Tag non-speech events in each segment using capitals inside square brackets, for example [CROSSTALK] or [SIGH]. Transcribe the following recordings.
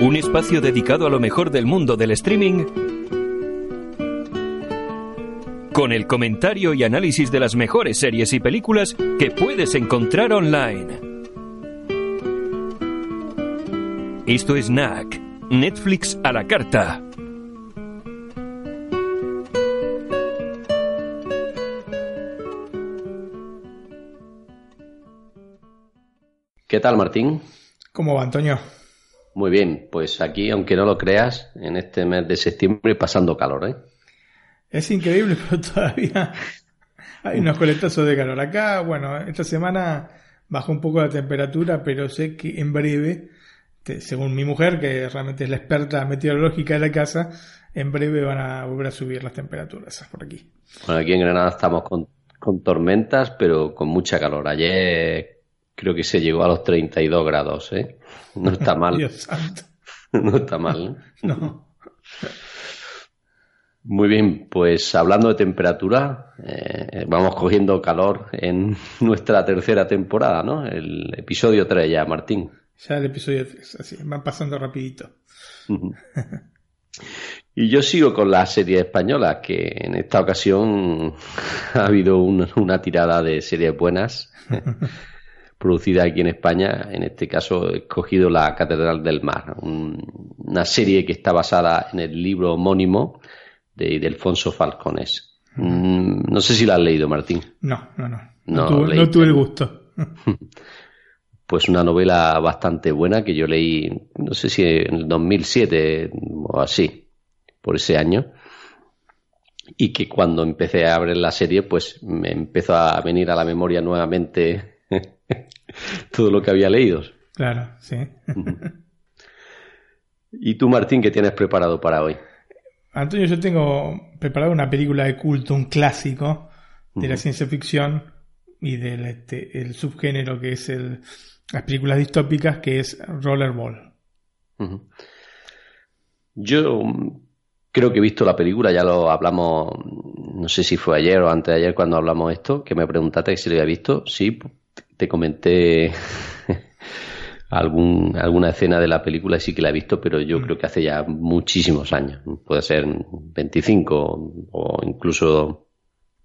Un espacio dedicado a lo mejor del mundo del streaming con el comentario y análisis de las mejores series y películas que puedes encontrar online. Esto es NAC, Netflix a la carta. ¿Qué tal, Martín? ¿Cómo va, Antonio? Muy bien, pues aquí, aunque no lo creas, en este mes de septiembre pasando calor, ¿eh? Es increíble, [LAUGHS] pero todavía hay unos coletazos de calor. Acá, bueno, esta semana bajó un poco la temperatura, pero sé que en breve, según mi mujer, que realmente es la experta meteorológica de la casa, en breve van a volver a subir las temperaturas por aquí. Bueno, aquí en Granada estamos con, con tormentas, pero con mucha calor. Ayer creo que se llegó a los 32 grados, ¿eh? No está [LAUGHS] mal. Dios santo. [LAUGHS] no está mal. ¿eh? No. Muy bien, pues hablando de temperatura, eh, vamos cogiendo calor en [LAUGHS] nuestra tercera temporada, ¿no? El episodio 3 ya, Martín. Ya el episodio 3, así, van pasando rapidito. Y yo sigo con la serie española, que en esta ocasión ha habido una tirada de series buenas. Producida aquí en España. En este caso he escogido La Catedral del Mar, un- una serie que está basada en el libro homónimo de, de Alfonso Falcones. Mm, no sé si la has leído, Martín. No, no, no. No, No, tuve, leí. no tuve el gusto. [LAUGHS] Pues una novela bastante buena que yo leí, no sé si en el 2007 o así, por ese año. Y que cuando empecé a ver la serie, pues me empezó a venir a la memoria nuevamente [LAUGHS] todo lo que había leído. Claro, sí. ¿Y tú, Martín, qué tienes preparado para hoy? Antonio, yo tengo preparado una película de culto, un clásico de la ciencia ficción y del este, el subgénero que es el, las películas distópicas, que es Rollerball. Yo creo que he visto la película, ya lo hablamos, no sé si fue ayer o antes de ayer cuando hablamos esto, que me preguntaste si lo había visto. Sí, te comenté [LAUGHS] algún, alguna escena de la película y sí que la he visto, pero yo Mm. creo que hace ya muchísimos años. Puede ser 25 o incluso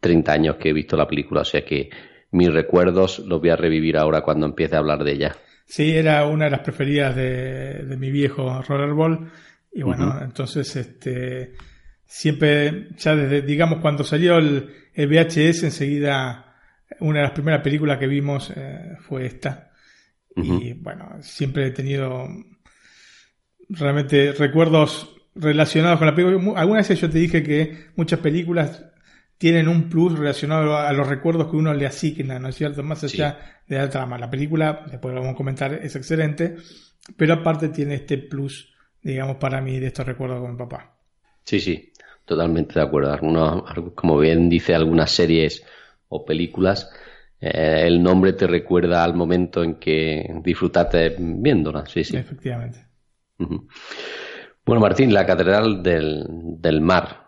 30 años que he visto la película, o sea que mis recuerdos los voy a revivir ahora cuando empiece a hablar de ella. Sí, era una de las preferidas de, de mi viejo Rollerball. Y bueno, entonces, este, siempre, ya desde, digamos, cuando salió el, el VHS, enseguida, una de las primeras películas que vimos eh, fue esta. Y bueno, siempre he tenido realmente recuerdos relacionados con la película. Algunas veces yo te dije que muchas películas tienen un plus relacionado a los recuerdos que uno le asigna, ¿no es cierto? Más allá de la trama. La película, después lo vamos a comentar, es excelente, pero aparte tiene este plus, digamos, para mí de estos recuerdos con mi papá. Sí, sí, totalmente de acuerdo. Algunos, como bien dice algunas series o películas, eh, el nombre te recuerda al momento en que disfrutaste viéndola. Sí, sí. Efectivamente. Bueno, Martín, la Catedral del, del Mar.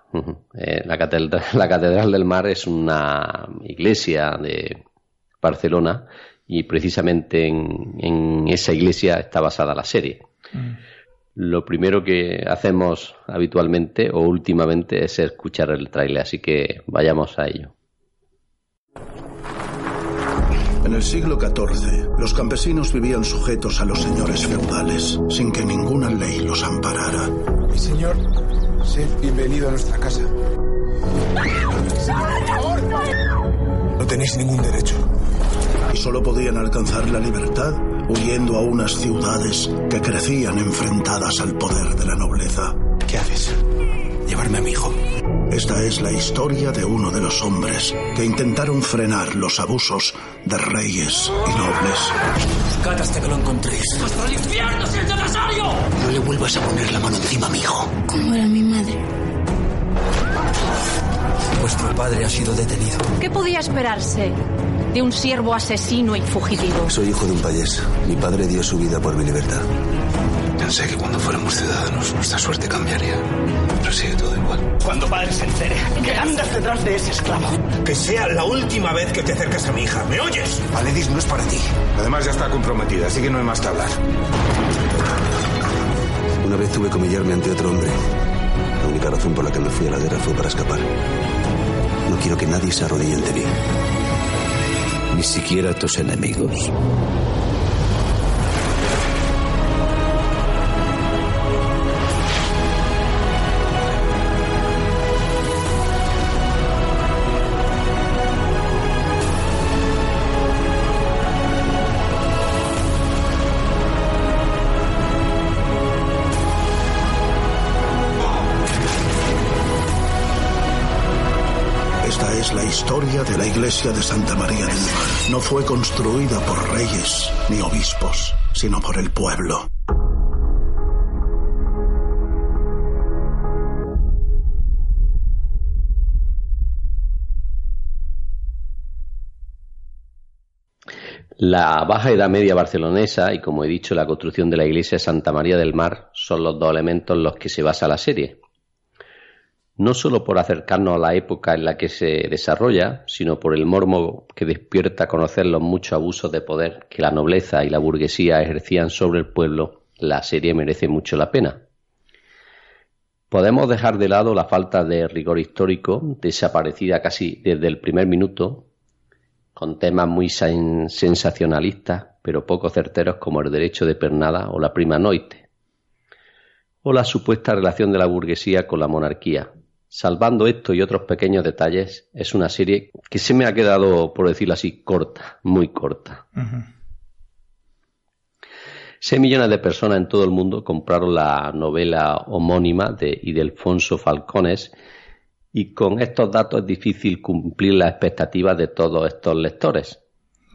Eh, la, catedral, [LAUGHS] la Catedral del Mar es una iglesia de Barcelona y precisamente en, en esa iglesia está basada la serie. Mm. Lo primero que hacemos habitualmente o últimamente es escuchar el tráiler, así que vayamos a ello. En el siglo XIV, los campesinos vivían sujetos a los señores feudales, sin que ninguna ley los amparara. Mi señor, sed bienvenido a nuestra casa. No tenéis ningún derecho. Y solo podían alcanzar la libertad huyendo a unas ciudades que crecían enfrentadas al poder de la nobleza. ¿Qué haces? Llevarme a mi hijo. Esta es la historia de uno de los hombres que intentaron frenar los abusos de reyes y nobles. Buscad hasta que lo encontréis. ¡Hasta el infierno si es necesario! No le vuelvas a poner la mano encima a mi hijo. Como era mi madre. Vuestro padre ha sido detenido. ¿Qué podía esperarse de un siervo asesino y fugitivo? Soy hijo de un payés. Mi padre dio su vida por mi libertad. Pensé que cuando fuéramos ciudadanos nuestra suerte cambiaría. Pero sigue todo igual. Cuando padre se entere que andas detrás de ese esclavo. Que sea la última vez que te acercas a mi hija. ¿Me oyes? Valedis no es para ti. Además ya está comprometida, así que no hay más que hablar. Una vez tuve que humillarme ante otro hombre. La única razón por la que me fui a la guerra fue para escapar. No quiero que nadie se arrodille ante mí. Ni siquiera tus enemigos. La historia de la iglesia de Santa María del Mar. No fue construida por reyes ni obispos, sino por el pueblo. La Baja Edad Media barcelonesa y, como he dicho, la construcción de la iglesia de Santa María del Mar son los dos elementos en los que se basa la serie. No solo por acercarnos a la época en la que se desarrolla, sino por el mormo que despierta conocer los muchos abusos de poder que la nobleza y la burguesía ejercían sobre el pueblo, la serie merece mucho la pena. Podemos dejar de lado la falta de rigor histórico, desaparecida casi desde el primer minuto, con temas muy sen- sensacionalistas, pero poco certeros como el derecho de pernada o la prima noite, o la supuesta relación de la burguesía con la monarquía. Salvando esto y otros pequeños detalles, es una serie que se me ha quedado, por decirlo así, corta, muy corta. Ujú. Seis millones de personas en todo el mundo compraron la novela homónima de Ildefonso Falcones y con estos datos es difícil cumplir las expectativas de todos estos lectores.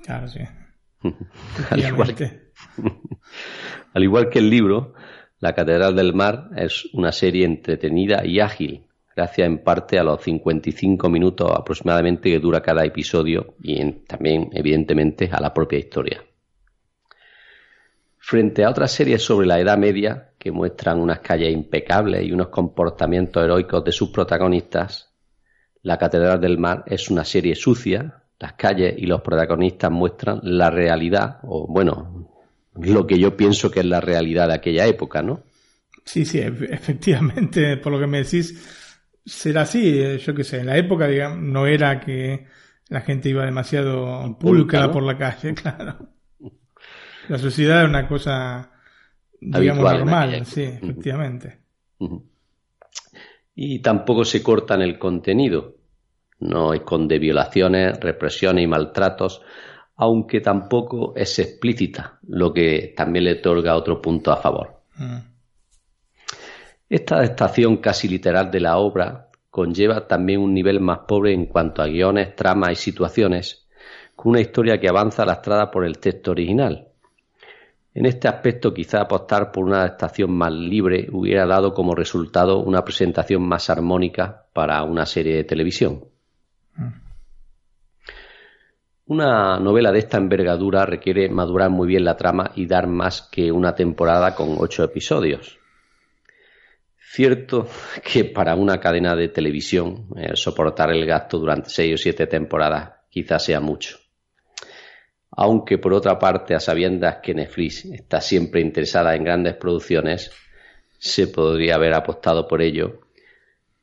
Claro, sí. [LAUGHS] Al igual, Efectivamente. [LAUGHS] al igual que el libro, La Catedral del Mar es una serie entretenida y ágil, gracias en parte a los 55 minutos aproximadamente que dura cada episodio y en- también, evidentemente, a la propia historia. Frente a otras series sobre la Edad Media, que muestran unas calles impecables y unos comportamientos heroicos de sus protagonistas, La Catedral del Mar es una serie sucia, las calles y los protagonistas muestran la realidad, o bueno, lo que yo pienso que es la realidad de aquella época, ¿no? Sí, sí, e- efectivamente, por lo que me decís, será así. eh, Yo qué sé, en la época, digamos, no era que la gente iba demasiado ¿no? por la calle, [LAUGHS] claro. La sociedad era una cosa, digamos, Habitual normal, sí, efectivamente. Y tampoco se corta en el contenido. No esconde violaciones, represiones y maltratos, aunque tampoco es explícita, lo que también le otorga otro punto a favor. Mm. Esta adaptación casi literal de la obra conlleva también un nivel más pobre en cuanto a guiones, tramas y situaciones, con una historia que avanza lastrada por el texto original. En este aspecto, quizá apostar por una adaptación más libre hubiera dado como resultado una presentación más armónica para una serie de televisión. Una novela de esta envergadura requiere madurar muy bien la trama y dar más que una temporada con ocho episodios. Cierto que para una cadena de televisión eh, soportar el gasto durante seis o siete temporadas quizás sea mucho. Aunque por otra parte, a sabiendas que Netflix está siempre interesada en grandes producciones, se podría haber apostado por ello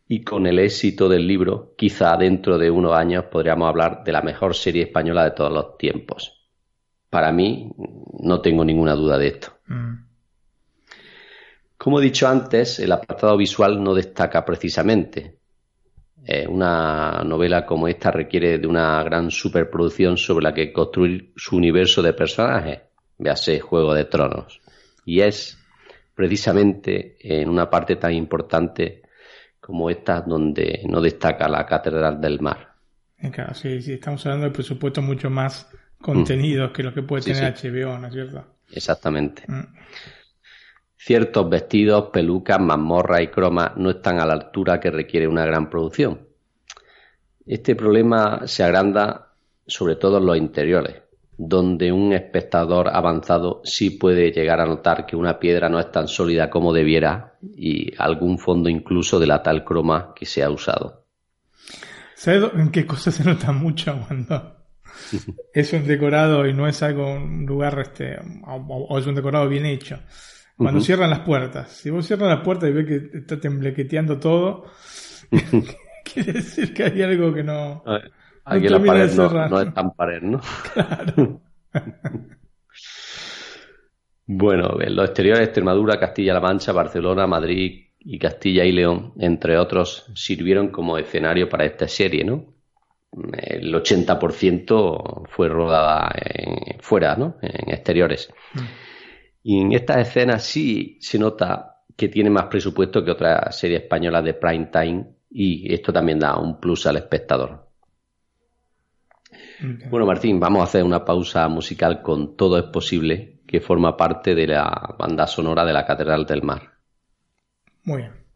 y con el éxito del libro, quizá dentro de unos años podríamos hablar de la mejor serie española de todos los tiempos. Para mí, no tengo ninguna duda de esto. Mm. Como he dicho antes, el apartado visual no destaca precisamente. Eh, una novela como esta requiere de una gran superproducción sobre la que construir su universo de personajes, véase Juego de Tronos. Y es precisamente en una parte tan importante como esta donde no destaca la Catedral del Mar. Claro, sí, sí, estamos hablando de presupuestos mucho más contenidos que lo que puede Sí, tener HBO, ¿no es cierto? Exactamente. Mm. Ciertos vestidos, pelucas, mazmorras y cromas no están a la altura que requiere una gran producción. Este problema se agranda sobre todo en los interiores, donde un espectador avanzado sí puede llegar a notar que una piedra no es tan sólida como debiera y algún fondo incluso de la tal croma que se ha usado. ¿Sabes en qué cosas se nota mucho cuando [LAUGHS] es un decorado y no es algo, un lugar, este, o es un decorado bien hecho? Cuando cierran las puertas. Si vos cierras las puertas y ves que está temblequeteando todo, [LAUGHS] quiere decir que hay algo que no. Aquí la pared no, no, es tan pared, ¿no? [LAUGHS] [LAUGHS] Claro. bueno, en los exteriores, Extremadura, Castilla-La Mancha, Barcelona, Madrid y Castilla y León, entre otros, sirvieron como escenario para esta serie, ¿no? El 80% fue rodada fuera, ¿no? En exteriores. Mm. Y en estas escenas sí se nota que tiene más presupuesto que otras series españolas de prime time y esto también da un plus al espectador. Bueno, Martín, vamos a hacer una pausa musical con Todo es posible, que forma parte de la banda sonora de la Catedral del Mar. Muy bien.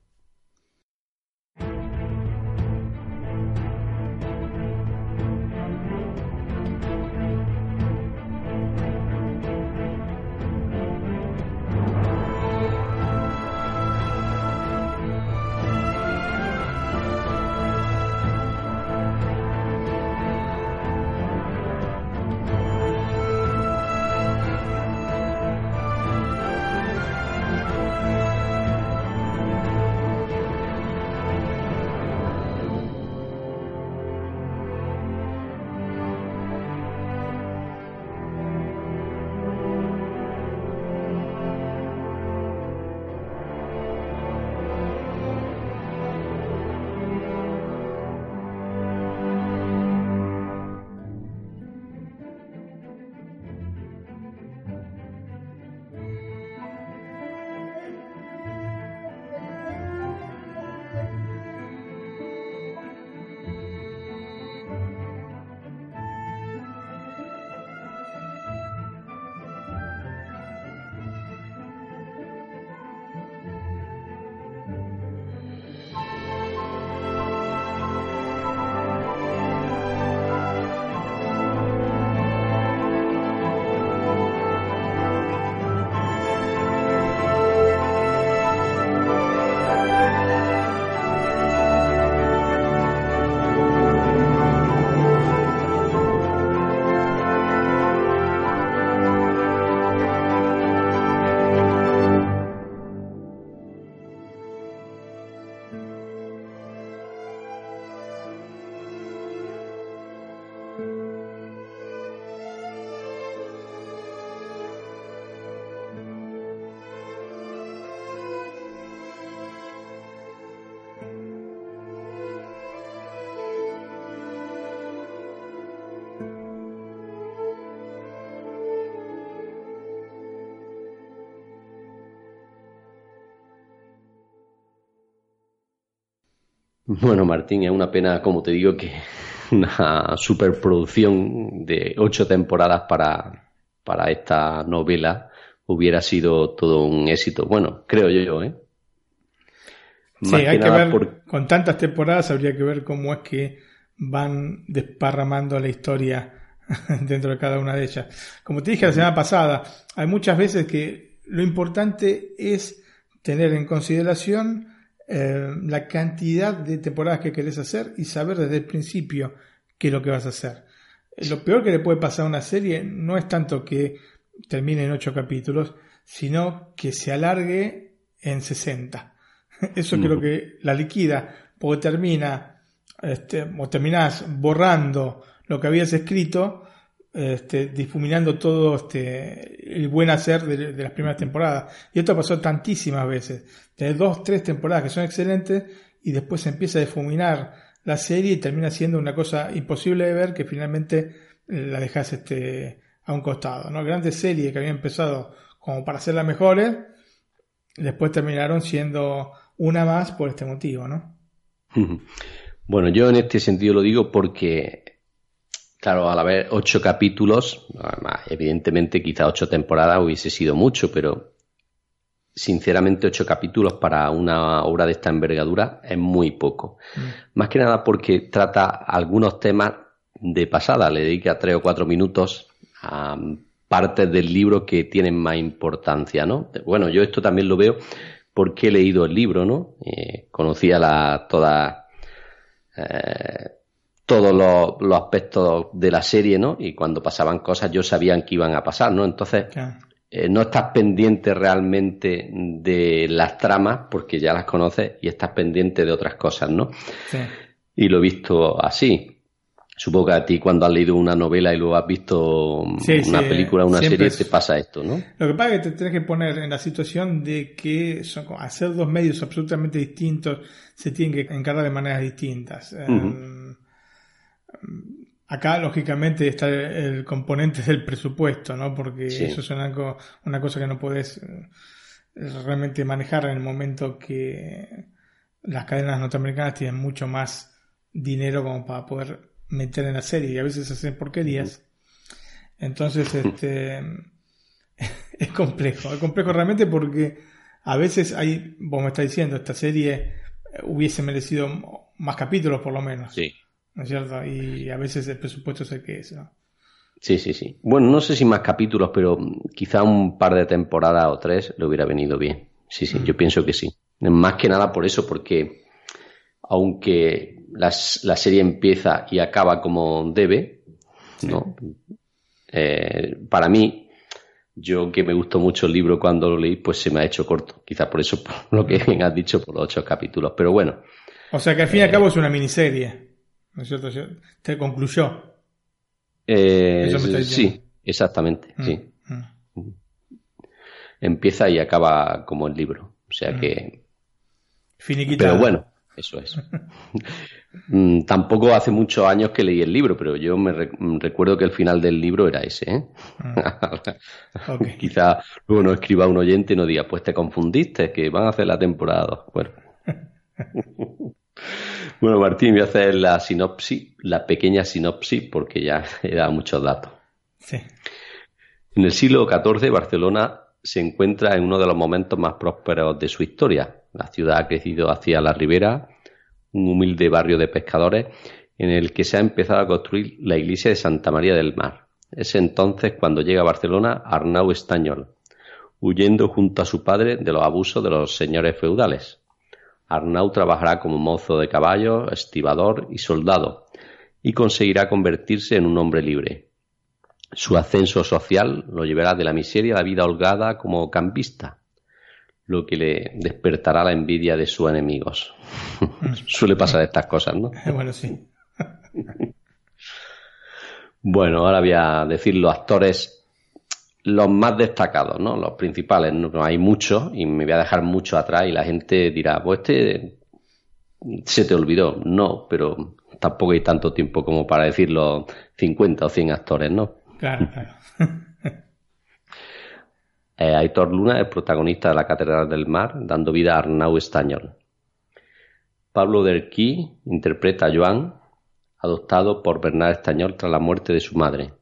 Bueno, Martín, es una pena, como te digo, que [LAUGHS] una superproducción de ocho temporadas para, para esta novela hubiera sido todo un éxito. Bueno, creo yo, ¿eh? sí, hay que, ver, con tantas temporadas habría que ver cómo es que van desparramando la historia [LAUGHS] dentro de cada una de ellas. Como te dije la semana pasada, hay muchas veces que lo importante es tener en consideración eh, la cantidad de temporadas que querés hacer y saber desde el principio qué es lo que vas a hacer. Lo peor que le puede pasar a una serie no es tanto que termine en ocho capítulos, sino que se alargue en 60. [LAUGHS] Eso creo que la liquida, porque termina, este, o terminás borrando lo que habías escrito este, difuminando todo este, el buen hacer de, las primeras temporadas. Y esto pasó tantísimas veces. Tenés dos, tres temporadas que son excelentes y después se empieza a difuminar la serie y termina siendo una cosa imposible de ver que finalmente eh, la dejas este, a un costado. ¿no? Grandes series que habían empezado como para ser las mejores, después terminaron siendo una más por este motivo, ¿no? Bueno, yo en este sentido lo digo porque Claro, al haber ocho capítulos, evidentemente quizá ocho temporadas hubiese sido mucho, pero sinceramente ocho capítulos para una obra de esta envergadura es muy poco. Mm. Más que nada porque trata algunos temas de pasada, le dedica tres o cuatro minutos a partes del libro que tienen más importancia, ¿no? Bueno, yo esto también lo veo porque he leído el libro, ¿no? Eh, conocía la, toda... Eh, todos los, aspectos de la serie, ¿no? Y cuando pasaban cosas yo sabían que iban a pasar, ¿no? Entonces, eh, no estás pendiente realmente de las tramas porque ya las conoces y estás pendiente de otras cosas, ¿no? Sí. Y lo he visto así. Supongo que a ti cuando has leído una novela y luego has visto una película, una serie, te pasa esto, ¿no? Lo que pasa es que te tienes que poner en la situación de que son, hacer dos medios absolutamente distintos se tienen que encargar de maneras distintas. Acá, lógicamente, está el componente del presupuesto, ¿no? Porque eso es una, una, cosa que no puedes eh, realmente manejar en el momento que las cadenas norteamericanas tienen mucho más dinero como para poder meter en la serie y a veces hacen porquerías. Entonces, [LAUGHS] este [LAUGHS] es complejo, es complejo realmente porque a veces hay, vos me estás diciendo, esta serie hubiese merecido más capítulos por lo menos. Sí. ¿No es cierto? Y a veces el presupuesto es el que es, ¿no? Sí, sí, sí. Bueno, no sé si más capítulos, pero quizá un par de temporadas o tres le hubiera venido bien. Sí, sí, yo mm. pienso que sí. Más que nada por eso, porque aunque la serie empieza y acaba como debe, ¿no? Eh, para mí, yo que me gustó mucho el libro cuando lo leí, pues se me ha hecho corto. Quizás por eso, [LAUGHS] por lo que bien has dicho, por los ocho capítulos. Pero bueno. O sea que al fin y al cabo es una miniserie. ¿No es cierto? ¿Te concluyó? Eh, sí, exactamente. Mm, sí. Mm. Empieza y acaba como el libro. O sea mm. que. Finiquitado. Pero bueno, eso es. [LAUGHS] Mm, tampoco hace muchos años que leí el libro, pero yo me recuerdo que el final del libro era ese. ¿eh? [LAUGHS] Quizá luego no escriba un oyente y no diga, pues te confundiste, que van a hacer la temporada Bueno. [LAUGHS] bueno, Martín, voy a hacer la sinopsis, la pequeña sinopsis, porque ya [LAUGHS] era muchos datos. Sí. En el siglo XIV, Barcelona se encuentra en uno de los momentos más prósperos de su historia. La ciudad ha crecido hacia la ribera un humilde barrio de pescadores en el que se ha empezado a construir la iglesia de Santa María del Mar. Es entonces cuando llega a Barcelona Arnau Estañol, huyendo junto a su padre de los abusos de los señores feudales. Arnau trabajará como mozo de caballo, estibador y soldado, y conseguirá convertirse en un hombre libre. Su ascenso social lo llevará de la miseria a la vida holgada como campista, lo que le despertará la envidia de sus enemigos. [LAUGHS] Suele pasar estas cosas, ¿no? [LAUGHS] bueno, sí. [LAUGHS] bueno, ahora voy a decir los actores los más destacados, ¿no? Los principales, no, hay muchos y me voy a dejar mucho atrás y la gente dirá, pues este se te olvidó. No, pero tampoco hay tanto tiempo como para decir los 50 o 100 actores, ¿no? Claro, claro. [LAUGHS] Eh, Aitor Luna es protagonista de La Catedral del Mar, dando vida a Arnau Estañol. Pablo Derquí interpreta a Joan, adoptado por Bernard Estañol tras la muerte de su madre.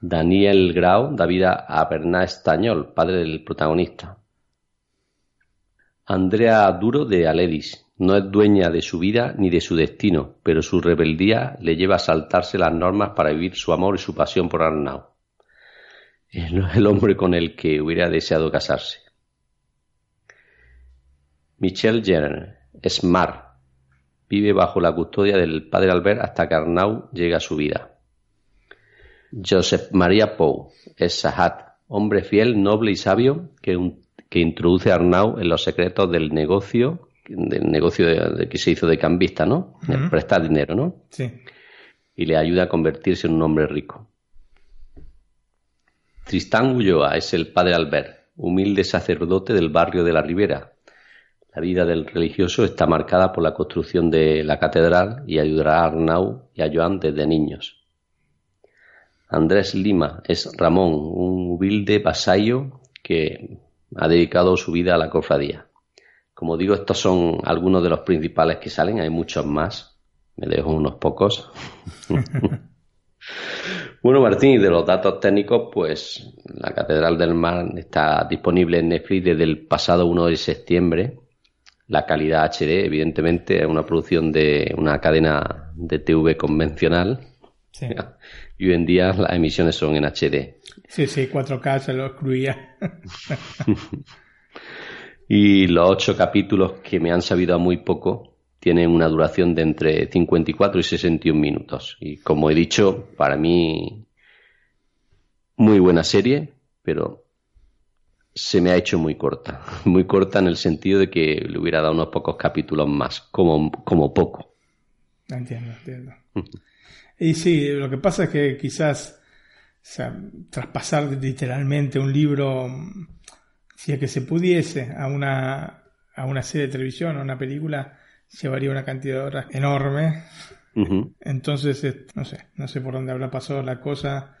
Daniel Grau da vida a Bernard Estañol, padre del protagonista. Andrea Duro de Aledis no es dueña de su vida ni de su destino, pero su rebeldía le lleva a saltarse las normas para vivir su amor y su pasión por Arnau el hombre con el que hubiera deseado casarse. Michel Jenner es Mar. Vive bajo la custodia del padre Albert hasta que Arnau llega a su vida. Joseph María Pou es Sahat, hombre fiel, noble y sabio que, introduce a Arnau en los secretos del negocio, del negocio de, que se hizo de cambista, ¿no? Prestar dinero, ¿no? Sí. Y le ayuda a convertirse en un hombre rico. Tristán Ulloa es el padre Albert, humilde sacerdote del barrio de la Ribera. La vida del religioso está marcada por la construcción de la catedral y ayudará a Arnau y a Joan desde niños. Andrés Lima es Ramón, un humilde vasallo que ha dedicado su vida a la cofradía. Como digo, estos son algunos de los principales que salen, hay muchos más. Me dejo unos pocos. [LAUGHS] Bueno, Martín, y de los datos técnicos, pues la Catedral del Mar está disponible en Netflix desde el pasado 1 de septiembre. La calidad HD, evidentemente, es una producción de una cadena de TV convencional. [LAUGHS] Y hoy en día las emisiones son en HD. Sí, sí, 4K se lo excluía. [LAUGHS] y los ocho capítulos que me han sabido a muy poco tiene una duración de entre 54 y 61 minutos. Y como he dicho, para mí, muy buena serie. pero se me ha hecho muy corta. [LAUGHS] Muy corta en el sentido de que le hubiera dado unos pocos capítulos más, como, como poco. Entiendo, entiendo. [LAUGHS] y sí, lo que pasa es que quizás, o sea, traspasar literalmente un libro, si es que se pudiese, a una, a una serie de televisión o una película, llevaría una cantidad de horas enorme. Entonces, no sé, no sé por dónde habrá pasado la cosa.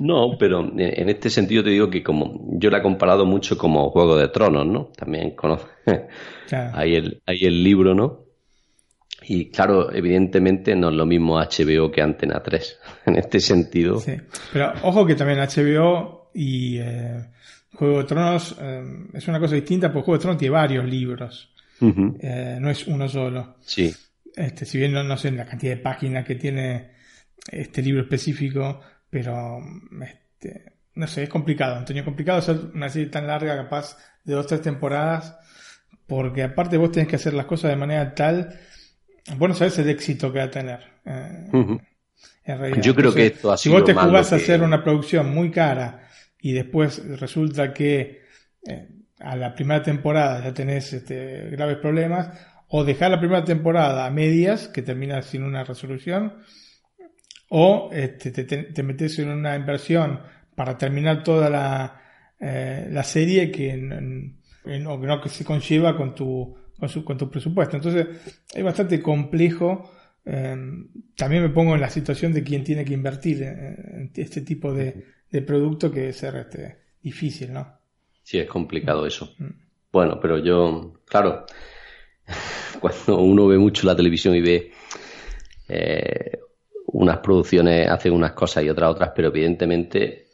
No, pero en este sentido te digo que como yo la he comparado mucho como Juego de Tronos, ¿no? También conoce. [LAUGHS] hay, el, hay el libro, ¿no? Y claro, evidentemente no es lo mismo HBO que Antena 3. [LAUGHS] En este sentido. Sí. Pero ojo que también HBO y eh, Juego de Tronos eh, es una cosa distinta, porque Juego de Tronos tiene varios libros. Eh, no es uno solo. Sí. Este, si bien no, sé la cantidad de páginas que tiene este libro específico, pero este, no sé, es complicado. Antonio, complicado hacer una serie tan larga, capaz de dos o tres temporadas, porque aparte vos tenés que hacer las cosas de manera tal, bueno, sabes el éxito que va a tener. Eh, Yo creo que esto ha Si vos te jugás a hacer una producción muy cara y después resulta que eh, a la primera temporada ya tenés este, graves problemas, o dejar la primera temporada a medias, que termina sin una resolución, o este, te, metes en una inversión para terminar toda la, eh, la serie que, no, que se conlleva con tu, con, tu presupuesto. Entonces es bastante complejo. Eh, también me pongo en la situación de quien tiene que invertir en, este tipo de, de producto que es ser este, difícil, ¿no? Sí, es complicado eso. Mm. Bueno, pero yo, claro, [LAUGHS] cuando uno ve mucho la televisión y ve eh, unas producciones, hace unas cosas y otras otras, pero evidentemente,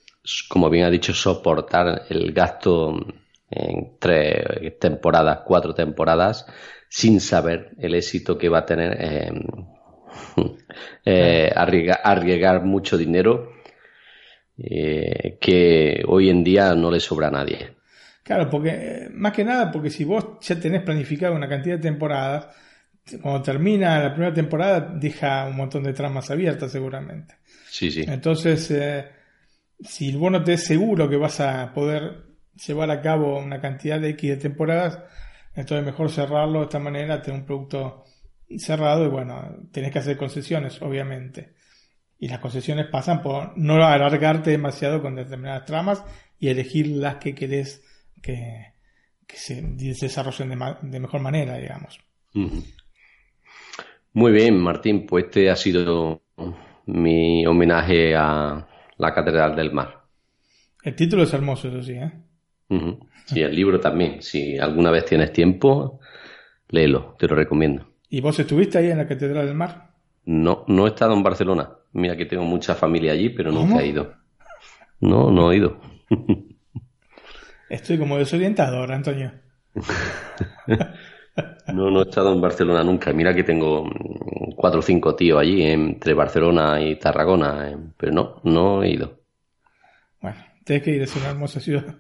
como bien ha dicho, soportar el gasto en tres temporadas, cuatro temporadas, sin saber el éxito que va a tener, eh, [LAUGHS] eh, arriesgar, mucho dinero que hoy en día no le sobra a nadie. Claro, porque más que nada, porque si vos ya tenés planificado una cantidad de temporadas, cuando termina la primera temporada deja un montón de tramas abiertas seguramente. Sí, sí. Entonces, eh, si vos no te es seguro que vas a poder llevar a cabo una cantidad de X de temporadas, entonces mejor cerrarlo de esta manera, tener un producto cerrado y bueno, tenés que hacer concesiones, obviamente. Y las concesiones pasan por no alargarte demasiado con determinadas tramas y elegir las que querés que, se desarrollen de, mejor manera, digamos. Muy bien, Martín, pues este ha sido mi homenaje a la Catedral del Mar. El título es hermoso, eso sí, ¿eh? Sí, el libro también. Si alguna vez tienes tiempo, léelo, te lo recomiendo. ¿Y vos estuviste ahí en la Catedral del Mar? No, no he estado en Barcelona. Mira que tengo mucha familia allí, pero nunca he ido. No, no he ido. [LAUGHS] Estoy como desorientado ahora, Antonio. [LAUGHS] no, no he estado en Barcelona nunca. Mira que tengo cuatro o cinco tíos allí, entre Barcelona y Tarragona, eh, pero no, no he ido. Bueno, tienes que ir, es una hermosa ciudad.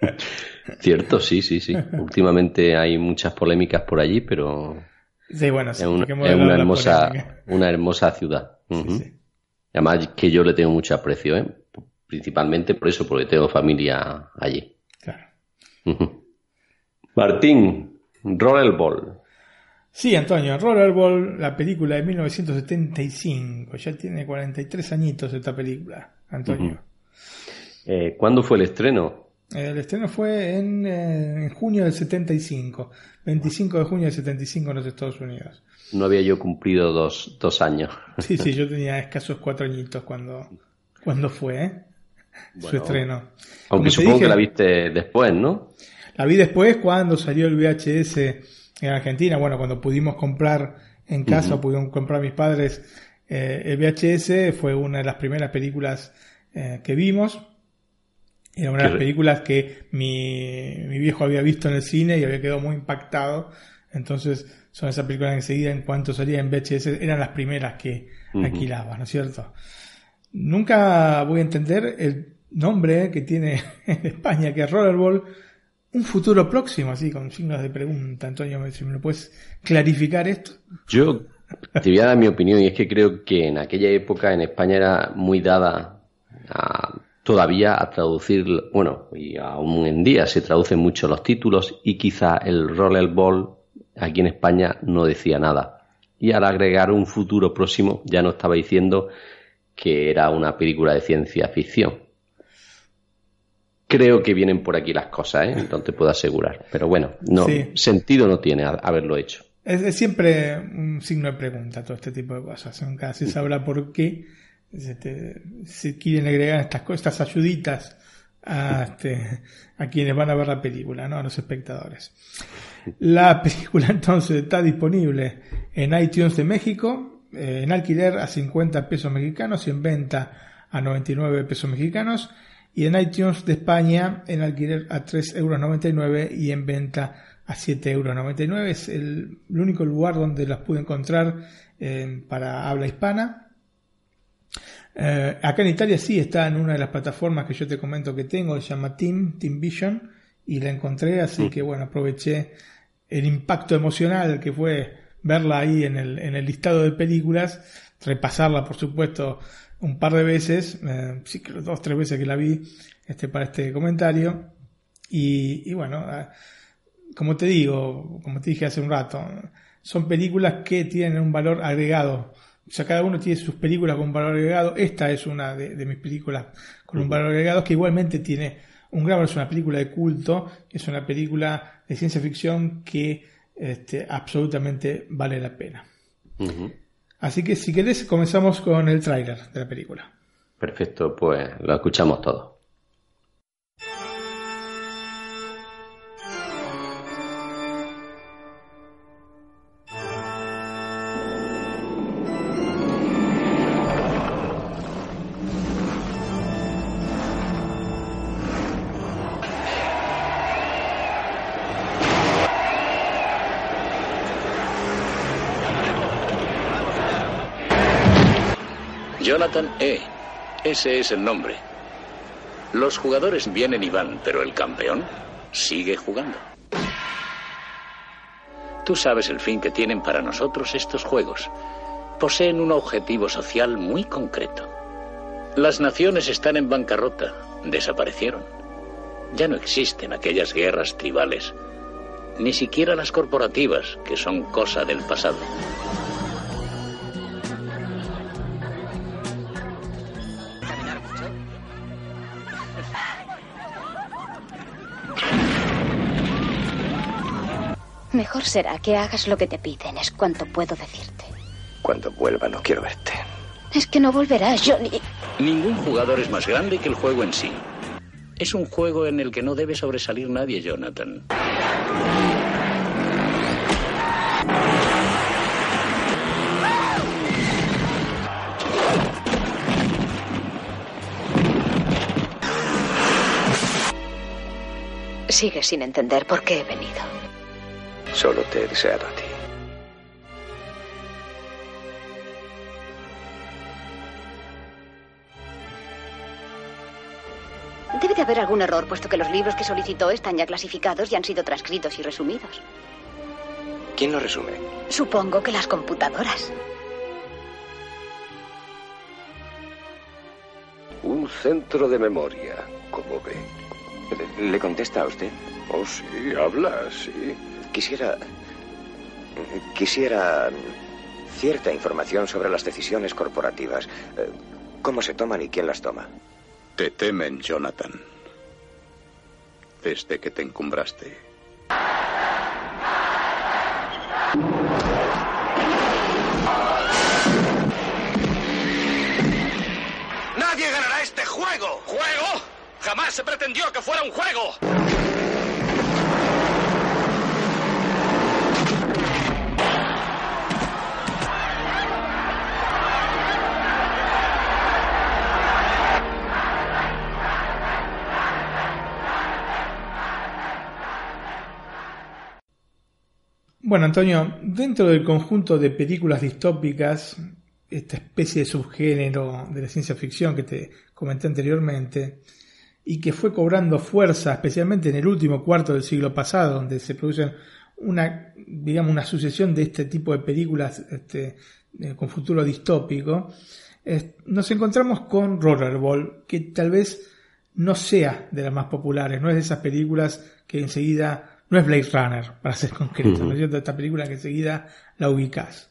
[LAUGHS] Cierto, sí, sí, sí. Últimamente hay muchas polémicas por allí, pero sí, bueno, es, una, hermosa, una hermosa ciudad. Además que yo le tengo mucho aprecio, ¿eh? principalmente por eso, porque tengo familia allí. Martín, Rollerball. Sí, Antonio, Rollerball, la película de 1975. Ya tiene 43 añitos esta película, Antonio. Eh, ¿Cuándo fue el estreno? El estreno fue en, eh, en, junio del 75, 25 de junio del 75 en los Estados Unidos. No había yo cumplido dos, dos años. [LAUGHS] Sí, sí, yo tenía escasos cuatro añitos cuando, cuando fue. ¿eh? su estreno. Aunque supongo que la viste después, ¿no? La vi después cuando salió el VHS en Argentina. Bueno, cuando pudimos comprar en casa, pudieron comprar mis padres eh, el VHS, fue una de las primeras películas eh, que vimos. Era una de las películas que mi, mi, viejo había visto en el cine y había quedado muy impactado. Entonces, son esas películas que enseguida, en cuanto salía en VHS, eran las primeras que alquilaba, ¿no es cierto? Nunca voy a entender el nombre que tiene [LAUGHS] en España, que es Rollerball, un futuro próximo, así, con signos de pregunta. Antonio, si me lo puedes clarificar esto. Yo te voy a dar mi opinión, y es que creo que en aquella época en España era muy dada a todavía a traducir, bueno, y aún en día se traducen mucho los títulos y quizá el rollerball aquí en España no decía nada. Y al agregar un futuro próximo ya no estaba diciendo que era una película de ciencia ficción. Creo que vienen por aquí las cosas, ¿eh? no te puedo asegurar. Pero bueno, no, sentido no tiene haberlo hecho. Es, siempre un signo de pregunta todo este tipo de cosas. Nunca se sabrá por qué este, se quieren agregar estas, estas ayuditas a, este, a quienes van a ver la película, ¿no? a los espectadores. La película [LAUGHS] entonces está disponible en iTunes de México, eh, en alquiler a 50 pesos mexicanos y en venta a 99 pesos mexicanos. Y en iTunes de España en alquiler a 3,99 euros y en venta a 7,99 euros. Es el, único lugar donde las pude encontrar eh, para habla hispana. Eh, acá en Italia sí está en una de las plataformas que yo te comento que tengo, se llama Team, Team Vision, y la encontré, así que bueno, aproveché el impacto emocional que fue verla ahí en el, en el listado de películas, repasarla por supuesto un par de veces, eh, sí que dos, tres veces que la vi este, para este comentario, y, y bueno, eh, como te digo, como te dije hace un rato, son películas que tienen un valor agregado o sea, cada uno tiene sus películas con valor agregado. Esta es una de, mis películas con un valor agregado que igualmente tiene un gran valor. Es una película de culto, es una película de ciencia ficción que este, absolutamente vale la pena. Así que si querés comenzamos con el tráiler de la película. Perfecto, pues lo escuchamos todo. Ese es el nombre. Los jugadores vienen y van, pero el campeón sigue jugando. Tú sabes el fin que tienen para nosotros estos juegos. Poseen un objetivo social muy concreto. Las naciones están en bancarrota, desaparecieron. Ya no existen aquellas guerras tribales, ni siquiera las corporativas, que son cosa del pasado. Mejor será que hagas lo que te piden, es cuanto puedo decirte. Cuando vuelva no quiero verte. Es que no volverás, Johnny. Ningún jugador es más grande que el juego en sí. Es un juego en el que no debe sobresalir nadie, Jonathan. Sigue sin entender por qué he venido. Solo te he deseado a ti. Debe de haber algún error, puesto que los libros que solicitó están ya clasificados y han sido transcritos y resumidos. ¿Quién lo resume? Supongo que las computadoras. Un centro de memoria, como ve. ¿Le contesta a usted? Oh, sí, habla, sí. Quisiera. Quisiera cierta información sobre las decisiones corporativas. Eh, ¿Cómo se toman y quién las toma? Te temen, Jonathan. Desde que te encumbraste. ¡Nadie ganará este juego! ¿Juego? Jamás se pretendió que fuera un juego. Bueno, Antonio, dentro del conjunto de películas distópicas, esta especie de subgénero de la ciencia ficción que te comenté anteriormente, y que fue cobrando fuerza, especialmente en el último cuarto del siglo pasado, donde se producen una, digamos, una sucesión de este tipo de películas este, eh, con futuro distópico, nos encontramos con Rollerball, que tal vez no sea de las más populares, no es de esas películas que enseguida, no es Blade Runner, para ser concreto, ¿no es cierto? Esta película que enseguida la ubicás.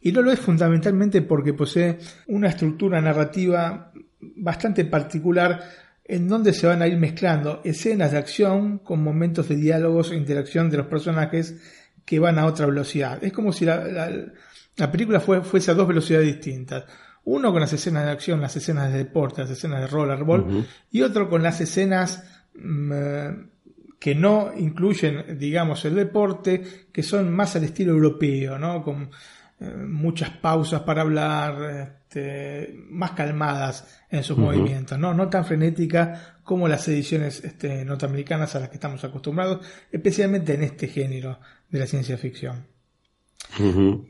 Y no lo es fundamentalmente porque posee una estructura narrativa bastante particular en donde se van a ir mezclando escenas de acción con momentos de diálogos e interacción de los personajes que van a otra velocidad. Es como si la, película fuese a dos velocidades distintas. Uno con las escenas de acción, las escenas de deporte, las escenas de rollerball, y otro con las escenas mm, que no incluyen, digamos, el deporte, que son más al estilo europeo, ¿no? Con eh, muchas pausas para hablar, este, más calmadas en sus movimientos, ¿no? no tan frenética como las ediciones este, norteamericanas a las que estamos acostumbrados, especialmente en este género de la ciencia ficción.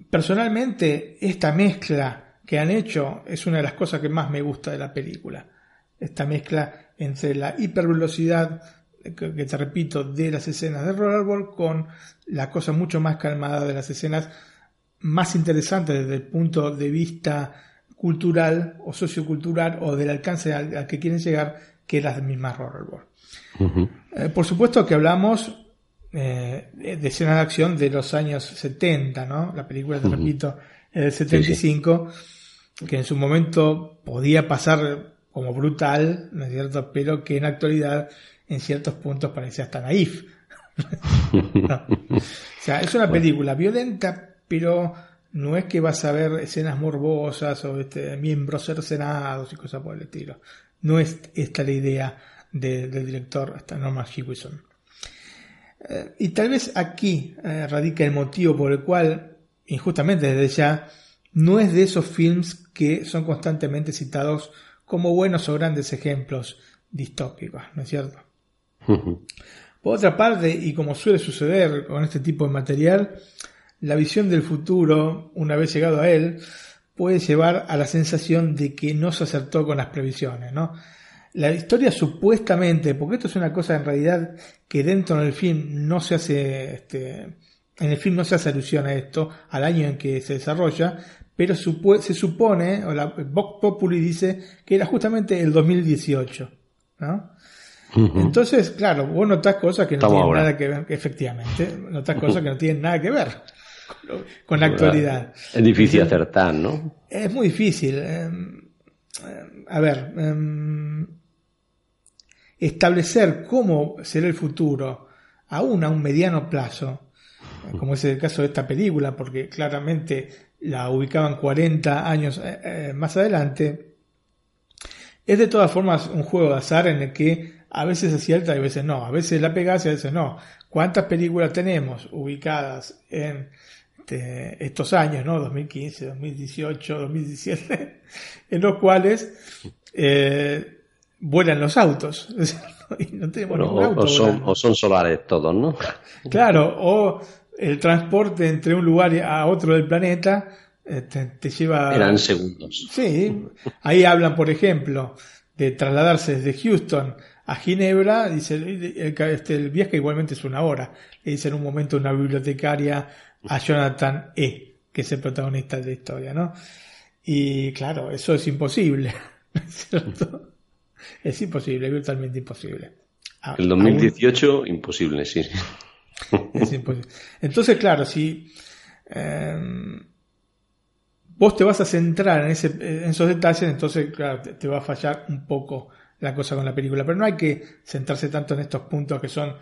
Personalmente, esta mezcla que han hecho es una de las cosas que más me gusta de la película. Esta mezcla entre la hipervelocidad, que te repito, de las escenas de Rollerball con la cosa mucho más calmada de las escenas más interesantes desde el punto de vista cultural o sociocultural o del alcance al, que quieren llegar que las mismas Rollerball. Eh, por supuesto que hablamos eh, de escenas de acción de los años 70, ¿no? La película, te repito, es del 75, que en su momento podía pasar como brutal, ¿no es cierto? Pero que en actualidad en ciertos puntos parece hasta naif. [LAUGHS] O sea, es una película violenta, pero no es que vas a ver escenas morbosas o este, miembros cercenados y cosas por el estilo. No es esta la idea del director hasta Norman Hewison. Eh, y tal vez aquí eh, radica el motivo por el cual, injustamente desde ya, no es de esos films que son constantemente citados como buenos o grandes ejemplos distópicos, ¿no es cierto? Por otra parte, y como suele suceder con este tipo de material, la visión del futuro, una vez llegado a él, puede llevar a la sensación de que no se acertó con las previsiones, ¿no? La historia supuestamente, porque esto es una cosa en realidad que dentro del film no se hace, este, en el film no se hace alusión a esto, al año en que se desarrolla, pero se supone, o la Vox Populi dice que era justamente el 2018, ¿no? Entonces, claro, vos notás cosas que no tienen nada que ver, efectivamente, notás cosas que no tienen nada que ver con la actualidad. Es difícil acertar, ¿no? Es muy difícil. Eh, eh, a ver, eh, establecer cómo será el futuro, aún a un mediano plazo, como es el caso de esta película, porque claramente la ubicaban 40 años más adelante, es de todas formas un juego de azar en el que a veces acierta y a veces no, a veces la pegas y a veces no. ¿Cuántas películas tenemos ubicadas en este, estos años, ¿no? 2015, 2018, 2017, en los cuales eh, vuelan los autos. o, son, solares todos, ¿no? [LAUGHS] Claro, o el transporte entre un lugar a otro del planeta eh, te, lleva... Eran segundos. Sí, ahí hablan, por ejemplo, de trasladarse desde Houston a Ginebra, dice, el, este, el viaje igualmente es una hora. Le dice en un momento una bibliotecaria a Jonathan E., que es el protagonista de la historia, ¿no? Y claro, eso es imposible, [LAUGHS] ¿cierto? Es imposible, virtualmente imposible. El 2018, imposible, sí. Es imposible. Entonces, claro, si em, vos te vas a centrar en, ese, en esos detalles, entonces, claro, te, va a fallar un poco la cosa con la película. Pero no hay que centrarse tanto en estos puntos que son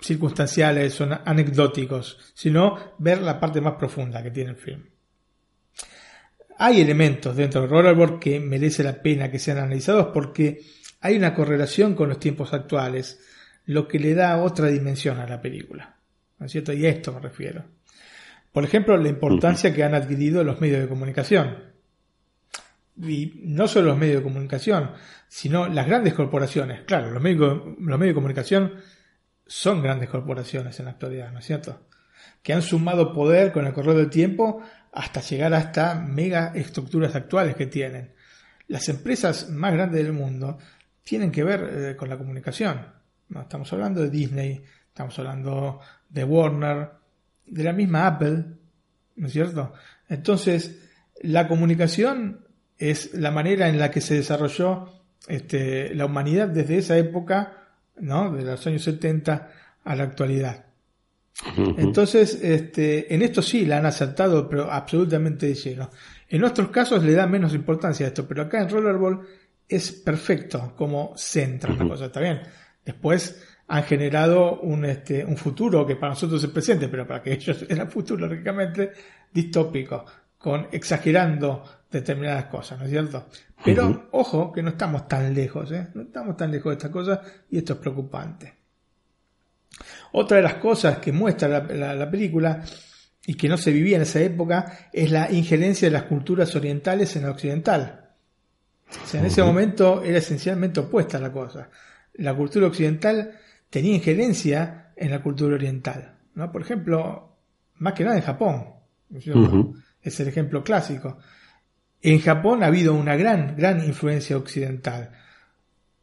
circunstanciales, son anecdóticos, sino ver la parte más profunda que tiene el film. Hay elementos dentro de Rollerboard que merece la pena que sean analizados porque hay una correlación con los tiempos actuales, lo que le da otra dimensión a la película. ¿No es cierto? Y a esto me refiero. Por ejemplo, la importancia que han adquirido los medios de comunicación. Y no solo los medios de comunicación, sino las grandes corporaciones. Claro, los medios, los medios de comunicación son grandes corporaciones en la actualidad, ¿no es cierto? Que han sumado poder con el correr del tiempo hasta llegar a estas mega estructuras actuales que tienen. Las empresas más grandes del mundo tienen que ver eh, con la comunicación. ¿no? Estamos hablando de Disney, estamos hablando de Warner, de la misma Apple, ¿no es cierto? Entonces, la comunicación es la manera en la que se desarrolló este, la humanidad desde esa época, ¿no? de los años 70 a la actualidad. Entonces, este, en esto sí la han acertado, pero absolutamente de lleno. En otros casos le da menos importancia a esto, pero acá en Rollerball es perfecto como centra la cosa, está bien. Después han generado un, este, un futuro que para nosotros es presente, pero para que [LAUGHS] ellos era futuro, lógicamente, distópico, con exagerando determinadas cosas, ¿no es cierto? Pero ojo que no estamos tan lejos, ¿eh? No estamos tan lejos de estas cosas y esto es preocupante. Otra de las cosas que muestra la, película y que no se vivía en esa época es la injerencia de las culturas orientales en la occidental. O sea, en ese momento era esencialmente opuesta la cosa. La cultura occidental tenía injerencia en la cultura oriental. ¿no? Por ejemplo, más que nada en Japón. Es el ejemplo clásico. En Japón ha habido una gran, gran influencia occidental.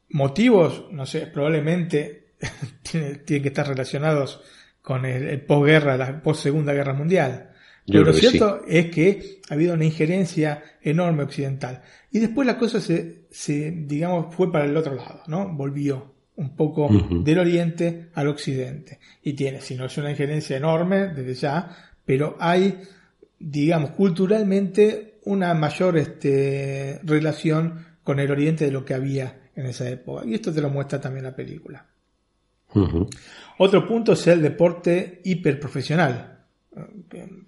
Motivos, no sé, probablemente [LAUGHS] tienen, que estar relacionados con el, posguerra, la post segunda guerra mundial. Pero lo cierto es que ha habido una injerencia enorme occidental. Y después la cosa se, se digamos, fue para el otro lado, ¿no? Volvió un poco del oriente al occidente. Y tiene, si no es una injerencia enorme desde ya, pero hay, digamos, culturalmente una mayor este, relación con el oriente de lo que había en esa época. Y esto te lo muestra también la película. Otro punto es el deporte hiperprofesional,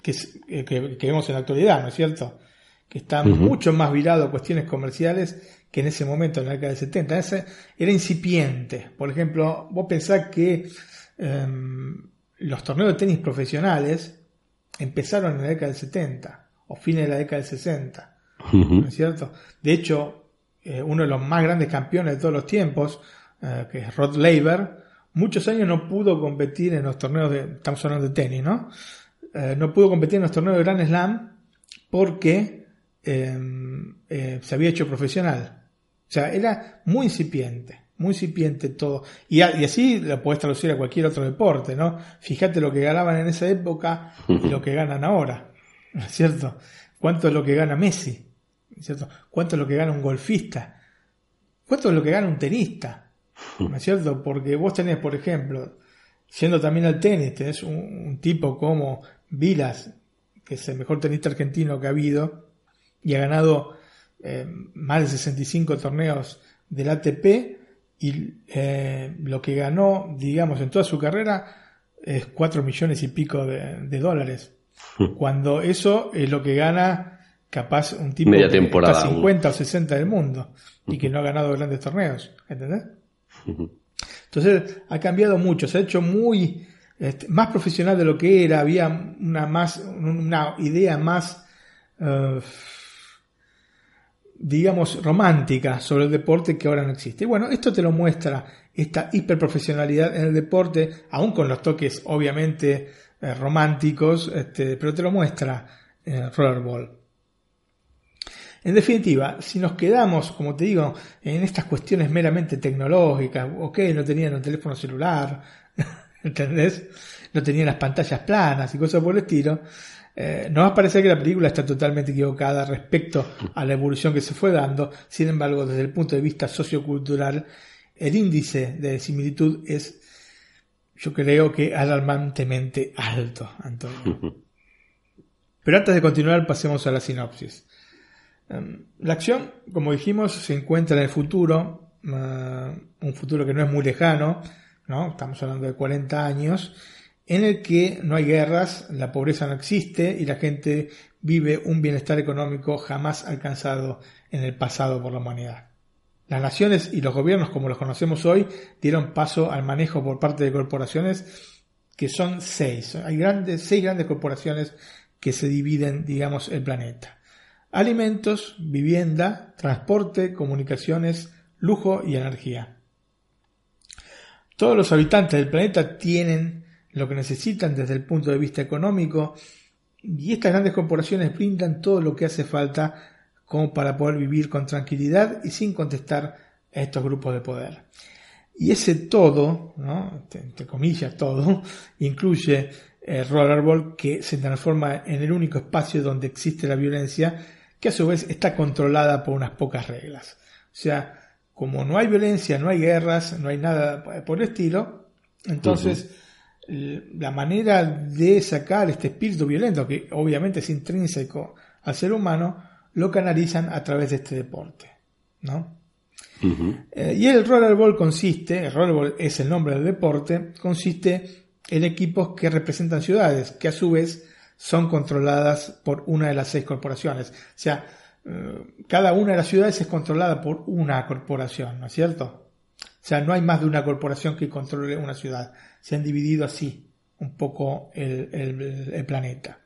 que, que, vemos en la actualidad, ¿no es cierto? Que está mucho más virado a cuestiones comerciales que en ese momento, en la década del 70. Ese era incipiente. Por ejemplo, vos pensás que em, los torneos de tenis profesionales empezaron en la década del 70 o fines de la década del 60. ¿No es cierto? De hecho, eh, uno de los más grandes campeones de todos los tiempos, eh, que es Rod Laver, muchos años no pudo competir en los torneos de, estamos hablando de tenis, ¿no? Eh, no pudo competir en los torneos de Grand Slam porque em, se había hecho profesional. O sea, era muy incipiente, muy incipiente todo. Y, así lo puedes traducir a cualquier otro deporte, ¿no? Fíjate lo que ganaban en esa época y lo que ganan ahora, ¿no es cierto? ¿Cuánto es lo que gana Messi? ¿No es cierto? ¿Cuánto es lo que gana un golfista? ¿Cuánto es lo que gana un tenista? ¿No es cierto? Porque vos tenés, por ejemplo, siendo también al tenis, tenés un, tipo como Vilas, que es el mejor tenista argentino que ha habido, y ha ganado eh, más de 65 torneos del ATP y eh, lo que ganó, digamos, en toda su carrera es 4 millones y pico de, dólares. Cuando eso es lo que gana capaz un tipo de temporada, 50 o 60 del mundo y que no ha ganado grandes torneos, ¿entendés? Entonces ha cambiado mucho, se ha hecho muy este, más profesional de lo que era, había una más una idea más uh, digamos, romántica sobre el deporte que ahora no existe. Y bueno, esto te lo muestra esta hiperprofesionalidad en el deporte, aún con los toques obviamente eh, románticos, este, pero te lo muestra eh, Rollerball. En definitiva, si nos quedamos, como te digo, en estas cuestiones meramente tecnológicas, ok, no tenían un teléfono celular, [LAUGHS] ¿entendés? No tenían las pantallas planas y cosas por el estilo, eh, nos va a parecer que la película está totalmente equivocada respecto a la evolución que se fue dando, sin embargo, desde el punto de vista sociocultural, el índice de similitud es, yo creo que alarmantemente alto, Antonio. Pero antes de continuar, pasemos a la sinopsis. Em, la acción, como dijimos, se encuentra en el futuro, un futuro que no es muy lejano, ¿no? estamos hablando de 40 años, en el que no hay guerras, la pobreza no existe y la gente vive un bienestar económico jamás alcanzado en el pasado por la humanidad. Las naciones y los gobiernos como los conocemos hoy dieron paso al manejo por parte de corporaciones que son seis. Hay grandes, seis grandes corporaciones que se dividen, digamos, el planeta. Alimentos, vivienda, transporte, comunicaciones, lujo y energía. Todos los habitantes del planeta tienen lo que necesitan desde el punto de vista económico y estas grandes corporaciones brindan todo lo que hace falta como para poder vivir con tranquilidad y sin contestar a estos grupos de poder. Y ese todo, ¿no? entre comillas todo, [LAUGHS] incluye el rollerball que se transforma en el único espacio donde existe la violencia que a su vez está controlada por unas pocas reglas. O sea, como no hay violencia, no hay guerras, no hay nada por el estilo, entonces la manera de sacar este espíritu violento, que obviamente es intrínseco al ser humano, lo canalizan a través de este deporte. ¿no? Eh, y el rollerball consiste, el rollerball es el nombre del deporte, consiste en equipos que representan ciudades, que a su vez son controladas por una de las seis corporaciones. O sea, eh, cada una de las ciudades es controlada por una corporación, ¿no es cierto? O sea, no hay más de una corporación que controle una ciudad. Se han dividido así un poco el planeta.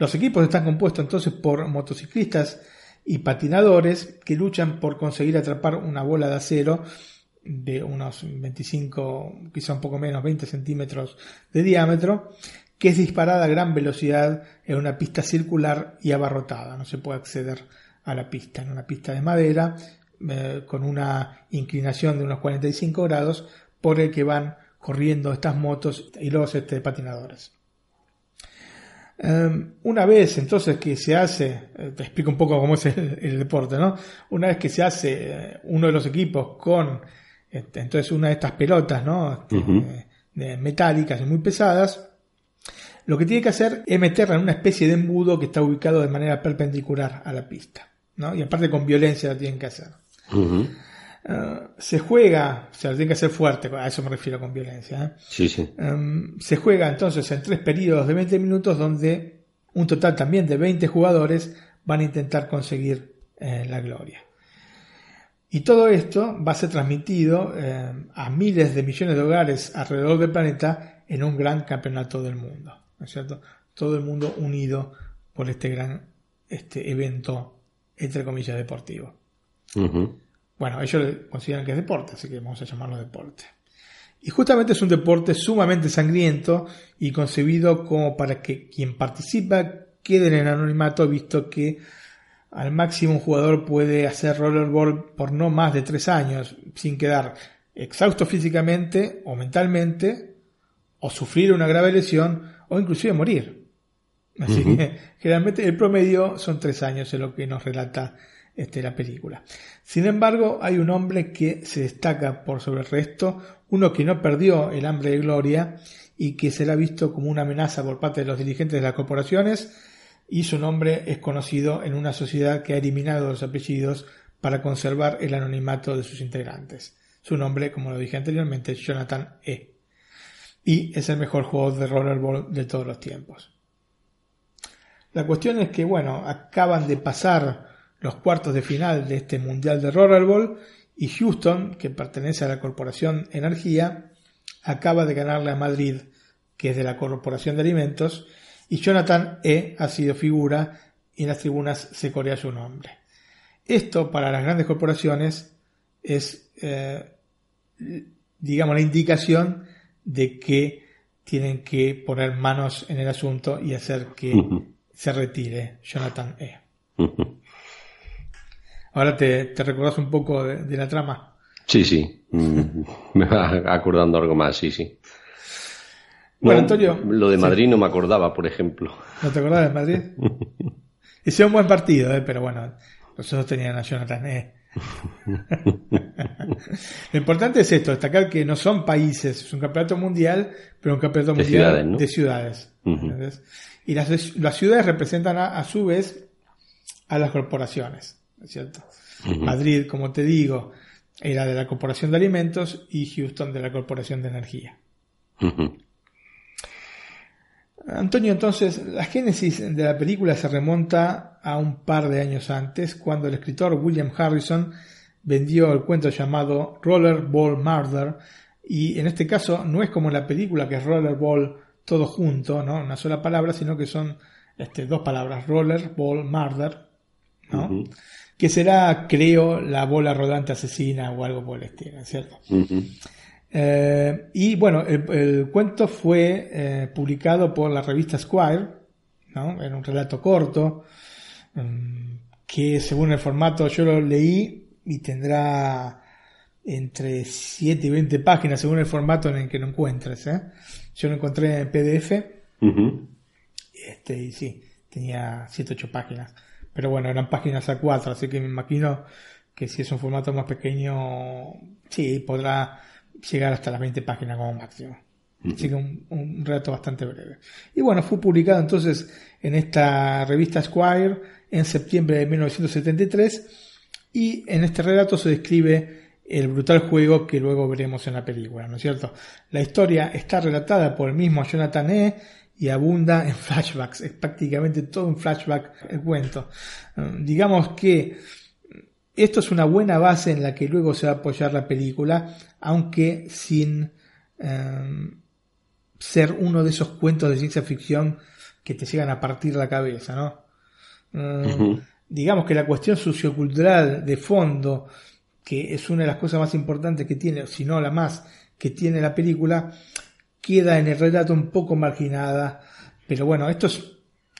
Los equipos están compuestos entonces por motociclistas y patinadores que luchan por conseguir atrapar una bola de acero de unos 25, quizá un poco menos, 20 centímetros de diámetro, que es disparada a gran velocidad en una pista circular y abarrotada. No se puede acceder a la pista en una pista de madera eh, con una inclinación de unos 45 grados por el que van corriendo estas motos y los este, patinadores. Em, una vez entonces que se hace, eh, te explico un poco cómo es el, deporte, ¿no? Una vez que se hace eh, uno de los equipos con este, entonces una de estas pelotas, ¿no? Este, metálicas y muy pesadas, lo que tiene que hacer es meterla en una especie de embudo que está ubicado de manera perpendicular a la pista, ¿no? Y aparte con violencia lo tienen que hacer. Eh, se juega, o sea, tiene que ser fuerte, a eso me refiero con violencia. ¿eh? Sí, sí. Em, se juega entonces en tres periodos de 20 minutos donde un total también de 20 jugadores van a intentar conseguir eh, la gloria. Y todo esto va a ser transmitido a miles de millones de hogares alrededor del planeta en un gran campeonato del mundo. ¿No es cierto? Todo el mundo unido por este gran este evento, entre comillas, deportivo. Bueno, ellos consideran que es deporte, así que vamos a llamarlo deporte. Y justamente es un deporte sumamente sangriento y concebido como para que quien participa quede en el anonimato, visto que al máximo un jugador puede hacer rollerball por no más de tres años, sin quedar exhausto físicamente o mentalmente, o sufrir una grave lesión, o inclusive morir. Así que generalmente el promedio son tres años, es lo que nos relata este, la película. Sin embargo, hay un hombre que se destaca por sobre el resto, uno que no perdió el hambre de gloria y que será visto como una amenaza por parte de los dirigentes de las corporaciones y su nombre es conocido en una sociedad que ha eliminado los apellidos para conservar el anonimato de sus integrantes. Su nombre, como lo dije anteriormente, es Jonathan E. Y es el mejor jugador de rollerball de todos los tiempos. La cuestión es que, bueno, acaban de pasar los cuartos de final de este Mundial de Rollerball y Houston, que pertenece a la Corporación Energía, acaba de ganarle a Madrid, que es de la Corporación de Alimentos, y Jonathan E. ha sido figura y en las tribunas se corea su nombre. Esto para las grandes corporaciones es, eh, digamos, la indicación de que tienen que poner manos en el asunto y hacer que se retire Jonathan E. Ahora te, te recordás un poco de, la trama. Sí, sí. Mm, [LAUGHS] me va acordando algo más, sí, sí. bueno, Antonio. Lo de Madrid no me acordaba, por ejemplo. ¿No te acordabas de Madrid? [LAUGHS] Ese un buen partido, ¿eh? pero bueno, nosotros tenían a Jonathan E. [LAUGHS] Lo importante es esto, destacar que no son países, es un campeonato mundial, pero un campeonato mundial de ciudades. Y las, las, ciudades representan a, su vez a las corporaciones. Cierto? Madrid, como te digo, era de la Corporación de Alimentos y Houston de la Corporación de Energía. Antonio, entonces, la génesis de la película se remonta a un par de años antes, cuando el escritor William Harrison vendió el cuento llamado Rollerball Murder, y en este caso no es como en la película que es Rollerball todo junto, ¿no? Una sola palabra, sino que son este, dos palabras, Rollerball Murder, ¿no? Que será, creo, la bola rodante asesina o algo por el estilo, ¿cierto? Eh, y bueno, el, cuento fue eh, publicado por la revista Squire, ¿no? Era un relato corto, mm, que según el formato yo lo leí y tendrá entre 7 y 20 páginas según el formato en el que lo encuentres. ¿eh? Yo lo encontré en PDF. Este, y sí, tenía 7 8 páginas. Pero bueno, eran páginas A4, así que me imagino que si es un formato más pequeño, sí, podrá llegar hasta las 20 páginas como máximo. Así que un, un relato bastante breve. Y bueno, fue publicado entonces en esta revista Squire en septiembre de 1973 y en este relato se describe el brutal juego que luego veremos en la película, ¿no es cierto? La historia está relatada por el mismo Jonathan E. y abunda en flashbacks, es prácticamente todo un flashback el cuento. Um, digamos que esto es una buena base en la que luego se va a apoyar la película, aunque sin um, ser uno de esos cuentos de ciencia ficción que te llegan a partir la cabeza, ¿no? Um, digamos que la cuestión sociocultural de fondo, que es una de las cosas más importantes que tiene, si no la más que tiene la película, queda en el relato un poco marginada. Pero bueno, esto es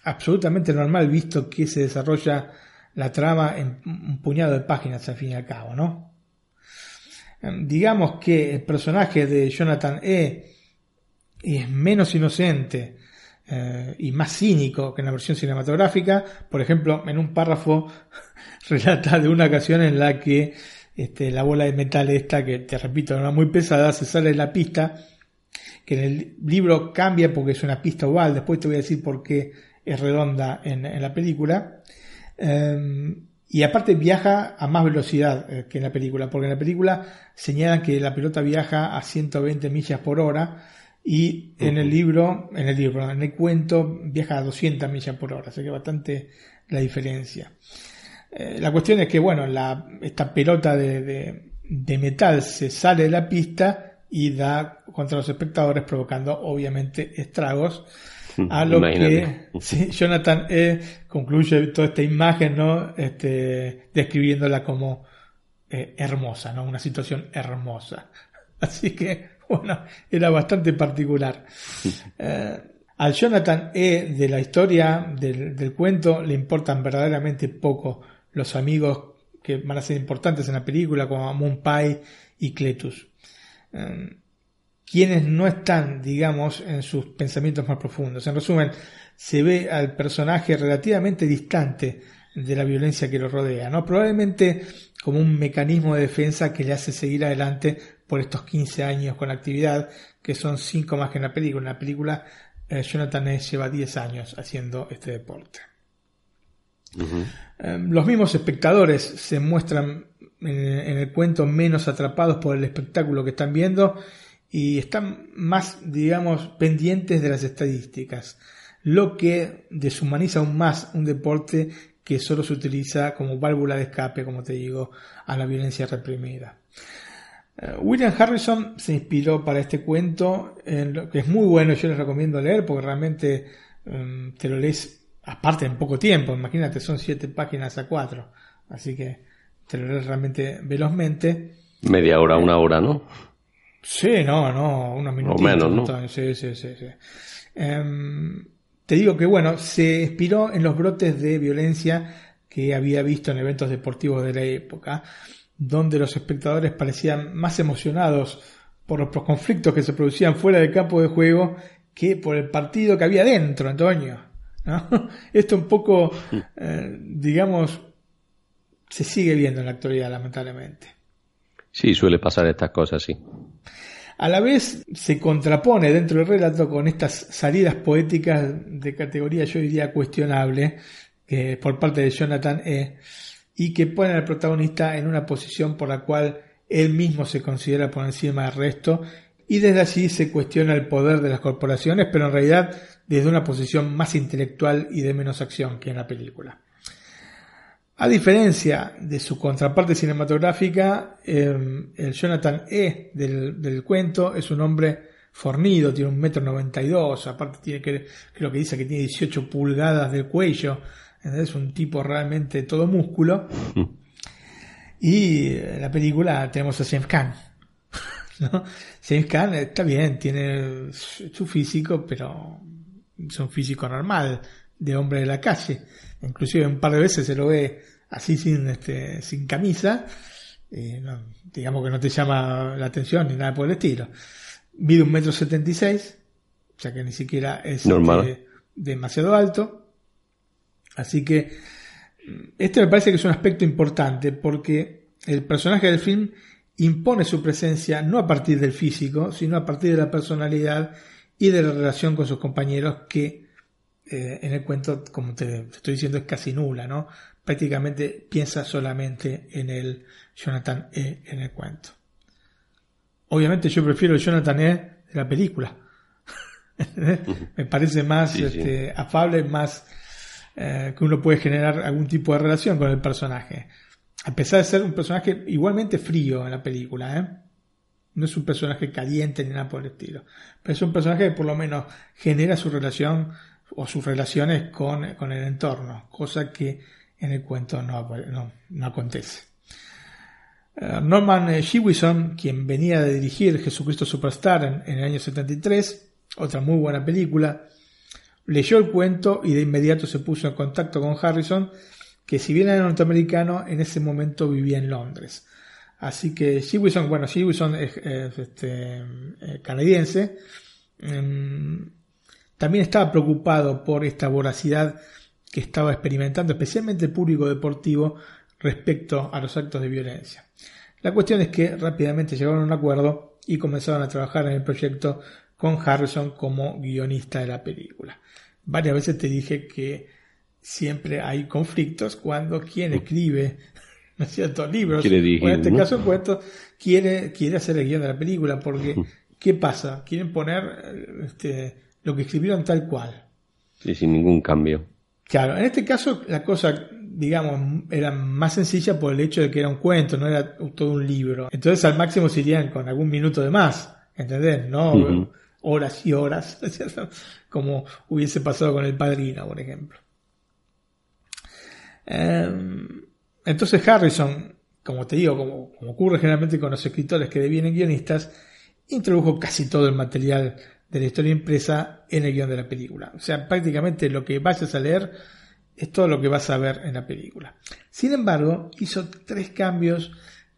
absolutamente normal visto que se desarrolla la trama en un puñado de páginas al fin y al cabo, ¿no? Em, digamos que el personaje de Jonathan E. es menos inocente eh, y más cínico que en la versión cinematográfica. Por ejemplo, en un párrafo [LAUGHS] relata de una ocasión en la que este, la bola de metal esta, que te repito, era muy pesada, se sale de la pista, que en el libro cambia porque es una pista oval, después te voy a decir por qué es redonda en, la película. Em, y aparte viaja a más velocidad eh, que en la película, porque en la película señalan que la pelota viaja a 120 millas por hora, y en el libro, en el libro, en el cuento, viaja a 200 millas por hora, así que bastante la diferencia. Eh, la cuestión es que, bueno, la, esta pelota de, de, metal se sale de la pista y da contra los espectadores, provocando obviamente estragos. A lo que [LAUGHS] Jonathan E. concluye toda esta imagen, ¿no? Este, describiéndola como eh, hermosa, ¿no? Una situación hermosa. [LAUGHS] Así que bueno, era bastante particular. [LAUGHS] Eh, al Jonathan E. de la historia del, cuento le importan verdaderamente poco los amigos que van a ser importantes en la película, como Moon Pie y Cletus. Eh, quienes no están, digamos, en sus pensamientos más profundos. En resumen, se ve al personaje relativamente distante de la violencia que lo rodea, ¿no? Probablemente como un mecanismo de defensa que le hace seguir adelante por estos 15 años con actividad, que son 5 más que en la película. En la película eh, Jonathan lleva 10 años haciendo este deporte. Em, los mismos espectadores se muestran en, el cuento menos atrapados por el espectáculo que están viendo y están más, digamos, pendientes de las estadísticas, lo que deshumaniza aún más un deporte que solo se utiliza como válvula de escape, como te digo, a la violencia reprimida. Eh, William Harrison se inspiró para este cuento, en lo que es muy bueno, yo les recomiendo leer porque realmente em, te lo lees aparte en poco tiempo, imagínate, son siete páginas a cuatro, así que te lo lees realmente velozmente. Media hora, una hora, ¿no? Sí, no, no, unos minutos. O menos, ¿no? Sí, sí, sí. sí. Em, te digo que, bueno, se inspiró en los brotes de violencia que había visto en eventos deportivos de la época donde los espectadores parecían más emocionados por los conflictos que se producían fuera del campo de juego que por el partido que había dentro, Antonio. [LAUGHS] Esto un poco, eh, digamos, se sigue viendo en la actualidad, lamentablemente. Sí, suele pasar estas cosas, sí. A la vez se contrapone dentro del relato con estas salidas poéticas de categoría, yo diría, cuestionable, que por parte de Jonathan E y que ponen al protagonista en una posición por la cual él mismo se considera por encima del resto y desde allí se cuestiona el poder de las corporaciones, pero en realidad desde una posición más intelectual y de menos acción que en la película. A diferencia de su contraparte cinematográfica, em, el Jonathan E. del, cuento es un hombre fornido, tiene un metro noventa y dos, aparte tiene que, creo que dice que tiene 18 pulgadas de cuello, es un tipo realmente todo músculo. [LAUGHS] Y en la película tenemos a James Caan. [LAUGHS] ¿no? James Caan está bien, tiene su físico, pero es un físico normal, de hombre de la calle. Inclusive un par de veces se lo ve así sin, este, sin camisa. digamos que no te llama la atención ni nada por el estilo. Mide un metro setenta y seis, o sea que ni siquiera es Normal. demasiado alto. Así que este me parece que es un aspecto importante porque el personaje del film impone su presencia no a partir del físico, sino a partir de la personalidad y de la relación con sus compañeros que eh, en el cuento, como te, estoy diciendo, es casi nula, ¿no? Prácticamente piensa solamente en el Jonathan E. en el cuento. Obviamente yo prefiero el Jonathan E. de la película. [LAUGHS] Me parece más este, afable, más eh, que uno puede generar algún tipo de relación con el personaje. A pesar de ser un personaje igualmente frío en la película, ¿eh? No es un personaje caliente ni nada por el estilo. Pero es un personaje que por lo menos genera su relación o sus relaciones con, el entorno, cosa que en el cuento no, no, acontece. Eh, Norman Jewison, quien venía de dirigir Jesucristo Superstar en, en, el año 73, otra muy buena película, leyó el cuento y de inmediato se puso en contacto con Harrison que si bien era norteamericano, en ese momento vivía en Londres. Así que Wilson, bueno, Wilson es, este, eh, canadiense, em, también estaba preocupado por esta voracidad que estaba experimentando, especialmente el público deportivo, respecto a los actos de violencia. La cuestión es que rápidamente llegaron a un acuerdo y comenzaron a trabajar en el proyecto con Harrison como guionista de la película. Varias veces te dije que siempre hay conflictos cuando quien escribe [LAUGHS] ¿no es cierto? libros, en este caso puesto, quiere, quiere hacer el guion de la película, porque ¿qué pasa? Quieren poner este, lo que escribieron tal cual. Sí, sin ningún cambio. Claro, en este caso la cosa, digamos, era más sencilla por el hecho de que era un cuento, no era todo un libro. Entonces al máximo se irían con algún minuto de más, ¿entendés? No horas y horas, [LAUGHS] como hubiese pasado con El Padrino, por ejemplo. Em, entonces Harrison, como te digo, como, ocurre generalmente con los escritores que devienen guionistas, introdujo casi todo el material de la historia impresa en el guion de la película. O sea, prácticamente lo que vayas a leer es todo lo que vas a ver en la película. Sin embargo, hizo tres cambios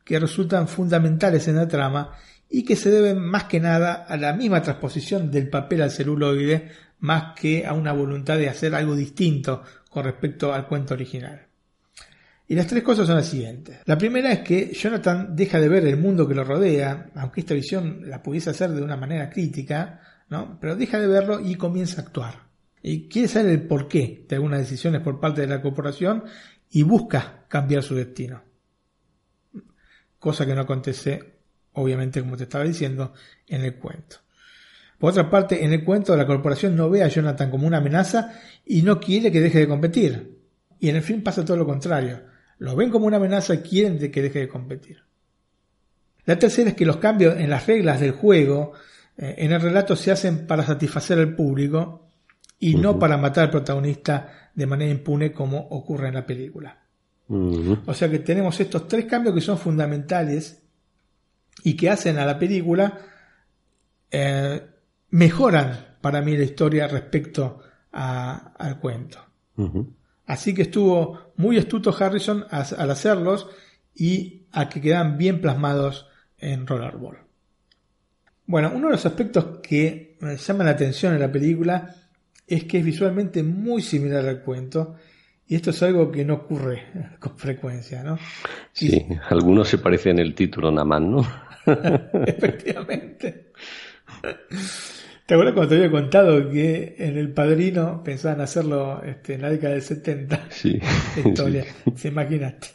que resultan fundamentales en la trama y que se deben más que nada a la misma transposición del papel al celuloide más que a una voluntad de hacer algo distinto con respecto al cuento original. Y las tres cosas son las siguientes. La primera es que Jonathan deja de ver el mundo que lo rodea, aunque esta visión la pudiese hacer de una manera crítica, ¿no? pero deja de verlo y comienza a actuar. Y quiere saber el porqué de algunas decisiones por parte de la corporación y busca cambiar su destino. Cosa que no acontece, obviamente, como te estaba diciendo, en el cuento. Por otra parte, en el cuento la corporación no ve a Jonathan como una amenaza y no quiere que deje de competir. Y en el film pasa todo lo contrario. Lo ven como una amenaza y quieren que deje de competir. La tercera es que los cambios en las reglas del juego eh, en el relato se hacen para satisfacer al público y no para matar al protagonista de manera impune como ocurre en la película. O sea que tenemos estos tres cambios que son fundamentales y que hacen a la película eh, mejoran para mí la historia respecto al cuento. Así que estuvo muy astuto Harrison al hacerlos y a que quedan bien plasmados en Rollerball. Bueno, uno de los aspectos que me llama la atención en la película es que es visualmente muy similar al cuento y esto es algo que no ocurre [LAUGHS] con frecuencia, ¿no? Sí, algunos se parecen el título nada más, ¿no? [LAUGHS] Efectivamente. ¿Te acuerdas cuando te había contado que en El Padrino pensaban hacerlo este, en la década del 70? [LAUGHS] Sí. Historia, se imaginaste.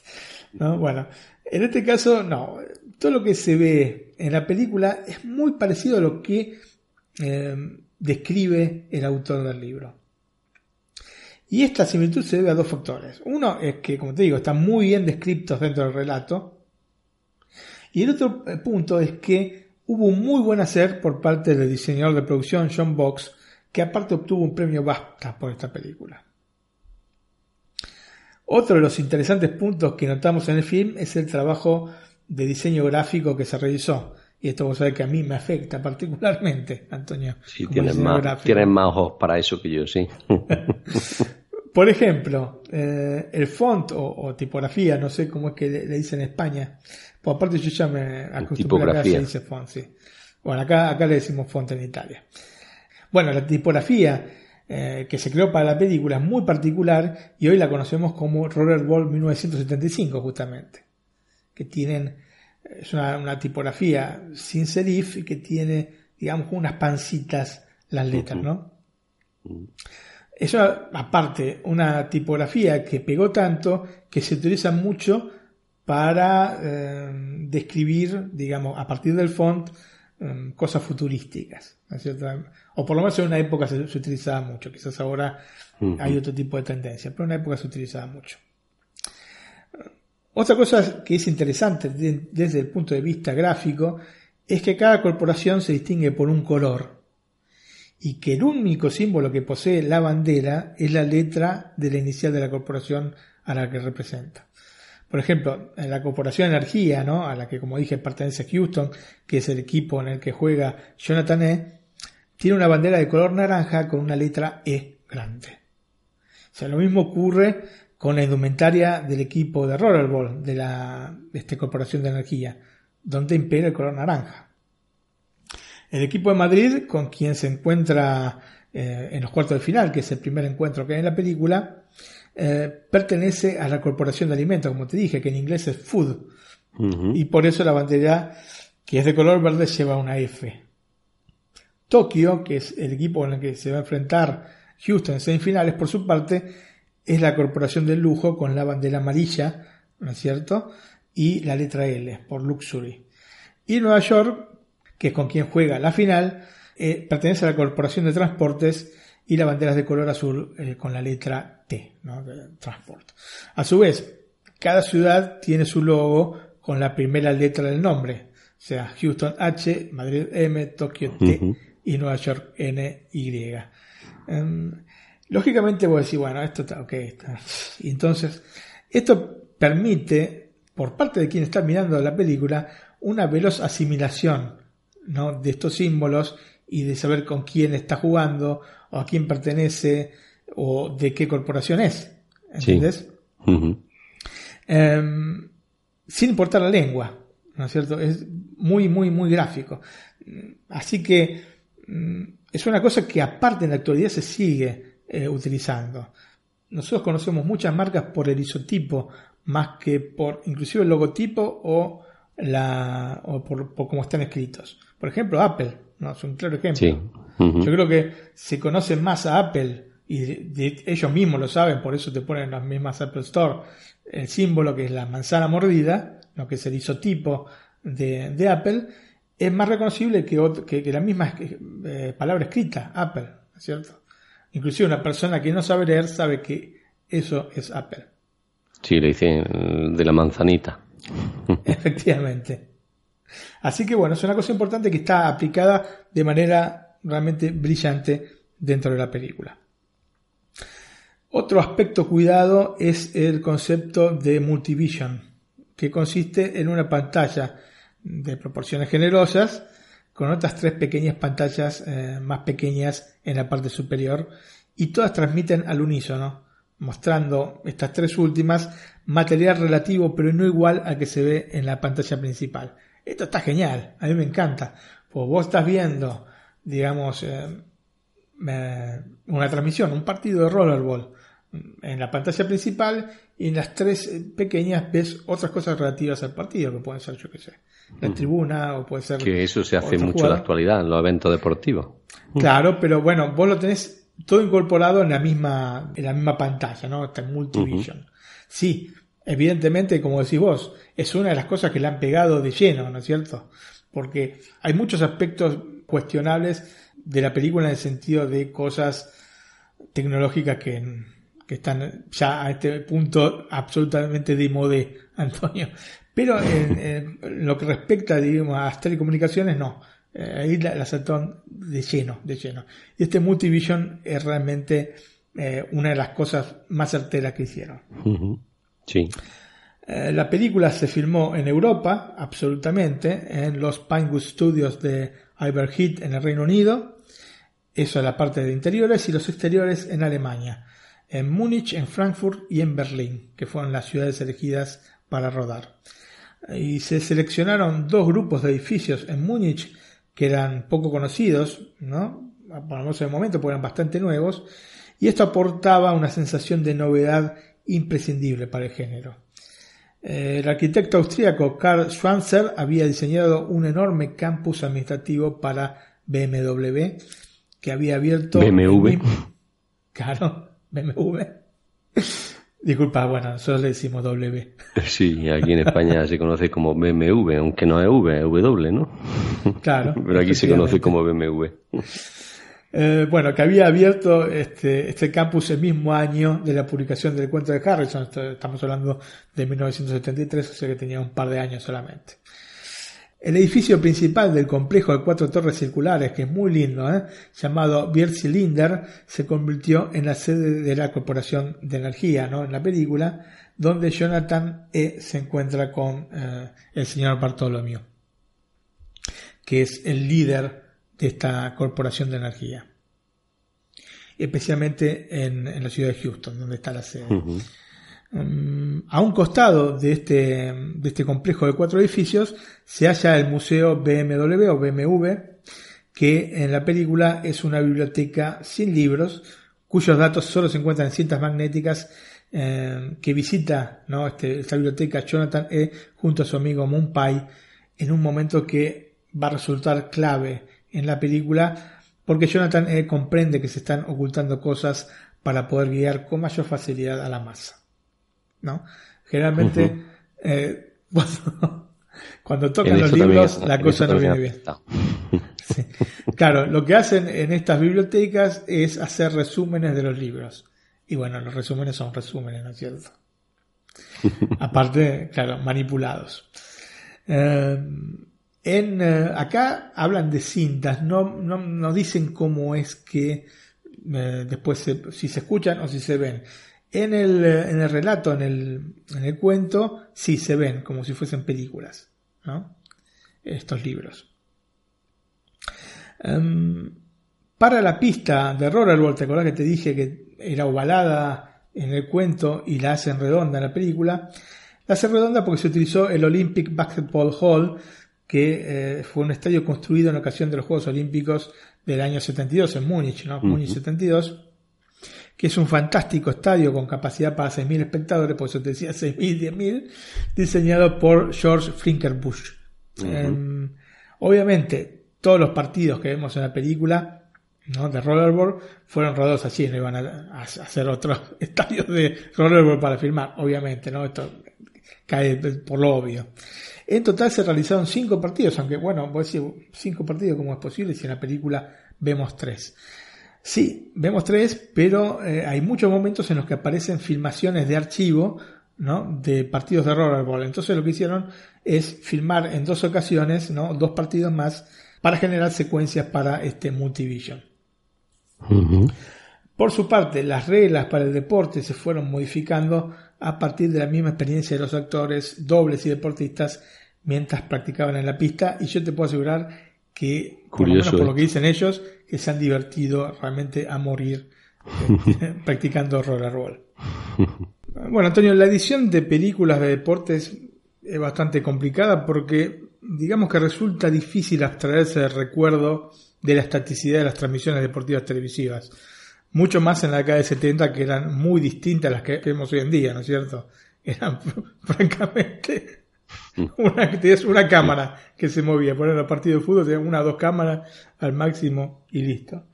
¿No? Bueno, en este caso, no. Todo lo que se ve en la película es muy parecido a lo que eh, describe el autor del libro. Y esta similitud se debe a dos factores. Uno es que, como te digo, están muy bien descritos dentro del relato. Y el otro eh, punto es que hubo un muy buen hacer por parte del diseñador de producción John Box, que aparte obtuvo un premio BAFTA por esta película. Otro de los interesantes puntos que notamos en el film es el trabajo de diseño gráfico que se realizó. Y esto vos sabés que a mí me afecta particularmente, Antonio. Sí, tienes más, más ojos para eso que yo, sí. [LAUGHS] Por ejemplo, eh, el font o, tipografía, no sé cómo es que le, dicen en España, pues aparte yo ya me acostumbré acá se dice font, sí. Bueno, acá, acá le decimos font en Italia. Bueno, la tipografía eh, que se creó para la película, muy particular y hoy la conocemos como Rollerball 1975 justamente, que tienen, es una, tipografía sin serif y que tiene, digamos, unas pancitas las letras, ¿no? Eso, aparte, una tipografía que pegó tanto que se utiliza mucho para eh, describir, digamos, a partir del font, eh, cosas futurísticas. O por lo menos en una época se, utilizaba mucho, quizás ahora hay otro tipo de tendencia, pero en una época se utilizaba mucho. Otra cosa que es interesante desde el punto de vista gráfico es que cada corporación se distingue por un color y que el único símbolo que posee la bandera es la letra de la inicial de la corporación a la que representa. Por ejemplo, en la Corporación Energía, ¿no? a la que como dije pertenece Houston, que es el equipo en el que juega Jonathan E., tiene una bandera de color naranja con una letra E grande. O sea, lo mismo ocurre con la indumentaria del equipo de Rollerball de la Corporación de Energía, donde impera el color naranja. El equipo de Madrid, con quien se encuentra eh, en los cuartos de final, que es el primer encuentro que hay en la película, eh, pertenece a la Corporación de Alimentos, como te dije, que en inglés es Food. Y por eso la bandera, que es de color verde, lleva una F. Tokio, que es el equipo en el que se va a enfrentar Houston en semifinales, por su parte, es la Corporación del Lujo con la bandera amarilla, ¿no es cierto? Y la letra L, por Luxury. Y Nueva York, que es con quien juega la final, eh, pertenece a la Corporación de Transportes y la bandera es de color azul eh, con la letra T, ¿no? De transport. A su vez, cada ciudad tiene su logo con la primera letra del nombre, o sea, Houston H, Madrid M, Tokio T y Nueva York N, Y. Em, lógicamente voy a decir, bueno, esto está ok. Está. Y entonces, esto permite, por parte de quien está mirando la película, una veloz asimilación ¿no? de estos símbolos y de saber con quién está jugando o a quién pertenece o de qué corporación es. ¿Entiendes? Em, sin importar la lengua, ¿no es cierto? Es muy, muy, muy gráfico. Así que mm, es una cosa que aparte en la actualidad se sigue eh, utilizando. Nosotros conocemos muchas marcas por el isotipo más que por inclusive el logotipo o la o por, por cómo están escritos. Por ejemplo, Apple, ¿no? Es un claro ejemplo. Yo creo que se conocen más a Apple y ellos mismos lo saben, por eso te ponen las mismas Apple Store el símbolo que es la manzana mordida, lo que es el isotipo de, de Apple, es más reconocible que, que, la misma eh, palabra escrita, Apple, ¿cierto? Inclusive una persona que no sabe leer sabe que eso es Apple. Sí, le dicen de la manzanita. [LAUGHS] Efectivamente. Así que bueno, es una cosa importante que está aplicada de manera realmente brillante dentro de la película. Otro aspecto cuidado es el concepto de multivision, que consiste en una pantalla de proporciones generosas con otras tres pequeñas pantallas eh, más pequeñas en la parte superior y todas transmiten al unísono, mostrando estas tres últimas material relativo pero no igual al que se ve en la pantalla principal. Esto está genial, a mí me encanta. Pues vos estás viendo, digamos, eh, una transmisión, un partido de rollerball en la pantalla principal y en las tres eh, pequeñas ves otras cosas relativas al partido, que pueden ser, yo qué sé, la tribuna o puede ser... Que eso se hace mucho en la actualidad, en los eventos deportivos. Claro, pero bueno, vos lo tenés todo incorporado en la misma, en la misma pantalla, ¿no? Está en multivision. Sí, evidentemente, como decís vos, es una de las cosas que le han pegado de lleno, ¿no es cierto? Porque hay muchos aspectos cuestionables de la película en el sentido de cosas tecnológicas que, están ya a este punto absolutamente de modé, [LAUGHS] Antonio. Pero en, lo que respecta, digamos, a las telecomunicaciones, no. Eh, ahí la, la de lleno, de lleno. Y este Multivision es realmente eh, una de las cosas más certeras que hicieron. Sí. Eh, la película se filmó en Europa, absolutamente, en los Pinewood Studios de Iberhead en el Reino Unido. Eso es la parte de interiores y los exteriores en Alemania, en Múnich, en Frankfurt y en Berlín, que fueron las ciudades elegidas para rodar. Y se seleccionaron dos grupos de edificios en Múnich que eran poco conocidos, ¿no? por en el momento, porque eran bastante nuevos, y esto aportaba una sensación de novedad imprescindible para el género. Eh, el arquitecto austríaco Karl Schwanzer había diseñado un enorme campus administrativo para BMW que había abierto. BMW. Claro, BMW. Disculpa, bueno, nosotros le decimos W. Sí, aquí en España se conoce como BMW, aunque no es V, es W, ¿no? Claro. Pero aquí se conoce como BMW. Eh, bueno, que había abierto este, este campus el mismo año de la publicación del cuento de Harrison. Estamos hablando de 1973, o sea que tenía un par de años solamente. El edificio principal del complejo de cuatro torres circulares, que es muy lindo, ¿eh? llamado Bier Cylinder, se convirtió en la sede de la Corporación de Energía, ¿no? en la película, donde Jonathan E. se encuentra con eh, el señor Bartolomeo, que es el líder de esta Corporación de Energía, especialmente en, la ciudad de Houston, donde está la sede. Mm, a un costado de este, de este complejo de cuatro edificios se halla el Museo BMW o BMW, que en la película es una biblioteca sin libros, cuyos datos solo se encuentran en cintas magnéticas eh, que visita ¿no? este, esta biblioteca Jonathan E. junto a su amigo Pai en un momento que va a resultar clave en la película porque Jonathan E. comprende que se están ocultando cosas para poder guiar con mayor facilidad a la masa. ¿no? Generalmente, eh, [LAUGHS] cuando, tocan los libros, la cosa no viene bien. [LAUGHS] [LAUGHS] Claro, lo que hacen en estas bibliotecas es hacer resúmenes de los libros. Y bueno, los resúmenes son resúmenes, ¿no es cierto? Aparte, claro, manipulados. Eh, en, eh, acá hablan de cintas, no, no, dicen cómo es que después si se escuchan o si se ven. En el, eh, en el relato, en el, en el, cuento, sí se ven como si fuesen películas, ¿no? Estos libros. Em, para la pista de Rollerball, ¿te acordás que te dije que era ovalada en el cuento y la hacen redonda en la película? La hacen redonda porque se utilizó el Olympic Basketball Hall, que eh, fue un estadio construido en ocasión de los Juegos Olímpicos del año 72 en Múnich, ¿no? Múnich 72 que es un fantástico estadio con capacidad para 6.000 espectadores, por eso te decía 6.000, 10.000, diseñado por George Flinkerbush. Em, obviamente, todos los partidos que vemos en la película ¿no? de Rollerball fueron rodados allí, no iban a, hacer otros [LAUGHS] estadios de Rollerball para filmar, obviamente, ¿no? Esto cae por lo obvio. En total se realizaron cinco partidos, aunque bueno, voy a decir cinco partidos, ¿cómo es posible si en la película vemos tres? Sí, vemos tres, pero eh, hay muchos momentos en los que aparecen filmaciones de archivo ¿no? de partidos de rollerball. Entonces lo que hicieron es filmar en dos ocasiones ¿no? dos partidos más para generar secuencias para este Multivision. Por su parte, las reglas para el deporte se fueron modificando a partir de la misma experiencia de los actores, dobles y deportistas mientras practicaban en la pista y yo te puedo asegurar que, por lo menos por lo que dicen ellos, que se han divertido realmente a morir eh, [LAUGHS] practicando rollerball. [LAUGHS] Bueno, Antonio, la edición de películas de deportes es bastante complicada porque digamos que resulta difícil abstraerse del recuerdo de la estaticidad de las transmisiones deportivas televisivas. Mucho más en la década de 70 que eran muy distintas a las que vemos hoy en día, ¿no es cierto? Eran [LAUGHS] francamente una, tenías una cámara que se movía. Por los partidos de fútbol tenías una o dos cámaras al máximo y listo.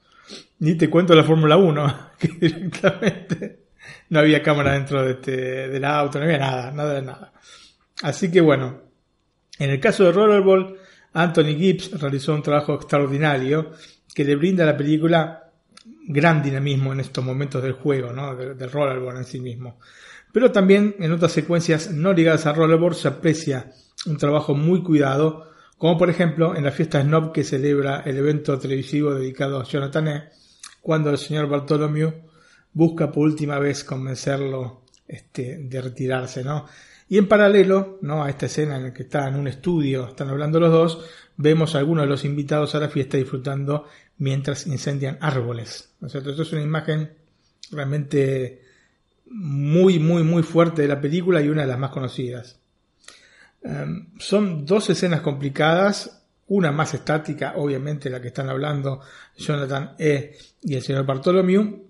Ni te cuento la Fórmula 1, [LAUGHS] que directamente no había cámara dentro de este, del auto, no había nada, nada de nada. Así que bueno, en el caso de Rollerball, Anthony Gibbs realizó un trabajo extraordinario que le brinda a la película gran dinamismo en estos momentos del juego, ¿no? del Rollerball en sí mismo. Pero también en otras secuencias no ligadas a Rollerball se aprecia un trabajo muy cuidado, como por ejemplo en la fiesta Snob que celebra el evento televisivo dedicado a Jonathan E., cuando el señor Bartholomew busca por última vez convencerlo este, de retirarse, ¿no? Y en paralelo, ¿no? A esta escena en la que está en un estudio, están hablando los dos, vemos a algunos de los invitados a la fiesta disfrutando mientras incendian árboles. ¿no es Esto es una imagen realmente muy, muy, muy fuerte de la película y una de las más conocidas. Em, son dos escenas complicadas una más estática, obviamente la que están hablando Jonathan E. y el señor Bartholomew,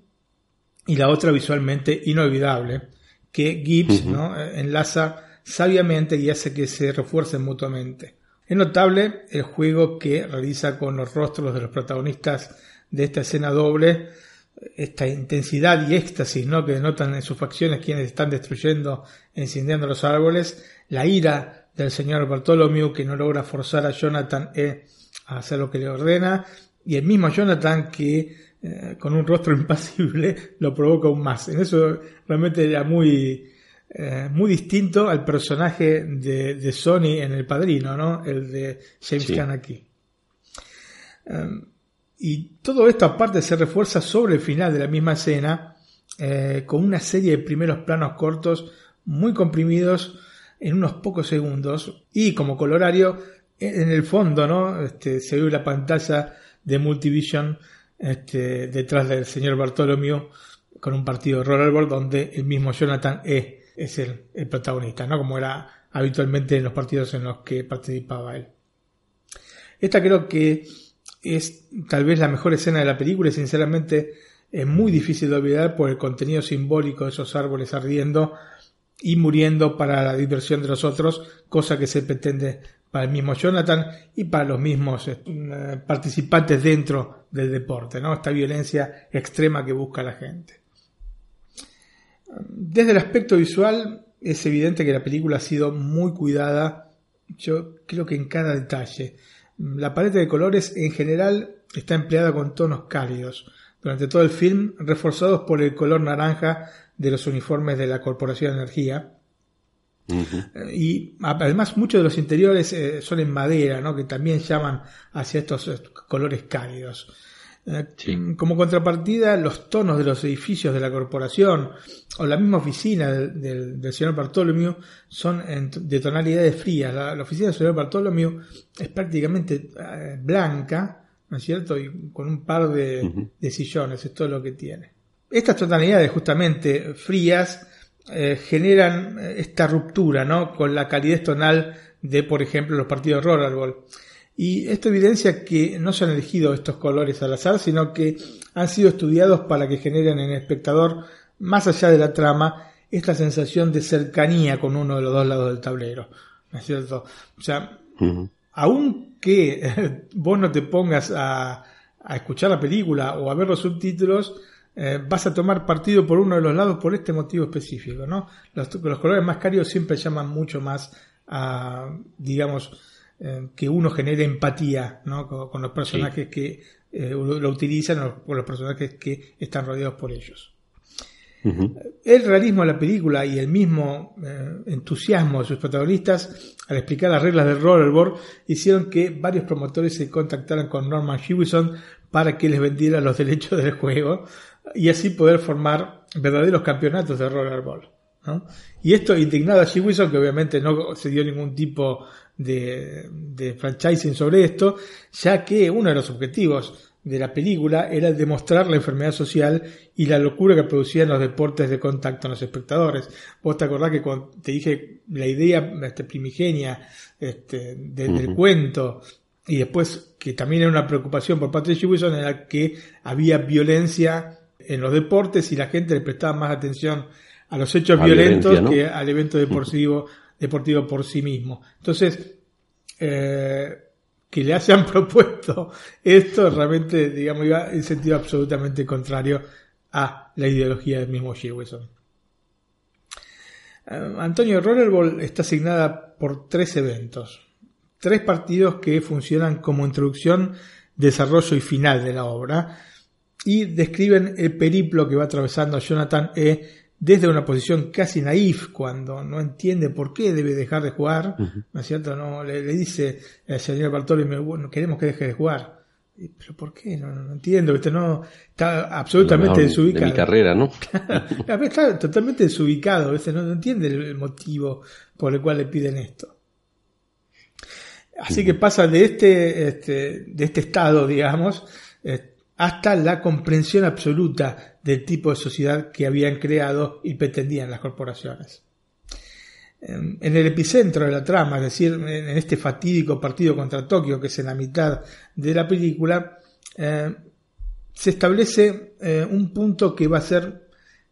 y la otra visualmente inolvidable, que Gibbs ¿no? enlaza sabiamente y hace que se refuercen mutuamente. Es notable el juego que realiza con los rostros de los protagonistas de esta escena doble, esta intensidad y éxtasis ¿no? que denotan en sus facciones quienes están destruyendo incendiando los árboles, la ira del señor Bartholomew que no logra forzar a Jonathan E a hacer lo que le ordena, y el mismo Jonathan que eh, con un rostro [LAUGHS] impasible lo provoca aún más. En eso realmente era muy, eh, muy distinto al personaje de, de, Sony en El Padrino, ¿no? El de James sí. aquí. Um, y todo esto aparte se refuerza sobre el final de la misma escena eh, con una serie de primeros planos cortos muy comprimidos en unos pocos segundos y como colorario en el fondo no este, se ve la pantalla de Multivision este, detrás del señor Bartholomew con un partido de rollerball donde el mismo Jonathan E es el, el, protagonista, ¿no? Como era habitualmente en los partidos en los que participaba él. Esta creo que es tal vez la mejor escena de la película y sinceramente es muy difícil de olvidar por el contenido simbólico de esos árboles ardiendo y muriendo para la diversión de los otros, cosa que se pretende para el mismo Jonathan y para los mismos eh, participantes dentro del deporte, ¿no? Esta violencia extrema que busca la gente. Desde el aspecto visual es evidente que la película ha sido muy cuidada, yo creo que en cada detalle. La paleta de colores en general está empleada con tonos cálidos durante todo el film, reforzados por el color naranja de los uniformes de la Corporación de Energía. Uh -huh. Y además muchos de los interiores eh, son en madera, ¿no? que también llaman hacia estos colores cálidos. Sí. Como contrapartida, los tonos de los edificios de la corporación o la misma oficina del, del, del señor Bartholomew son en, de tonalidades frías. La, la, oficina del señor Bartholomew es prácticamente eh, blanca, ¿no es cierto? Y con un par de, uh -huh. de, sillones, es todo lo que tiene. Estas tonalidades justamente frías eh, generan esta ruptura ¿no? con la calidez tonal de, por ejemplo, los partidos de rollerball. Y esto evidencia que no se han elegido estos colores al azar, sino que han sido estudiados para que generen en el espectador, más allá de la trama, esta sensación de cercanía con uno de los dos lados del tablero. ¿No es cierto? O sea, uh -huh. aunque [LAUGHS] vos no te pongas a, a, escuchar la película o a ver los subtítulos, eh, vas a tomar partido por uno de los lados por este motivo específico, ¿no? Los, los colores más cálidos siempre llaman mucho más a, digamos, eh, que uno genere empatía ¿no? con, con, los personajes sí. que eh, lo, lo, utilizan o con los personajes que están rodeados por ellos. Uh -huh. El realismo de la película y el mismo eh, entusiasmo de sus protagonistas al explicar las reglas del rollerboard hicieron que varios promotores se contactaran con Norman Hewison para que les vendiera los [LAUGHS] derechos del juego y así poder formar verdaderos campeonatos de rollerball. ¿no? Y esto indignado a Hewison, que obviamente no se dio ningún tipo de, de franchising sobre esto, ya que uno de los objetivos de la película era el demostrar la enfermedad social y la locura que producían los deportes de contacto en los espectadores. Vos te acordás que cuando te dije la idea este, primigenia este, de, uh -huh. del cuento y después que también era una preocupación por parte de Wilson era que había violencia en los deportes y la gente le prestaba más atención a los hechos a violentos ¿no? que al evento deportivo, deportivo por sí mismo. Entonces, eh, que le hayan [LAUGHS] propuesto esto realmente, digamos, iba en sentido absolutamente contrario a la ideología del mismo Jewison. Uh, Antonio Rollerball está asignada por tres eventos, tres partidos que funcionan como introducción, desarrollo y final de la obra y describen el periplo que va atravesando Jonathan E desde una posición casi naif cuando no entiende por qué debe dejar de jugar, uh -huh. ¿no es cierto? No, le, le dice el señor Bartolomé, bueno, queremos que deje de jugar. Pero ¿por qué? No, no, no entiendo. No, está absolutamente desubicado. De mi carrera, ¿no? [LAUGHS] está totalmente desubicado, ¿viste? No, no entiende el motivo por el cual le piden esto. Así que pasa de este, este, de este estado, digamos, hasta la comprensión absoluta del tipo de sociedad que habían creado y pretendían las corporaciones. En el epicentro de la trama, es decir, en este fatídico partido contra Tokio, que es en la mitad de la película, eh, se establece eh, un punto que va a ser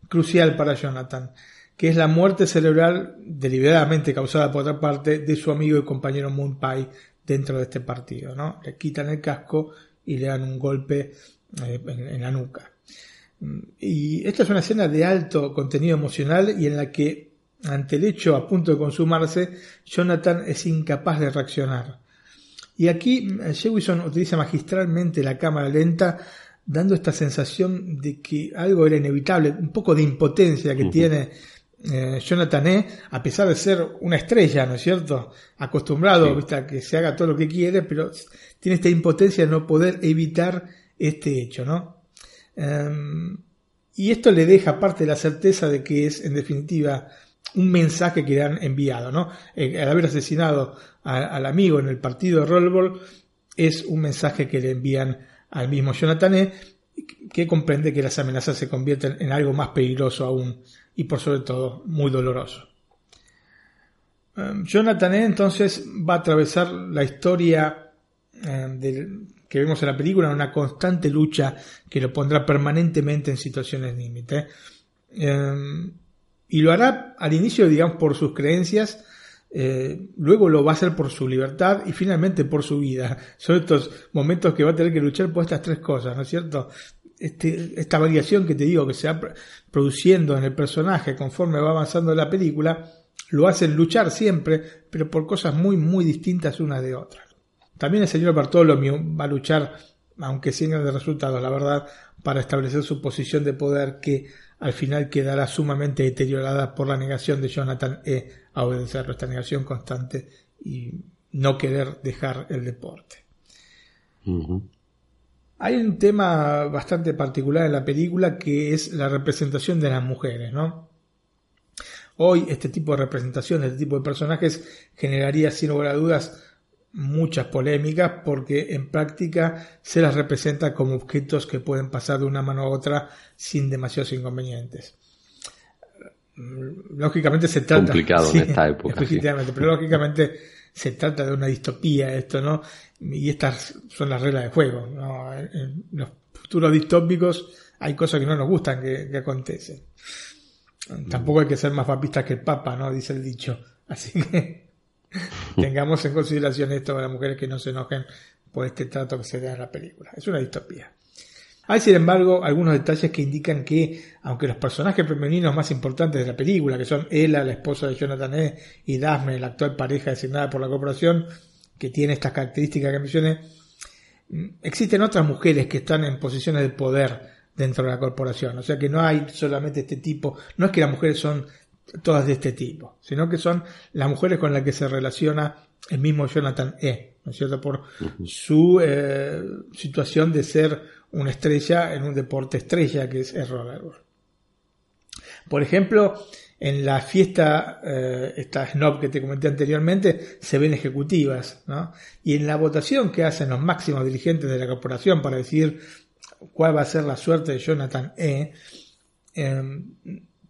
crucial para Jonathan, que es la muerte cerebral deliberadamente causada por otra parte de su amigo y compañero Moon dentro de este partido. ¿no? Le quitan el casco y le dan un golpe eh, en, la nuca. Y esta es una escena de alto contenido emocional y en la que, ante el hecho a punto de consumarse, Jonathan es incapaz de reaccionar. Y aquí eh, Jewison utiliza magistralmente la cámara lenta dando esta sensación de que algo era inevitable, un poco de impotencia que tiene eh, Jonathan E, a pesar de ser una estrella, ¿no es cierto? Acostumbrado a que se haga todo lo que quiere, pero tiene esta impotencia de no poder evitar este hecho, ¿no? Em, y esto le deja parte de la certeza de que es, en definitiva, un mensaje que le han enviado, ¿no? al haber asesinado al amigo en el partido de Rollerball, es un mensaje que le envían al mismo Jonathan que comprende que las amenazas se convierten en algo más peligroso aún y por sobre todo muy doloroso. Um, Jonathan entonces va a atravesar la historia um, que vemos en la película una constante lucha que lo pondrá permanentemente en situaciones límite. Um, y lo hará al inicio, digamos, por sus creencias, eh, luego lo va a hacer por su libertad y finalmente por su vida. [LAUGHS] Son estos momentos que va a tener que luchar por estas tres cosas, ¿no es cierto? Este, esta variación que te digo que se va produciendo en el personaje conforme va avanzando la película, lo hacen luchar siempre, pero por cosas muy, muy distintas unas de otras. También el señor Bartolomeo va a luchar, aunque sin de resultados, la verdad, para establecer su posición de poder que al final quedará sumamente deteriorada por la negación de Jonathan E. a obedecer esta negación constante y no querer dejar el deporte. Hay un tema bastante particular en la película que es la representación de las mujeres, ¿no? Hoy este tipo de representación, este tipo de personajes generaría sin lugar a dudas muchas polémicas porque en práctica se las representa como objetos que pueden pasar de una mano a otra sin demasiados inconvenientes. Lógicamente se trata... Complicado en esta época. pero lógicamente se trata de una distopía esto, ¿no? Y estas son las reglas de juego, En los futuros distópicos hay cosas que no nos gustan que, que acontecen. Tampoco hay que ser más papistas que el Papa, ¿no? Dice el dicho. Así que [LAUGHS] Tengamos en consideración esto para las mujeres que no se enojen por este trato que se da en la película. Es una distopía. Hay, sin embargo, algunos detalles que indican que, aunque los personajes femeninos más importantes de la película, que son Ella, la esposa de Jonathan E., y Daphne, la actual pareja designada por la corporación, que tiene estas características que mencioné, existen otras mujeres que están en posiciones de poder dentro de la corporación. O sea que no hay solamente este tipo, no es que las mujeres son todas de este tipo, sino que son las mujeres con las que se relaciona el mismo Jonathan E., ¿no es cierto? Por su eh, situación de ser una estrella en un deporte estrella que es el rollerball. Por ejemplo, en la fiesta, eh, esta snob que te comenté anteriormente, se ven ejecutivas, ¿no? Y en la votación que hacen los máximos dirigentes de la corporación para decir cuál va a ser la suerte de Jonathan E., em,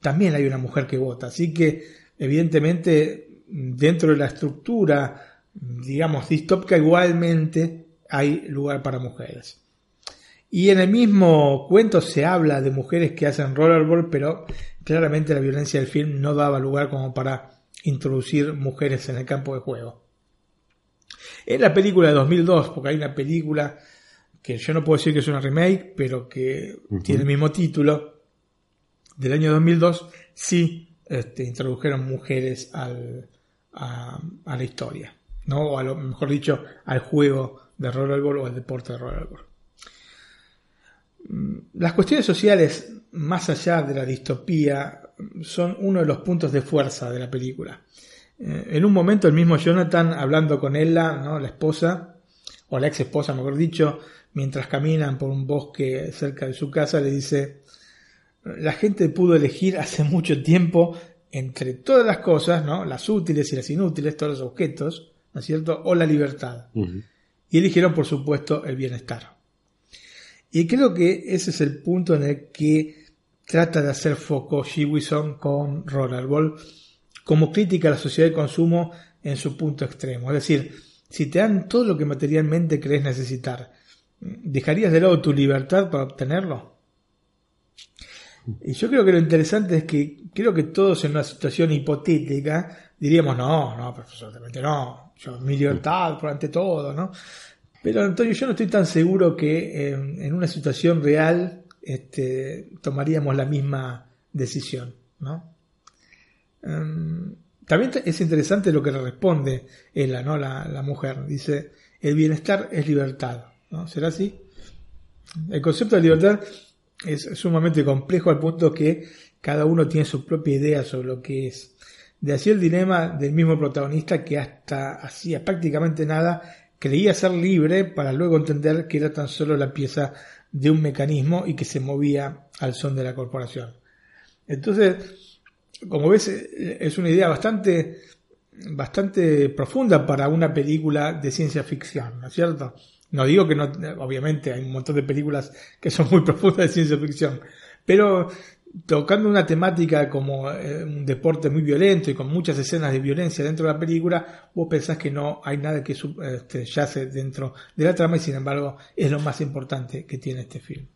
también hay una mujer que vota. Así que, evidentemente, dentro de la estructura, digamos, distópica, igualmente hay lugar para mujeres. Y en el mismo cuento se habla de mujeres que hacen rollerball, pero claramente la violencia del film no daba lugar como para introducir mujeres en el campo de juego. En la película de 2002, porque hay una película que yo no puedo decir que es una remake, pero que tiene el mismo título, del año 2002 sí este, introdujeron mujeres al, a, la historia, ¿no? o a lo mejor dicho, al juego de rollerball o al deporte de rollerball. Mm, las cuestiones sociales, más allá de la distopía, son uno de los puntos de fuerza de la película. Eh, en un momento el mismo Jonathan, hablando con ella, ¿no? la esposa, o la ex esposa, mejor dicho, mientras caminan por un bosque cerca de su casa, le dice, la gente pudo elegir hace mucho tiempo entre todas las cosas, ¿no? Las útiles y las inútiles, todos los objetos, ¿no es cierto? O la libertad. Y eligieron, por supuesto, el bienestar. Y creo que ese es el punto en el que trata de hacer foco Shiwison con Rollerball, como crítica a la sociedad de consumo en su punto extremo. Es decir, si te dan todo lo que materialmente crees necesitar, ¿dejarías de lado tu libertad para obtenerlo? Y yo creo que lo interesante es que creo que todos en una situación hipotética diríamos, no, no, absolutamente no, yo mi libertad por ante todo, ¿no? Pero Antonio, yo no estoy tan seguro que en una situación real este, tomaríamos la misma decisión, ¿no? Em, también es interesante lo que le responde ella, ¿no? La, la, mujer. Dice, el bienestar es libertad, ¿no? ¿Será así? El concepto de libertad es sumamente complejo al punto que cada uno tiene su propia idea sobre lo que es. De así el dilema del mismo protagonista que hasta hacía prácticamente nada creía ser libre para luego entender que era tan solo la pieza de un mecanismo y que se movía al son de la corporación. Entonces, como ves, es una idea bastante, bastante profunda para una película de ciencia ficción, ¿no es cierto? No digo que no, obviamente hay un montón de películas que son muy profundas de ciencia ficción, pero tocando una temática como eh, un deporte muy violento y con muchas escenas de violencia dentro de la película, vos pensás que no hay nada que este, yace dentro de la trama y sin embargo es lo más importante que tiene este film.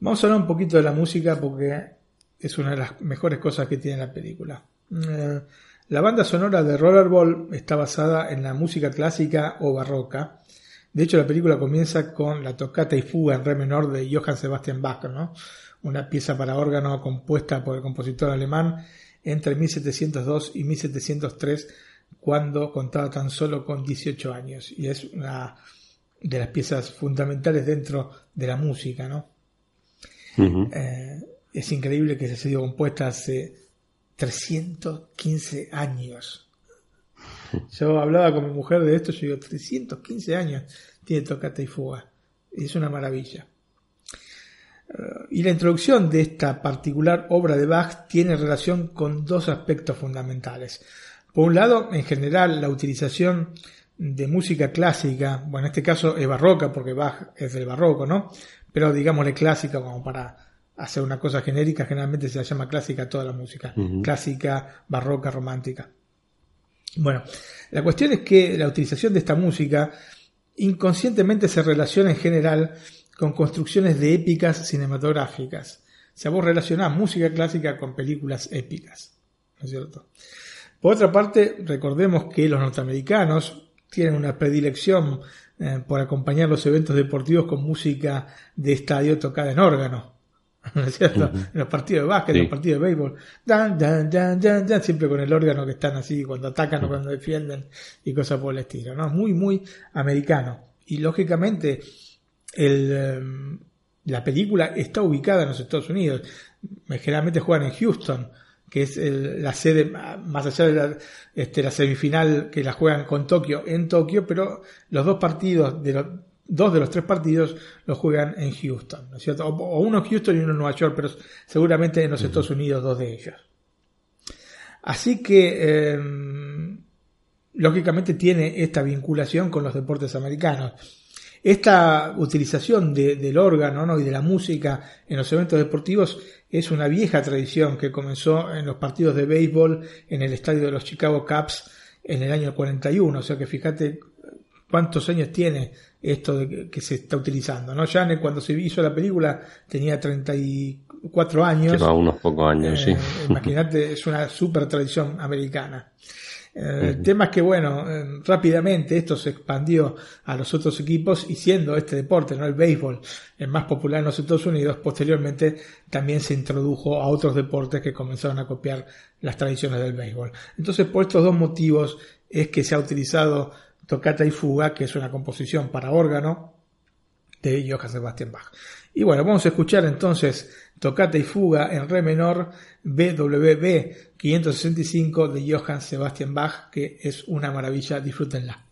Vamos a hablar un poquito de la música porque es una de las mejores cosas que tiene la película. Eh, la banda sonora de Rollerball está basada en la música clásica o barroca de hecho, la película comienza con la tocata y fuga en re menor de Johann Sebastian Bach, ¿no? una pieza para órgano compuesta por el compositor alemán entre 1702 y 1703, cuando contaba tan solo con 18 años. Y es una de las piezas fundamentales dentro de la música. ¿no? Eh, es increíble que se haya sido compuesta hace 315 años. Yo hablaba con mi mujer de esto, yo digo, 315 años tiene Tocata y Fuga. Es una maravilla. Eh, y la introducción de esta particular obra de Bach tiene relación con dos aspectos fundamentales. Por un lado, en general, la utilización de música clásica, bueno, en este caso es barroca porque Bach es del barroco, ¿no? Pero digámosle clásica como para hacer una cosa genérica, generalmente se la llama clásica toda la música, clásica, barroca, romántica. Bueno, la cuestión es que la utilización de esta música inconscientemente se relaciona en general con construcciones de épicas cinematográficas. O sea, vos relacionás música clásica con películas épicas, ¿no es cierto? Por otra parte, recordemos que los norteamericanos tienen una predilección eh, por acompañar los eventos deportivos con música de estadio tocada en órgano. [LAUGHS] ¿no es cierto? En los partidos de básquet, en los partidos de béisbol, dan, dan, dan, dan, siempre con el órgano que están así cuando atacan o cuando defienden y cosas por el estilo, ¿no? Muy, muy americano. Y lógicamente, el, em, la película está ubicada en los Estados Unidos. Generalmente juegan en Houston, que es la sede, más allá de la, este, la semifinal que la juegan con Tokio, en Tokio, pero los dos partidos de los dos de los tres partidos los juegan en Houston, ¿no es cierto? O, uno en Houston y uno en Nueva York, pero seguramente en los Estados Unidos dos de ellos. Así que, em, lógicamente tiene esta vinculación con los deportes americanos. Esta utilización del órgano ¿no? y de la música en los eventos deportivos es una vieja tradición que comenzó en los partidos de béisbol en el estadio de los Chicago Cubs en el año 41. O sea que fíjate cuántos años tiene esto de que, se está utilizando. ¿no? Jane cuando se hizo la película tenía 34 años. Lleva unos pocos años, sí. Eh, imagínate, es una super tradición americana. Eh, el tema es que, bueno, eh, rápidamente esto se expandió a los otros equipos y siendo este deporte, no el béisbol, el más popular en los Estados Unidos, posteriormente también se introdujo a otros deportes que comenzaron a copiar las tradiciones del béisbol. Entonces, por estos dos motivos es que se ha utilizado Tocata y Fuga, que es una composición para órgano de Johann Sebastian Bach. Y bueno, vamos a escuchar entonces Tocata y Fuga en Re menor BWV 565 de Johann Sebastian Bach, que es una maravilla, disfrútenla.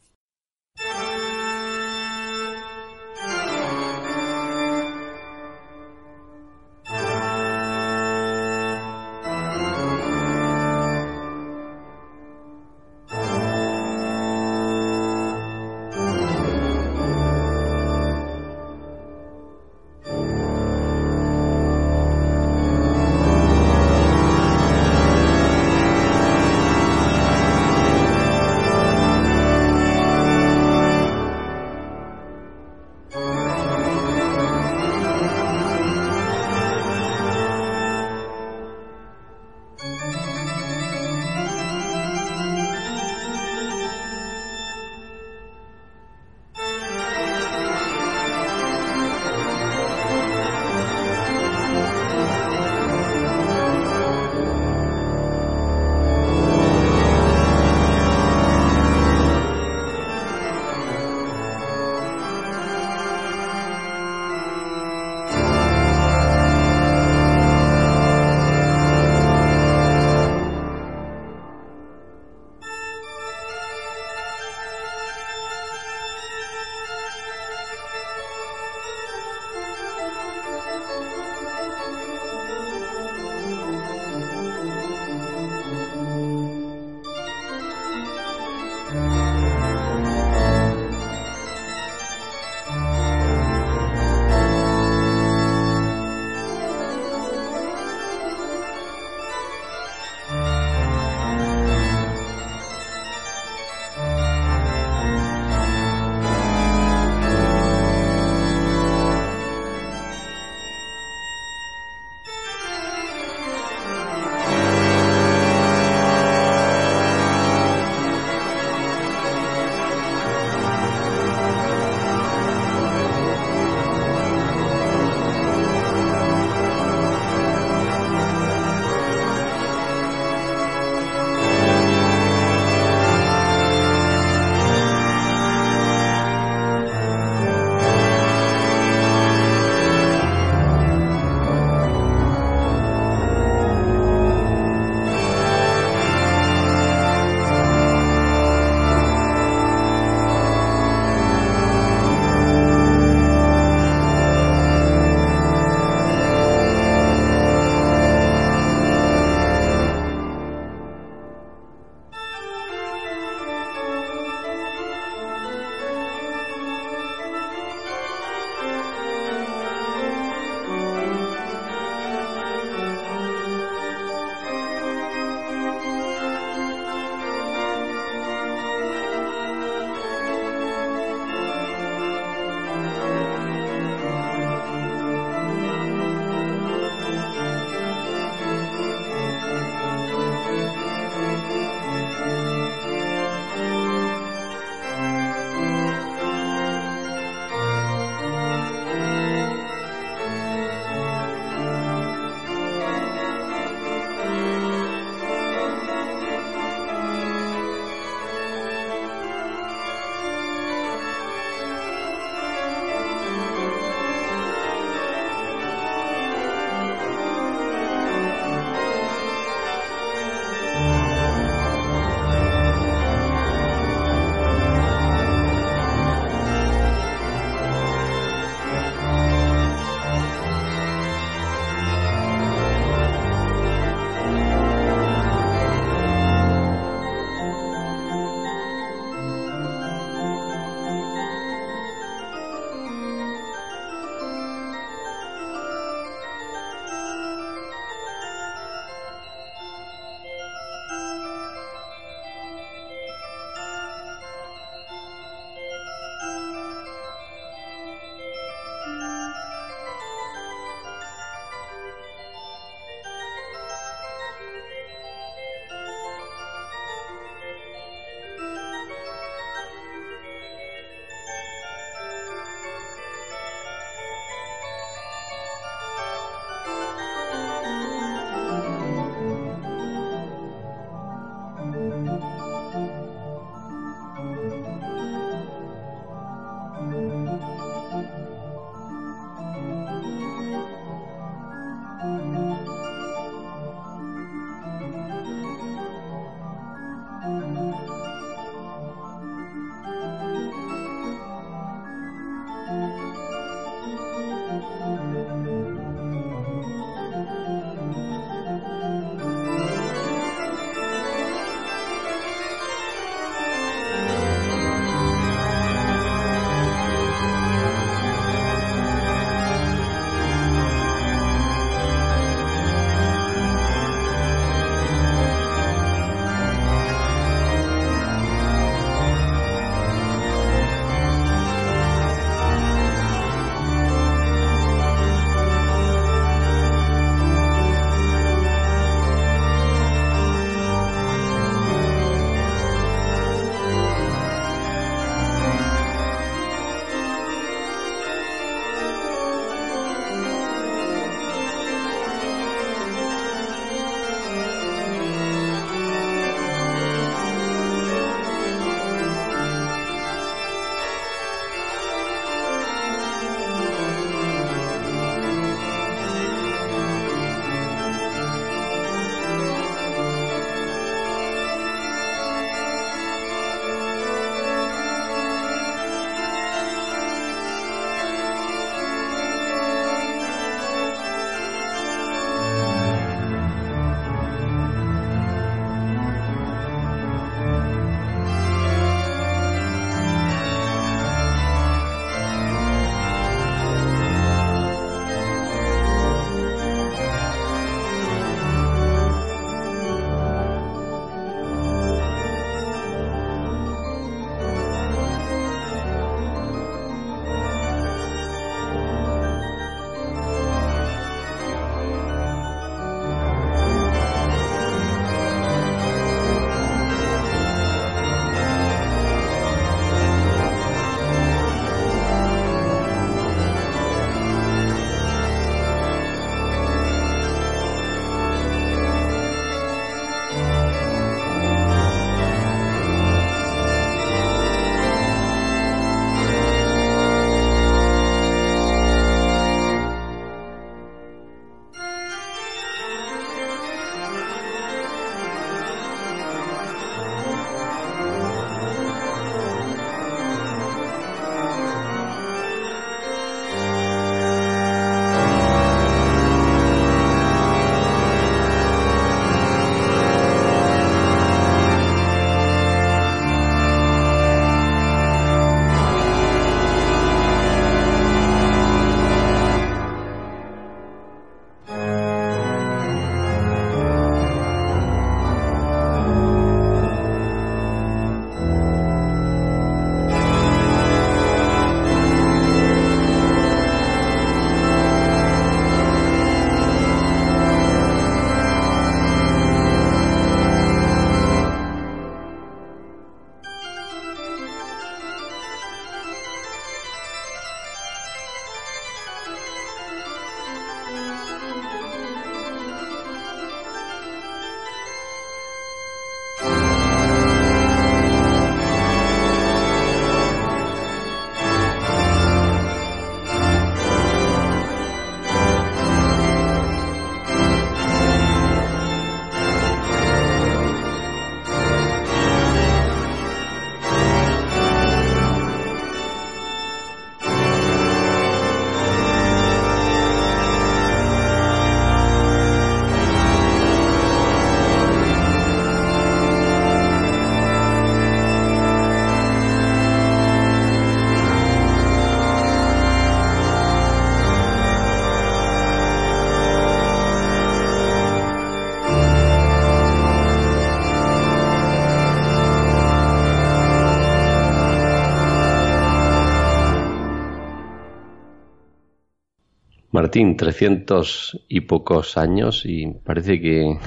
Martín, 300 y pocos años y parece que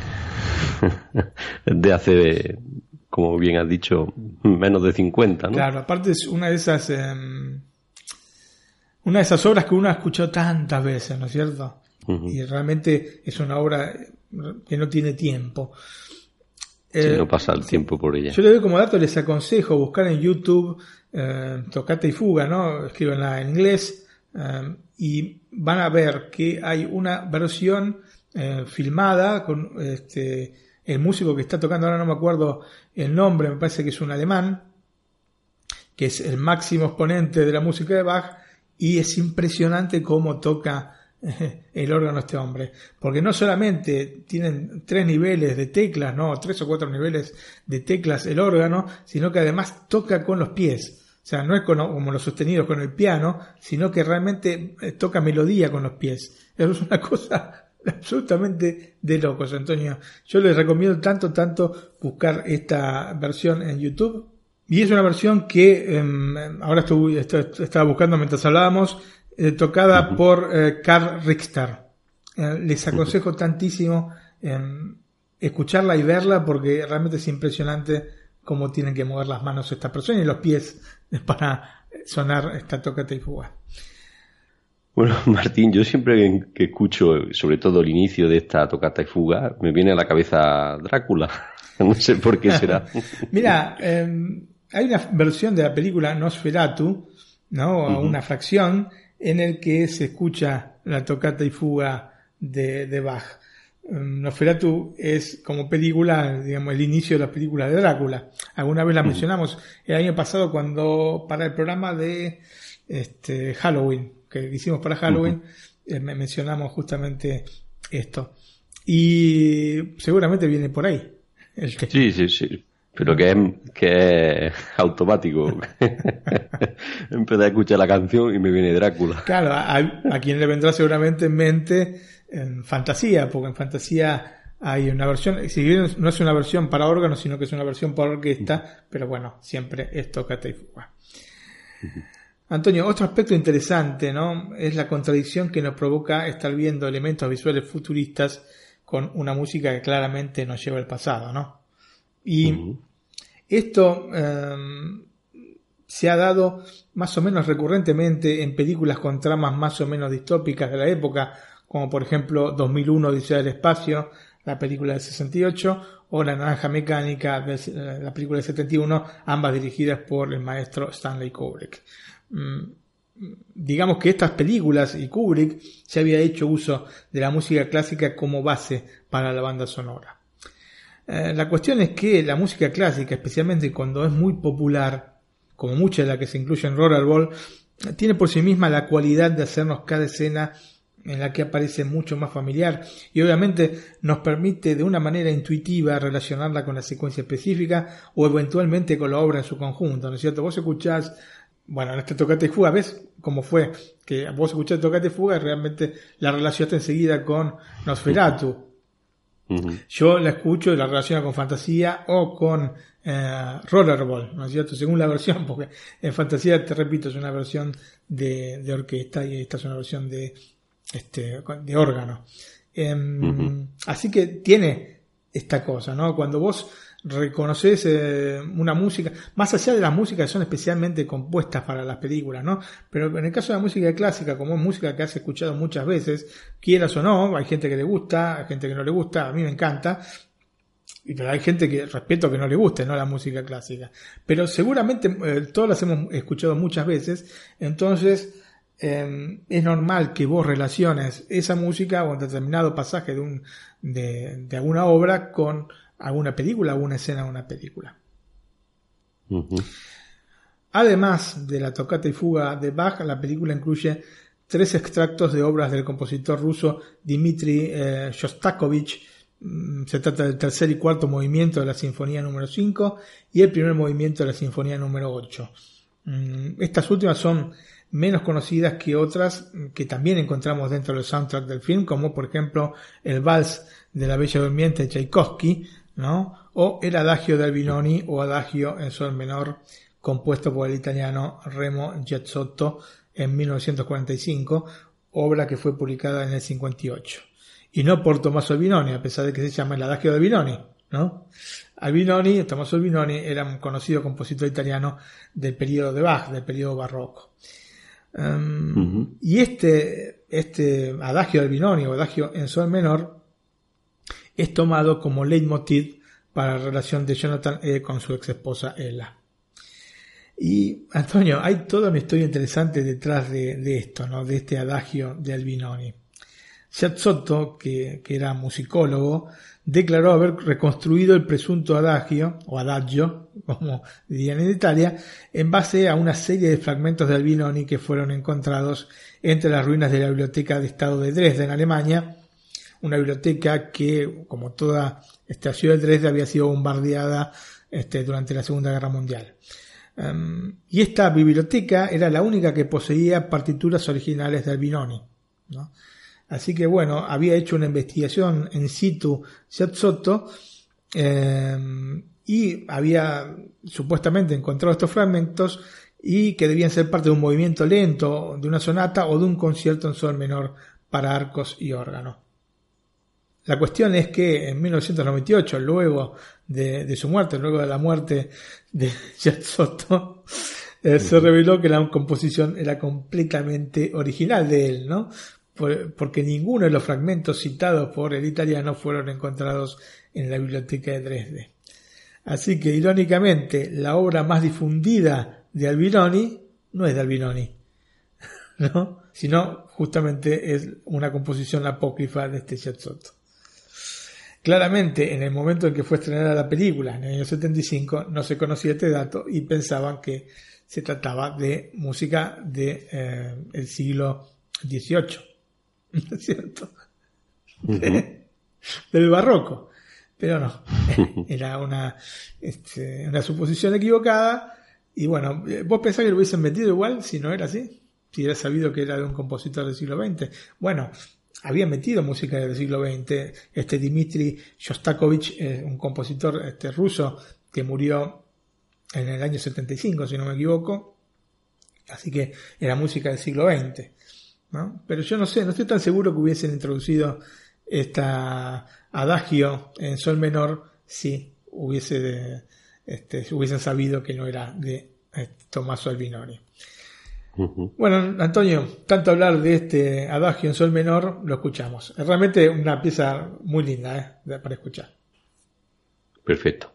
[LAUGHS] de hace, como bien has dicho, menos de 50, ¿no? Claro, aparte es una de esas... Em, una de esas obras que uno ha escuchado tantas veces, ¿no es cierto? Y realmente es una obra que no tiene tiempo. Si no pasa el tiempo por ella. Yo le doy como dato, les aconsejo buscar en YouTube eh, Tocate y Fuga, ¿no? Escríbanla en inglés eh, y van a ver que hay una versión eh, filmada con este, el músico que está tocando, ahora no me acuerdo el nombre, me parece que es un alemán, que es el máximo exponente de la música de Bach y es impresionante cómo toca [LAUGHS] el órgano este hombre. Porque no solamente tienen tres niveles de teclas, no, tres o cuatro niveles de teclas el órgano, sino que además toca con los pies. O sea, no es como los sostenidos con el piano, sino que realmente eh, toca melodía con los pies. Eso es una [LAUGHS] cosa absolutamente de locos, Antonio. Yo les recomiendo tanto, tanto buscar esta versión en YouTube. Y es una versión que em, ahora estoy, estaba buscando mientras hablábamos, eh, tocada por eh, Carl Richter. Eh, les aconsejo tantísimo em, escucharla y verla porque realmente es impresionante cómo tienen que mover las manos esta persona y los pies [LAUGHS] para sonar esta tocata y fuga. Bueno, [LAUGHS] Martín, yo siempre que escucho, sobre todo el inicio de esta tocata y fuga, me viene a la cabeza Drácula. [LAUGHS] no sé por qué será. Mira, em, hay una versión de la película Nosferatu, ¿no? Una fracción en el que se escucha la tocata y fuga de, de Bach. Nosferatu es como película, digamos, el inicio de la película de Drácula. Alguna vez la mencionamos el año pasado cuando para el programa de este, Halloween, que hicimos para Halloween, eh, mencionamos justamente esto. Y seguramente viene por ahí. Sí, sí, sí pero que es, que es automático. [LAUGHS] Empecé a escuchar la canción y me viene Drácula. Claro, a, quien le vendrá seguramente en mente en fantasía, porque en fantasía hay una versión, si bien no es una versión para órgano, sino que es una versión para orquesta, pero bueno, siempre es tocata y fuga. Antonio, otro aspecto interesante, ¿no? Es la contradicción que nos provoca estar viendo elementos visuales futuristas con una música que claramente nos lleva al pasado, ¿no? Y esto em, se ha dado más o menos recurrentemente en películas con tramas más o menos distópicas de la época, como por ejemplo 2001 Odisea del Espacio, la película del 68, o La Naranja Mecánica, eh, la película del 71, ambas dirigidas por el maestro Stanley Kubrick. Mm, digamos que estas películas y Kubrick se había hecho uso de la música clásica como base para la banda sonora. Eh, la cuestión es que la música clásica, especialmente cuando es muy popular, como mucha de la que se incluye en Rollerball, tiene por sí misma la cualidad de hacernos cada escena en la que aparece mucho más familiar y obviamente nos permite de una manera intuitiva relacionarla con la secuencia específica o eventualmente con la obra en su conjunto, ¿no es cierto? Vos escuchás, bueno, en este Tocate y Fuga, ¿ves cómo fue? Que vos escuchás Tocate y Fuga y realmente la relacionaste enseguida con Nosferatu, yo la escucho y la relaciono con fantasía o con eh, Rollerball, ¿no es cierto? Según la versión, porque en fantasía, te repito, es una versión de, de orquesta y esta es una versión de, este, de órgano. Em, así que tiene esta cosa, ¿no? Cuando vos reconoces eh, una música, más allá de las músicas que son especialmente compuestas para las películas, ¿no? Pero en el caso de la música clásica, como es música que has escuchado muchas veces, quieras o no, hay gente que le gusta, hay gente que no le gusta, a mí me encanta, pero hay gente que respeto que no le guste, ¿no? La música clásica. Pero seguramente eh, todas las hemos escuchado muchas veces, entonces em, es normal que vos relaciones esa música o un determinado pasaje de, un, de, de alguna obra con alguna película, alguna escena de una película. Además de la tocata y fuga de Bach, la película incluye tres extractos de obras del compositor ruso Dmitri eh, Shostakovich. Mm, se trata del tercer y cuarto movimiento de la Sinfonía número 5 y el primer movimiento de la Sinfonía número 8. Mm, estas últimas son menos conocidas que otras que también encontramos dentro del soundtrack del film, como por ejemplo el Vals de la Bella Durmiente de Tchaikovsky, o el adagio de Albinoni o adagio en sol menor compuesto por el italiano Remo Giazzotto en 1945 obra que fue publicada en el 58. Y no por Tommaso Albinoni, a pesar de que se llama el Adagio de Albinoni, ¿no? Albinoni, Tommaso Albinoni, era un conocido compositor italiano del periodo de Bach, del periodo barroco. Um, y este, este adagio de Albinoni o adagio en sol menor es tomado como leitmotiv para la relación de Jonathan E. con su ex esposa Ella. Y Antonio, hay toda una historia interesante detrás de, esto, ¿no? de este adagio de Albinoni. Sciazzotto, que, que, era musicólogo, declaró haber reconstruido el presunto adagio, o adagio, como dirían en Italia, en base a una serie de fragmentos de Albinoni que fueron encontrados entre las ruinas de la Biblioteca de Estado de Dresde, en Alemania, una biblioteca que, como toda esta ciudad de Dresde, había sido bombardeada este, durante la Segunda Guerra Mundial. Em, y esta biblioteca era la única que poseía partituras originales de Albinoni. Así que bueno, había hecho una investigación en situ Sotto em, y había supuestamente encontrado estos fragmentos y que debían ser parte de un movimiento lento, de una sonata o de un concierto en sol menor para arcos y órgano. La cuestión es que en 1998, luego de, su muerte, luego de la muerte de [LAUGHS] Jet Soto, eh, se reveló que la composición era completamente original de él, ¿no? Porque ninguno de los fragmentos citados por el italiano fueron encontrados en la biblioteca de Dresde. Así que, irónicamente, la obra más difundida de Albinoni no es de Albinoni, [LAUGHS] ¿no? sino justamente es una composición apócrifa de este. Claramente, en el momento en que fue estrenada la película, en el año 75, no se conocía este dato y pensaban que se trataba de música del de, eh, siglo XVIII, ¿no [LAUGHS] es cierto? Del barroco. Pero no, [LAUGHS] era una, este, una suposición equivocada. Y bueno, ¿vos pensás que lo hubiesen metido igual si no era así? Si hubiera sabido que era de un compositor del siglo XX. Bueno, había metido música del siglo XX. Este Dmitri Shostakovich, un compositor este, ruso que murió en el año 75, si no me equivoco. Así que era música del siglo XX. ¿No? Pero yo no sé, no estoy tan seguro que hubiesen introducido esta adagio en sol menor si hubiese, este, hubiesen sabido que no era de eh, Tommaso Albinoni. Bueno, Antonio, tanto hablar de este adagio en sol menor, lo escuchamos. Es realmente una pieza muy linda ¿eh? para escuchar. Perfecto.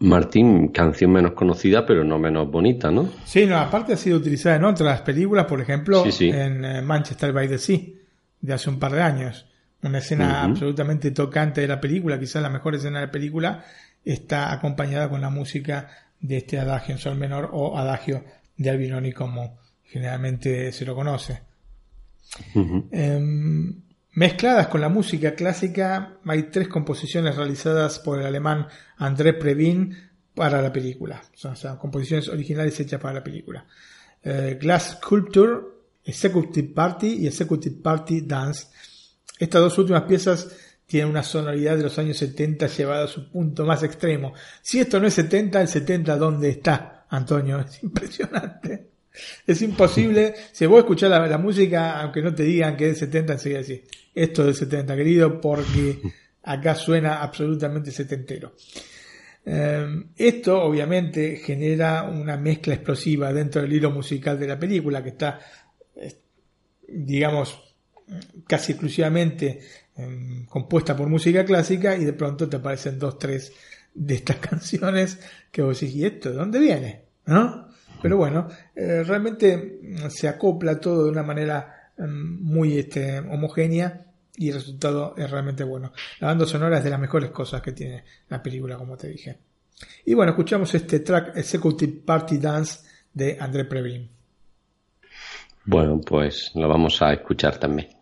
Martín, canción menos conocida, pero no menos bonita, ¿no? Sí, no, aparte ha sido utilizada en otras películas, por ejemplo, en eh, Manchester by the Sea, de hace un par de años. Una escena absolutamente tocante de la película, quizás la mejor escena de la película, está acompañada con la música de este adagio en sol menor o adagio de Albinoni como generalmente se lo conoce. Mezcladas con la música clásica, hay tres composiciones realizadas por el alemán André Previn para la película. Son, composiciones originales hechas para la película. Eh, Glass Sculpture, Executive Party y Executive Party Dance. Estas dos últimas piezas tienen una sonoridad de los años 70 llevada a su punto más extremo. Si esto no es 70, el 70 ¿dónde está, Antonio? [LAUGHS] Es impresionante. Es imposible, si vos escuchás la, la música, aunque no te digan que es 70, enseguida decís, esto es 70, querido, porque [LAUGHS] acá suena absolutamente setentero. Eh, esto obviamente genera una mezcla explosiva dentro del hilo musical de la película que está, digamos, casi exclusivamente em, compuesta por música clásica y de pronto te aparecen dos, tres de estas [LAUGHS] canciones que vos decís, ¿y esto de dónde viene? ¿No? Pero bueno, eh, realmente se acopla todo de una manera em, muy este, homogénea y el resultado es realmente bueno. La banda sonora es de las mejores cosas que tiene la película, como te dije. Y bueno, escuchamos este track Executive Party Dance de André Previn. Bueno, pues lo vamos a escuchar también.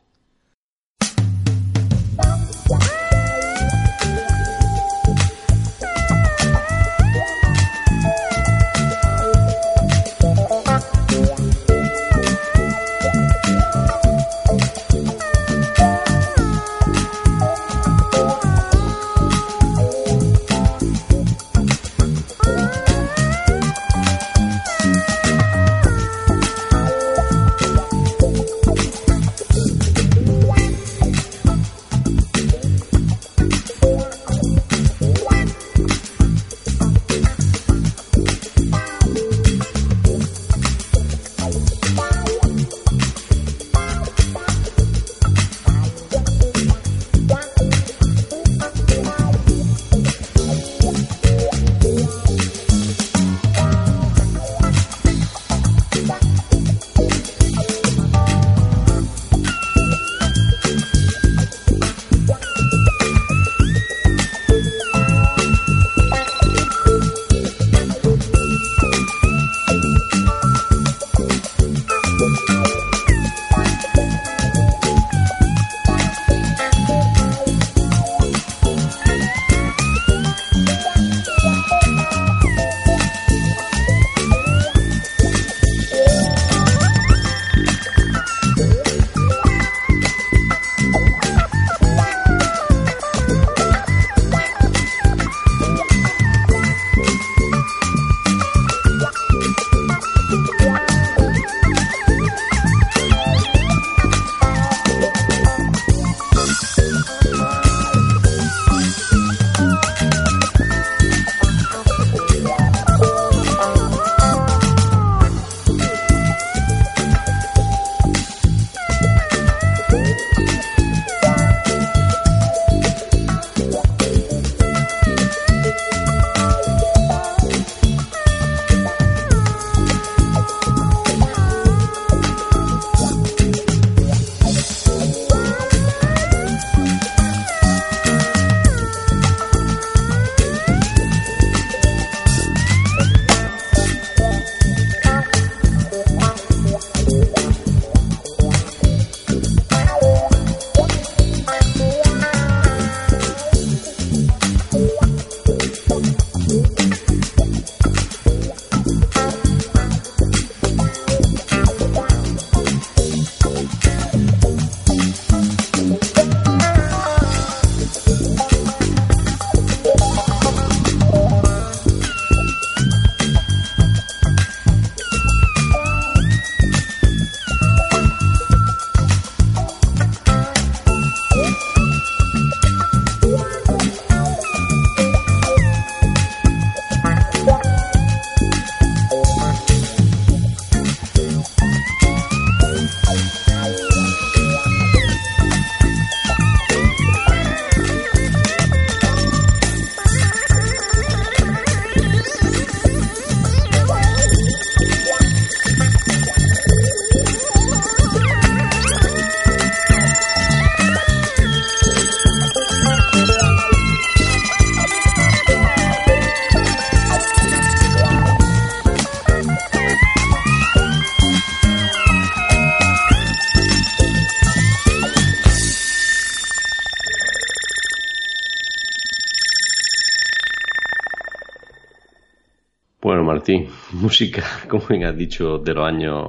Martín. [LAUGHS] Música, como bien has dicho, de los años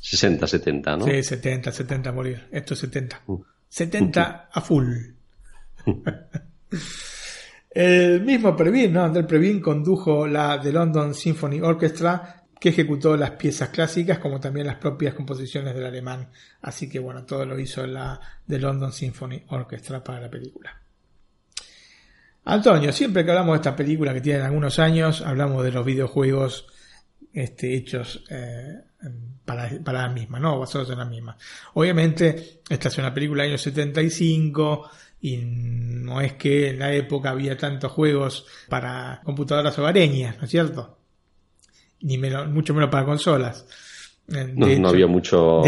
60, 70, ¿no? Sí, 70, 70 morir. Esto es 70. 70 a full. El mismo Previn, ¿no? André Previn condujo la The London Symphony Orchestra, que ejecutó las piezas clásicas como también las propias composiciones del alemán. Así que bueno, todo lo hizo la The London Symphony Orchestra para la película. Antonio, siempre que hablamos de esta película que tienen algunos años, hablamos de los videojuegos este, hechos eh, para, para, la misma, ¿no? Basados en la misma. Obviamente, esta es una película del año 75 y no es que en la época había tantos juegos para computadoras hogareñas, ¿no es cierto? Ni menos, mucho menos para consolas. Eh, no, no, había muchos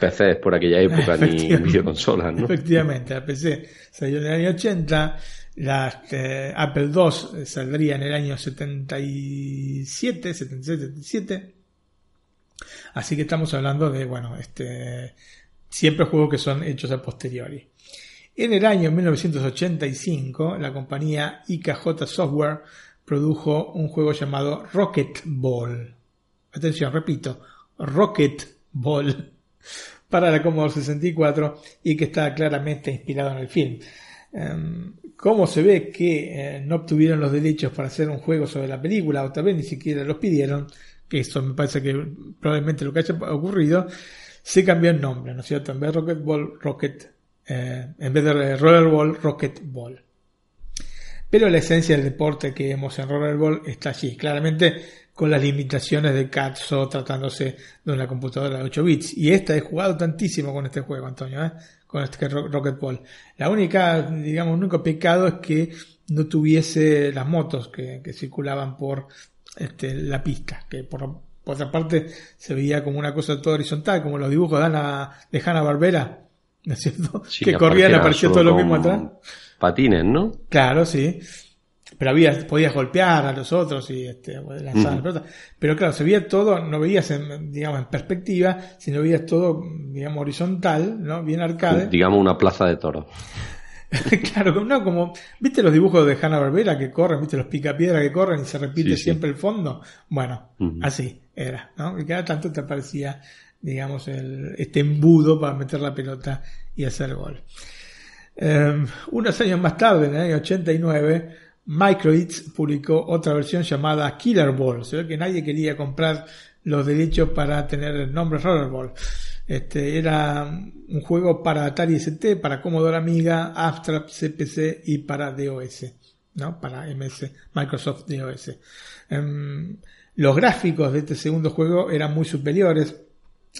PCs por aquella época [LAUGHS] ni videoconsolas, ¿no? Efectivamente, la PC salió en el año 80, la eh, Apple II saldría en el año 77, 76, 77. Así que estamos hablando de, bueno, este, siempre juegos que son hechos a posteriori. En el año 1985, la compañía IKJ Software produjo un juego llamado Rocket Ball. Atención, repito, Rocket Ball [LAUGHS] para la Commodore 64 y que está claramente inspirado en el film. Em, ¿Cómo se ve que eh, no obtuvieron los derechos para hacer un juego sobre la película o tal vez ni siquiera los pidieron? Que eso me parece que probablemente lo que haya ocurrido, se cambió el nombre, ¿no es cierto? En vez de Rocket Ball, Rocket eh, en vez de rollerball, racquetball. Pero la esencia del deporte que vemos en rollerball está allí, claramente con las limitaciones de Katso tratándose de una computadora de 8 bits. Y esta he jugado tantísimo con este juego, Antonio, ¿eh? Con este Rocketball. La única, digamos, único pecado es que no tuviese las motos que, circulaban por este, la pista, que por, otra parte se veía como una cosa toda horizontal, como los dibujos de, Ana, de Hanna Barbera, ¿no es cierto? que corrían, aparecía todo lo mismo atrás. Patines, ¿no? Claro, sí. Pero había, podías golpear a los otros y este, lanzar la pelota. Pero claro, se veía todo, no veías en, digamos, en perspectiva, sino veías todo, digamos, horizontal, ¿no? Bien arcade. Digamos una plaza de toros. [LAUGHS] claro, no, como, ¿viste los dibujos de Hanna Barbera que corren, viste los picapiedras que corren y se repite siempre el fondo? Bueno, así era, ¿no? Y cada tanto te aparecía digamos, el, este embudo para meter la pelota y hacer gol. Em, unos años más tarde, en el año 89, Microids publicó otra versión llamada Killer Ball. Que nadie quería comprar los derechos para tener el nombre Rollerball. Este, era un juego para Atari ST, para Commodore Amiga, Amstrad CPC y para DOS, ¿no? Para MS, Microsoft DOS. Em, los gráficos de este segundo juego eran muy superiores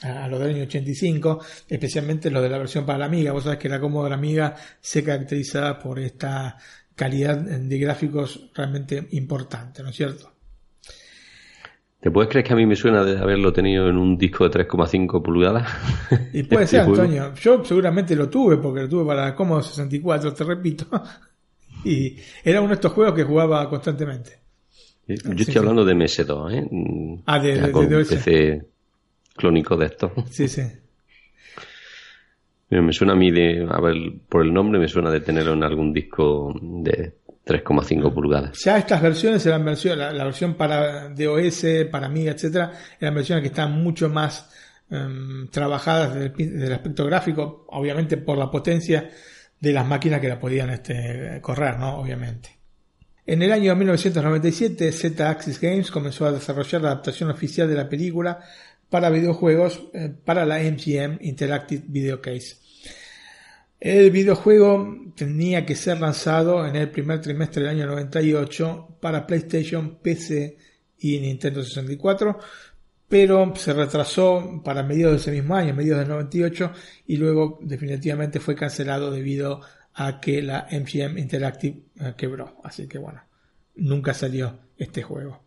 a los del año 85, especialmente los de la versión para la Amiga. Vos sabés que la Commodore Amiga se caracteriza por esta calidad de gráficos realmente importante, ¿no es cierto? ¿Te puedes creer que a mí me suena de haberlo tenido en un disco de 3,5 pulgadas? Y puede ser, [LAUGHS] Antonio. Yo seguramente lo tuve, porque lo tuve para la Commodore 64, te repito. [LAUGHS] Y era uno de estos juegos que jugaba constantemente. Yo estoy hablando de MS2, ¿eh? Ah, de, de, clónico de esto. Sí, sí. Me suena a mí de, a ver, por el nombre me suena de tenerlo en algún disco de 3,5 pulgadas. Ya estas versiones eran versiones, la, versión para DOS, para Amiga, etcétera, eran versiones que están mucho más em, trabajadas desde aspecto gráfico, obviamente por la potencia de las máquinas que la podían este, correr, ¿no? Obviamente. En el año 1997, Z-Axis Games comenzó a desarrollar la adaptación oficial de la película para videojuegos eh, para la MGM Interactive Video Case. El videojuego tenía que ser lanzado en el primer trimestre del año 98 para PlayStation, PC y Nintendo 64, pero se retrasó para mediados de ese mismo año, mediados del 98, y luego definitivamente fue cancelado debido a que la MGM Interactive eh, quebró. Así que bueno, nunca salió este juego.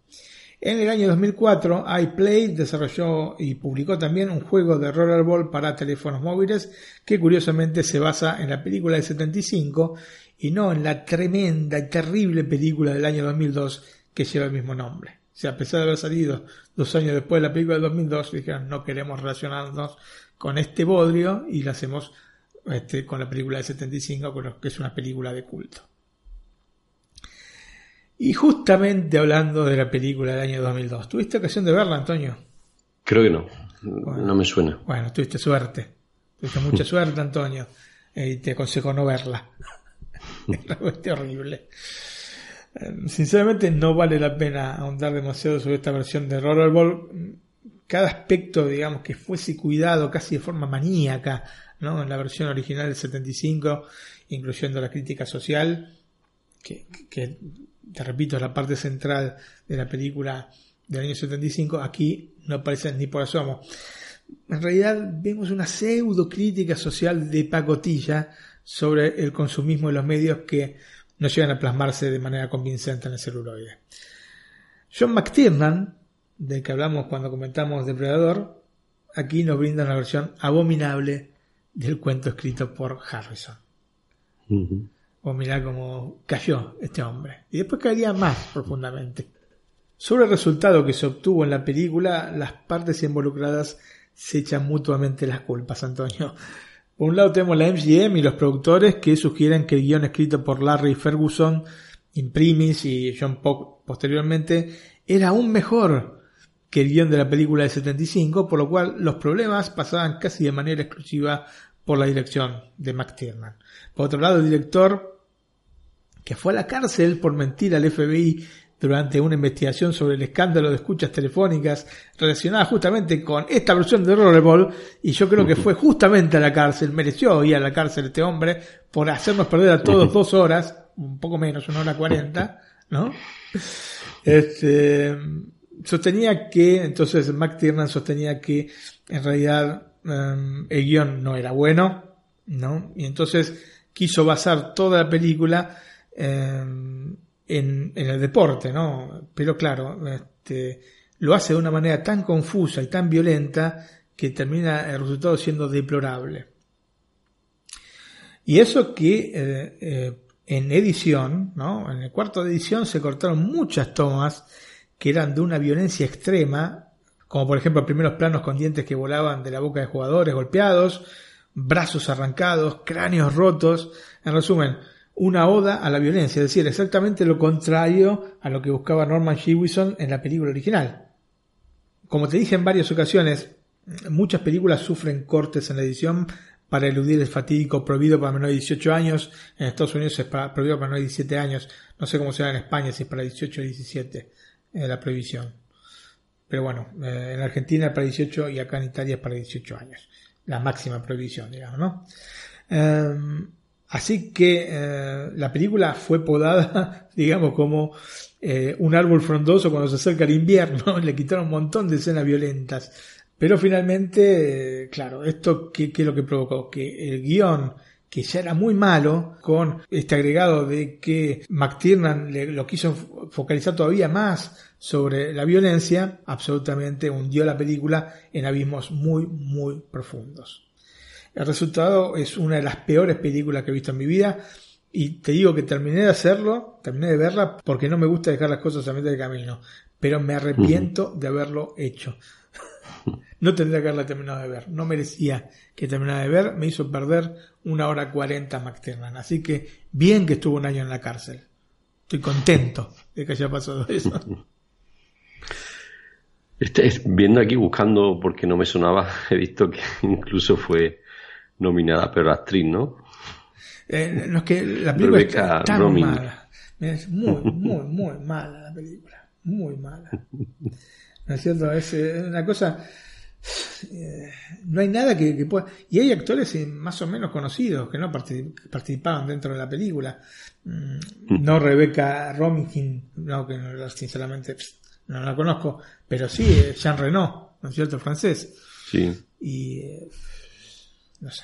En el año 2004, iPlay desarrolló y publicó también un juego de rollerball para teléfonos móviles que curiosamente se basa en la película del 75 y no en la tremenda y terrible película del año 2002 que lleva el mismo nombre. O sea, a pesar de haber salido dos años después de la película del 2002, dijeron no queremos relacionarnos con este bodrio y la hacemos este, con la película del 75, que es una película de culto. Y justamente hablando de la película del año 2002, ¿tuviste ocasión de verla, Antonio? Creo que no, no me suena. Bueno, tuviste suerte, tuviste mucha [LAUGHS] suerte, Antonio, y te aconsejo no verla. [LAUGHS] cuestión horrible. Eh, sinceramente no vale la pena ahondar demasiado sobre esta versión de Rollerball. Cada aspecto, digamos, que fuese cuidado casi de forma maníaca, ¿no? En la versión original del 75, incluyendo la crítica social, que, que te repito, es la parte central de la película del año 75, aquí no aparece ni por asomo. En realidad vemos una pseudo crítica social de pacotilla sobre el consumismo de los medios que no llegan a plasmarse de manera convincente en el celuloide. John McTiernan, del que hablamos cuando comentamos Depredador, aquí nos brinda una versión abominable del cuento escrito por Harrison. O mirá cómo cayó este hombre. Y después caería más profundamente. Sobre el resultado que se obtuvo en la película, las partes involucradas se echan mutuamente las culpas, Antonio. Por un lado tenemos la MGM y los productores que sugieren que el guion escrito por Larry Ferguson, Imprimis y John Pock posteriormente era aún mejor que el guion de la película de 75, por lo cual los problemas pasaban casi de manera exclusiva por la dirección de McTiernan. Por otro lado, el director que fue a la cárcel por mentir al FBI durante una investigación sobre el escándalo de escuchas telefónicas relacionada justamente con esta versión de Rollerball y yo creo que fue justamente a la cárcel, mereció ir a la cárcel este hombre por hacernos perder a todos dos horas, un poco menos, una hora cuarenta, ¿no? Este, sostenía que, entonces Mac Tiernan sostenía que en realidad em, el guion no era bueno, ¿no? Y entonces quiso basar toda la película en, el deporte, ¿no? Pero claro, este, lo hace de una manera tan confusa y tan violenta que termina el resultado siendo deplorable. Y eso que eh, eh, en edición, ¿no? En el cuarto de edición se cortaron muchas tomas que eran de una violencia extrema, como por ejemplo primeros planos con dientes que volaban de la boca de jugadores golpeados, brazos arrancados, cráneos rotos. En resumen, una oda a la violencia, es decir, exactamente lo contrario a lo que buscaba Norman Jewison en la película original. Como te dije en varias ocasiones, muchas películas sufren cortes en la edición para eludir el fatídico prohibido para menores de 18 años. En Estados Unidos es para, prohibido para menores de 17 años. No sé cómo será en España, si es para 18 o 17 eh, la prohibición. Pero bueno, eh, en Argentina es para 18 y acá en Italia es para 18 años. La máxima prohibición, digamos, ¿no? Em, Así que eh, la película fue podada, [LAUGHS] digamos, como eh, un árbol frondoso cuando se acerca el invierno, [LAUGHS] le quitaron un montón de escenas violentas. Pero finalmente, eh, claro, esto qué, es lo que provocó? Que el guion, que ya era muy malo, con este agregado de que McTiernan lo quiso focalizar todavía más sobre la violencia, absolutamente hundió la película en abismos muy, muy profundos. El resultado es una de las peores películas que he visto en mi vida. Y te digo que terminé de hacerlo, terminé de verla porque no me gusta dejar las cosas a mitad de camino. Pero me arrepiento de haberlo hecho. [LAUGHS] no tendría que haberla terminado de ver. No merecía que terminara de ver. Me hizo perder una hora cuarenta McTiernan. Así que bien que estuvo un año en la cárcel. Estoy contento de que haya pasado [LAUGHS] eso. Este, viendo aquí, buscando porque no me sonaba, [LAUGHS] he visto que incluso fue nominada pero actriz, ¿no? Eh, no es que la película es tan mala. Es muy, muy, muy mala la película. Muy mala. ¿No es cierto? Es eh, una cosa. Eh, no hay nada que, pueda. Y hay actores más o menos conocidos que no participaban dentro de la película. Mm, no Rebecca Romijn, no, que sinceramente no la conozco, pero sí Jean Reno, ¿no es cierto? Francés. Sí. Y no sé.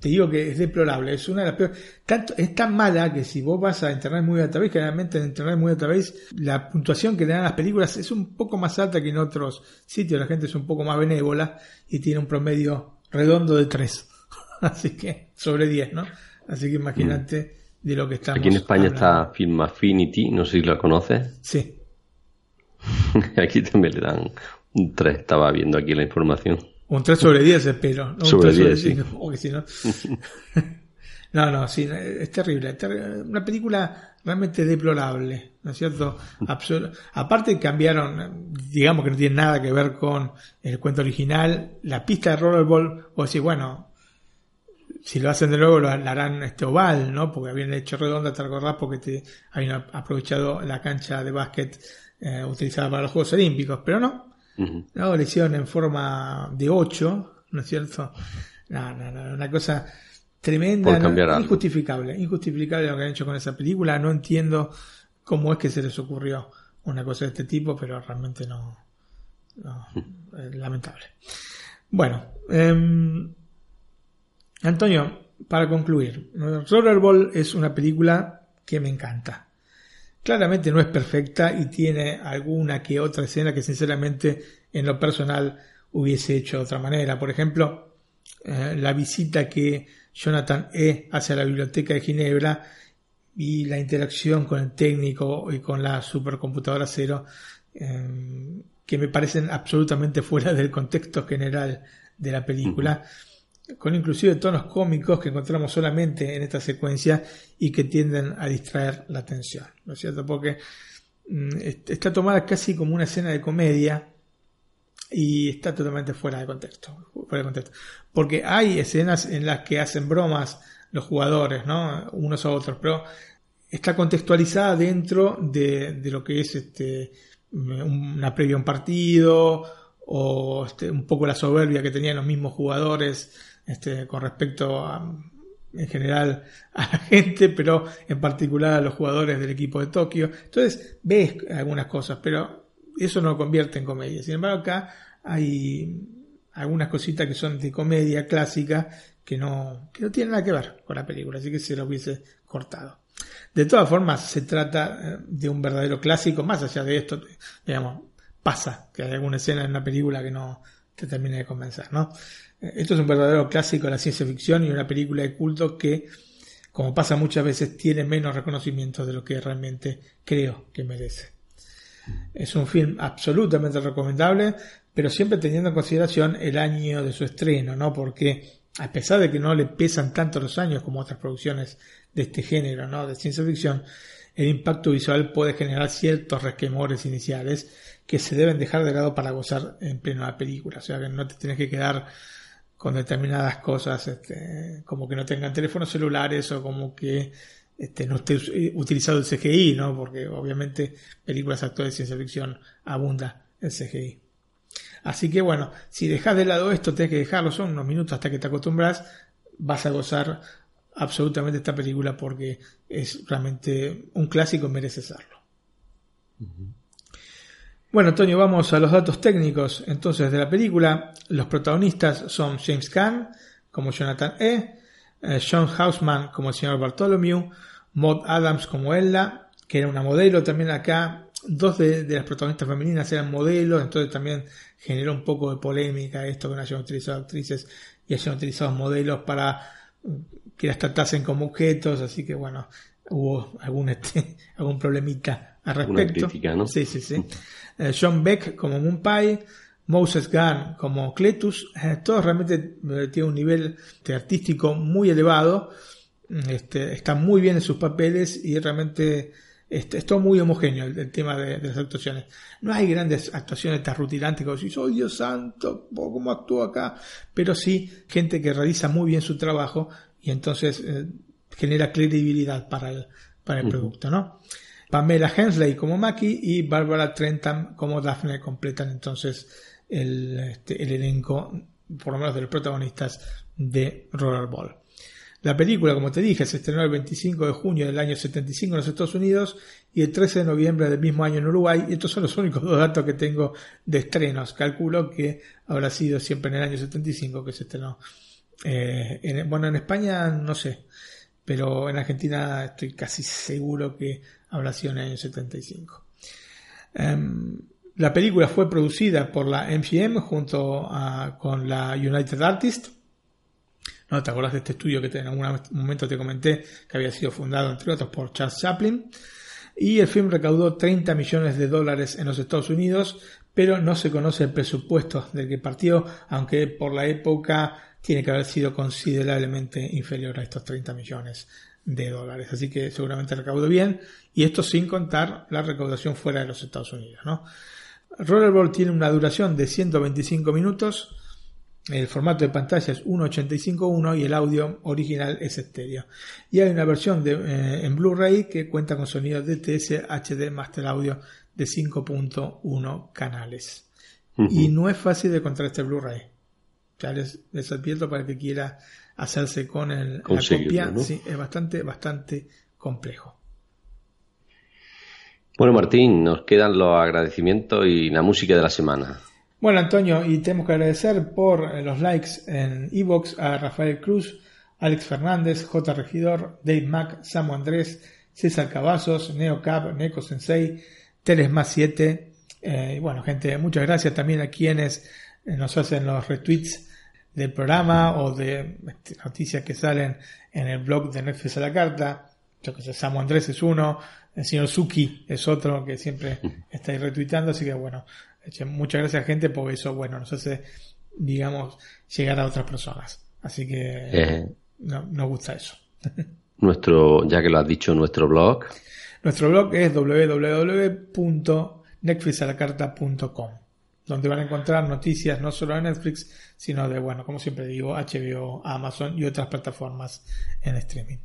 te digo que es deplorable, es una de las peores. Tanto, es tan mala que si vos vas a Internet muy Database, generalmente en Internet muy Database, la puntuación que le dan a las películas es un poco más alta que en otros sitios. La gente es un poco más benévola y tiene un promedio redondo de 3. [LAUGHS] Así que, sobre 10, ¿no? Así que imagínate de lo que estamos. Aquí en España está Film Affinity, no sé si la conoces. Sí. [LAUGHS] aquí también le dan un 3, estaba viendo aquí la información. Un 3 sobre 10 espero. No sobre, un 3 10, sobre 10, sí. Porque si no... [LAUGHS] No, no, sí, es terrible. Una película realmente deplorable, ¿no es cierto? Aparte cambiaron, digamos que no tiene nada que ver con el cuento original, la pista de Rollerball, o decir, bueno, si lo hacen de nuevo lo, harán este oval, ¿no? Porque habían hecho redonda, te acordás, porque te, habían aprovechado la cancha de básquet eh, utilizada para los Juegos Olímpicos, pero no. No, le hicieron en forma de 8, ¿no es cierto? No, no, no, una cosa tremenda, injustificable, injustificable lo que han hecho con esa película. No entiendo cómo es que se les ocurrió una cosa de este tipo, pero realmente no, no es lamentable. Bueno, eh, Antonio, para concluir, Rollerball es una película que me encanta. Claramente no es perfecta y tiene alguna que otra escena que sinceramente en lo personal hubiese hecho de otra manera. Por ejemplo, eh, la visita que Jonathan E. hace a la biblioteca de Ginebra y la interacción con el técnico y con la supercomputadora cero, eh, que me parecen absolutamente fuera del contexto general de la película con inclusive tonos cómicos que encontramos solamente en esta secuencia y que tienden a distraer la atención, ¿no es cierto? Porque mm, está tomada casi como una escena de comedia y está totalmente fuera de contexto, fuera de contexto. Porque hay escenas en las que hacen bromas los jugadores, ¿no? Unos a otros, pero está contextualizada dentro de, de lo que es este una previa a un partido o este, un poco la soberbia que tenían los mismos jugadores este, con respecto a, en general [LAUGHS] a la gente, pero en particular a los jugadores del equipo de Tokio. Entonces ves algunas cosas, pero eso no lo convierte en comedia. Sin embargo, acá hay algunas cositas que son de comedia clásica que no, que no tienen nada que ver con la película, así que se lo hubiese cortado. De todas formas, se trata eh, de un verdadero clásico, más allá de esto, digamos, pasa que hay alguna escena en una película que no te termine de convencer, ¿no? Esto es un verdadero clásico de la ciencia ficción y una película de culto que, como pasa muchas veces, tiene menos reconocimiento de lo que realmente creo que merece. Es un film absolutamente recomendable, pero siempre teniendo en consideración el año de su estreno, ¿no? Porque a pesar de que no le pesan tanto los años como otras producciones de este género, ¿no? De ciencia ficción, el impacto visual puede generar ciertos resquemores iniciales que se deben dejar de lado para gozar en pleno la película. O sea que no te tienes que quedar con determinadas cosas, este, como que no tengan teléfonos celulares o como que este, no esté utilizado el CGI, ¿no? Porque obviamente películas actuales de ciencia ficción abunda el CGI. Así que bueno, si dejas de lado esto, tienes que dejarlo, son unos minutos hasta que te acostumbras, vas a gozar absolutamente esta película porque es realmente un clásico y merece serlo. Bueno, Antonio, vamos a los datos técnicos entonces de la película. Los protagonistas son James Caan como Jonathan E., eh, Sean Hausman como el señor Bartholomew, Maud Adams como Ella, que era una modelo también acá. Dos de, las protagonistas femeninas eran modelos, entonces también generó un poco de polémica esto que no hayan utilizado actrices y hayan utilizado modelos para que las tratasen como objetos, así que bueno, hubo algún, [LAUGHS] este, algún problemita al respecto. ¿no? Sí, sí, sí. [LAUGHS] Eh, John Beck como Moonpie, Moses Gunn como Cletus, eh, todos realmente eh, tienen un nivel artístico muy elevado, este, están muy bien en sus papeles y realmente este, es todo muy homogéneo el, tema de, las actuaciones. No hay grandes actuaciones tan rutilantes como si soy Dios santo, cómo actúo acá, pero sí gente que realiza muy bien su trabajo y entonces genera credibilidad para el, para el producto, ¿no? Pamela Hensley como Maki y Barbara Trentham como Daphne completan entonces el, este, el elenco, por lo menos de los protagonistas de Rollerball. La película, como te dije, se estrenó el 25 de junio del año 75 en los Estados Unidos y el 13 de noviembre del mismo año en Uruguay. Y estos son los únicos dos datos que tengo de estrenos. Calculo que habrá sido siempre en el año 75 que se estrenó. Eh, bueno, en España no sé, pero en Argentina estoy casi seguro que habrá sido en el año 75. Em, la película fue producida por la MGM junto con la United Artists. ¿No te acuerdas de este estudio que en algún momento te comenté que había sido fundado, entre otros, por Charles Chaplin? Y el film recaudó 30 millones de dólares en los Estados Unidos, pero no se conoce el presupuesto del que partió, aunque por la época tiene que haber sido considerablemente inferior a estos 30 millones de dólares. Así que seguramente recaudó bien y esto sin contar la recaudación fuera de los Estados Unidos. ¿no? Rollerball tiene una duración de 125 minutos. El formato de pantalla es 1.85.1 y el audio original es estéreo. Y hay una versión de, eh, en Blu-ray que cuenta con sonido DTS HD Master Audio de 5.1 canales. Y no es fácil de encontrar este Blu-ray. Ya les, les, advierto para que quiera hacerse con el, la copia. Sí, es bastante, bastante complejo. Bueno, Martín, nos quedan los agradecimientos y la música de la semana. Bueno, Antonio, y tenemos que agradecer por los likes en Evox a Rafael Cruz, Alex Fernández, J. Regidor, Dave Mac, Samu Andrés, César Cavazos, Neo Cap, Neko Sensei, Teles Más 7. Eh, bueno, gente, muchas gracias también a quienes eh, nos hacen los retweets del programa o de noticias que salen en el blog de Netflix a la carta. Yo que sé, Samu Andrés es uno, el señor Suki es otro que siempre [LAUGHS] está ahí retuiteando, así que bueno, muchas gracias gente porque eso, bueno, nos hace, digamos, llegar a otras personas. Así que eh. no, nos gusta eso. [LAUGHS] nuestro, ya que lo has dicho, nuestro blog. Nuestro blog es www.netflixalacarta.com donde van a encontrar noticias no solo de Netflix, sino de, bueno, como siempre digo, HBO, Amazon y otras plataformas en streaming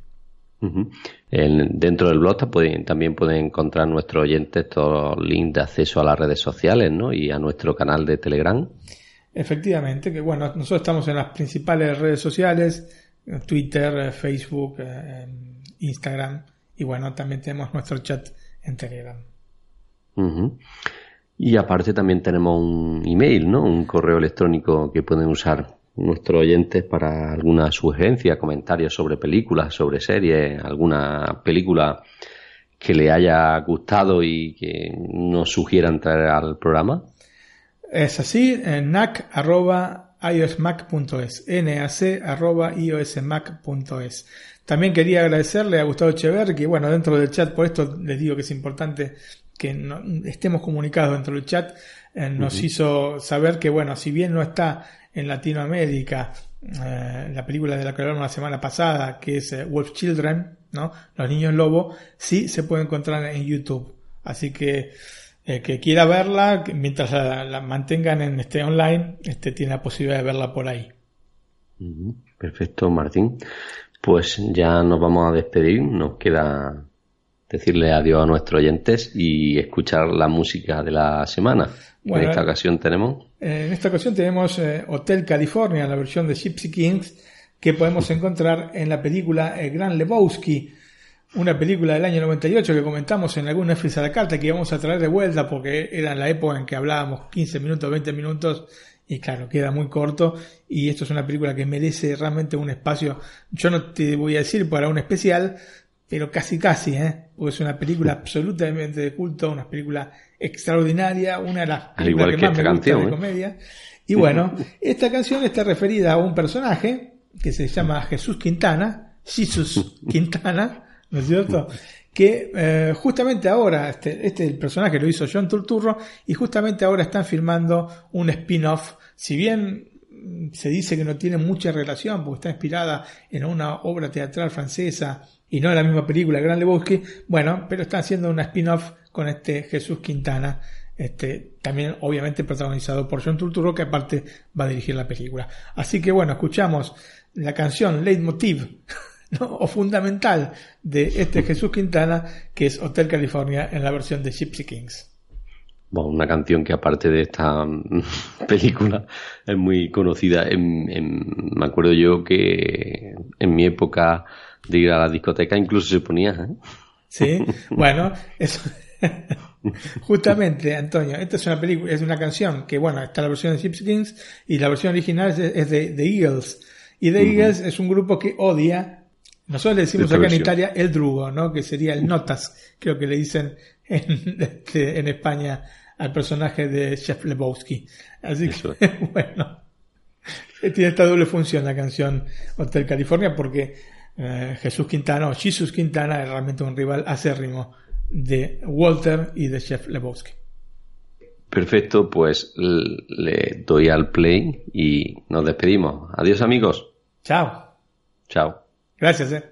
dentro del blog también pueden encontrar nuestros oyentes todos los links de acceso a las redes sociales ¿no? y a nuestro canal de Telegram. Efectivamente, que bueno, nosotros estamos en las principales redes sociales, Twitter, Facebook, eh, Instagram y bueno, también tenemos nuestro chat en Telegram. Y aparte también tenemos un email, ¿no? Un correo electrónico que pueden usar nuestros oyentes para alguna sugerencia, comentarios sobre películas, sobre series, alguna película que le haya gustado y que nos sugieran traer al programa? Es así, nac.iosmac.es, nac.iosmac.es. También quería agradecerle a Gustavo Echever, que bueno, dentro del chat, por esto les digo que es importante que estemos comunicados dentro del chat, eh, nos hizo saber que bueno, si bien no está en Latinoamérica, eh, la película de la que hablamos la semana pasada, que es eh, Wolf Children, ¿no? Los niños lobo, sí se puede encontrar en YouTube. Así que el que quiera verla, mientras la, mantengan en este online, este tiene la posibilidad de verla por ahí. Perfecto, Martín. Pues ya nos vamos a despedir. Nos queda decirle adiós a nuestros oyentes y escuchar la música de la semana. en esta ocasión tenemos. Eh, en esta ocasión tenemos eh, Hotel California, la versión de Gypsy Kings, que podemos encontrar en la película El Gran Lebowski, una película del año 98 que comentamos en algún Netflix a la carta que íbamos a traer de vuelta porque era la época en que hablábamos 15 minutos, 20 minutos y claro, queda muy corto y esto es una película que merece realmente un espacio, yo no te voy a decir para un especial, pero casi casi, ¿eh? porque es una película absolutamente de culto, una película extraordinaria, una de las películas que, más me gusta de ¿eh? comedia. Y bueno, [LAUGHS] esta canción está referida a un personaje que se llama Jesús Quintana, Jesús [LAUGHS] Quintana, ¿no es cierto? Que eh, justamente ahora, este, este el personaje lo hizo John Turturro, y justamente ahora están filmando un spin-off, si bien se dice que no tiene mucha relación porque está inspirada en una obra teatral francesa y no la misma película Gran Lebowski, bueno, pero está haciendo una spin-off con este Jesús Quintana, este, también obviamente protagonizado por John Turturro, que aparte va a dirigir la película. Así que bueno, escuchamos la canción Leitmotiv, [LAUGHS] o fundamental de este Jesús Quintana, que es Hotel California en la versión de Gypsy Kings. Bueno, una canción que aparte de esta [LAUGHS] película es muy conocida. me acuerdo yo que en mi época de ir a la discoteca incluso se ponía. ¿eh? Sí, [LAUGHS] bueno, eso. [LAUGHS] Justamente, Antonio, esta es una película, es una canción que, bueno, está la versión de Gypsy Kings y la versión original es, de The Eagles. Y The Eagles es un grupo que odia, nosotros le decimos acá en Italia el drugo, ¿no? Que sería el notas, creo que le dicen en, [LAUGHS] este, en España al personaje de Chef Lebowski. Así que, bueno, tiene esta doble función la canción Hotel California porque eh, Jesús Quintana o Jesus Quintana es realmente un rival acérrimo de Walter y de Chef Lebowski. Perfecto, pues le doy al play y nos despedimos. Adiós amigos. Chao. Chao. Gracias. Eh.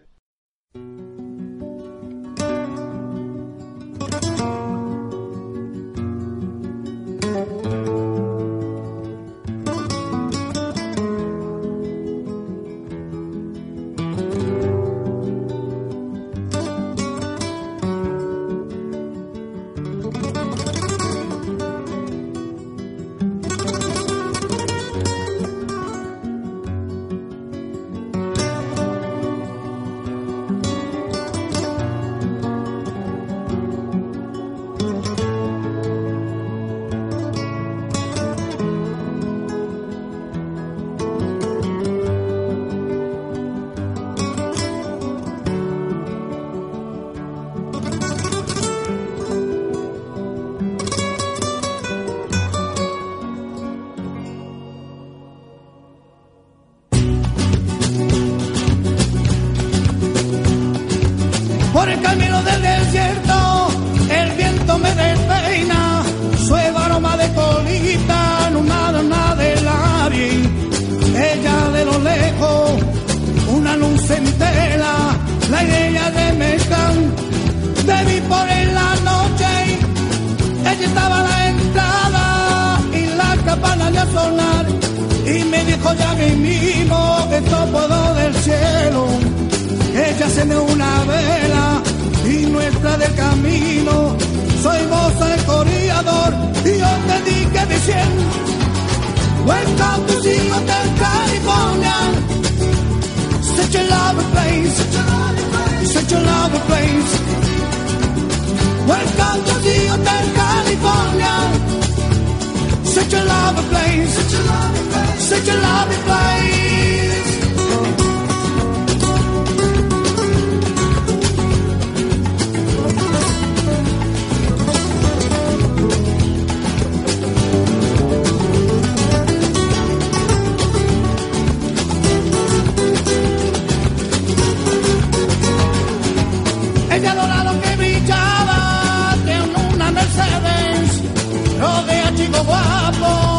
primo guapo.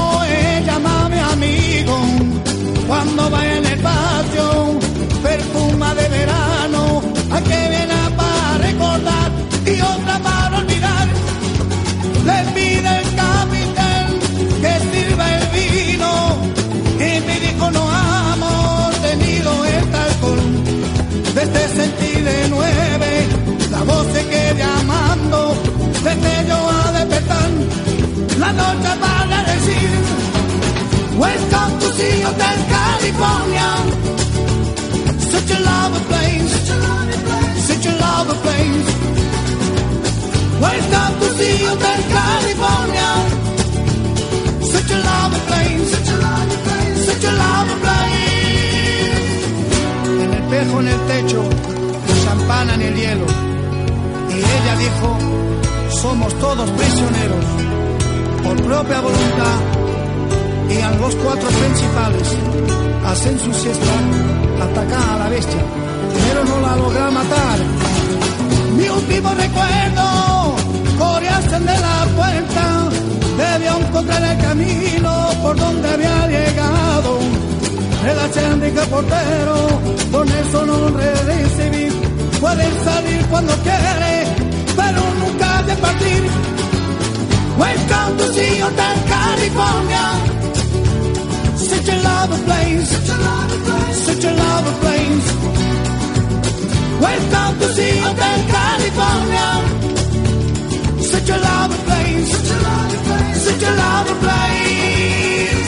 te van a decir. Welcome to the Hotel California. Such a lovely place. Such a lovely place. Welcome to the Hotel California. Such a lovely place. Such a lovely place. En el espejo, en el techo, champana en el hielo. Y ella dijo, somos todos prisioneros por propia voluntad y a los cuatro principales hacen su siesta, atacan a la bestia, pero no la logra matar. mi último recuerdo, corriasen de la puerta, debió encontrar el camino por donde había llegado. El achendica portero, con eso no recibir, pueden salir cuando quiere, pero nunca de partir. Welcome to see Hotel California. Such a love of planes. Such a lovely place. Such a lovely place. Welcome to see Hotel California. Such a love of planes. Such a lovely place. Such a lovely place.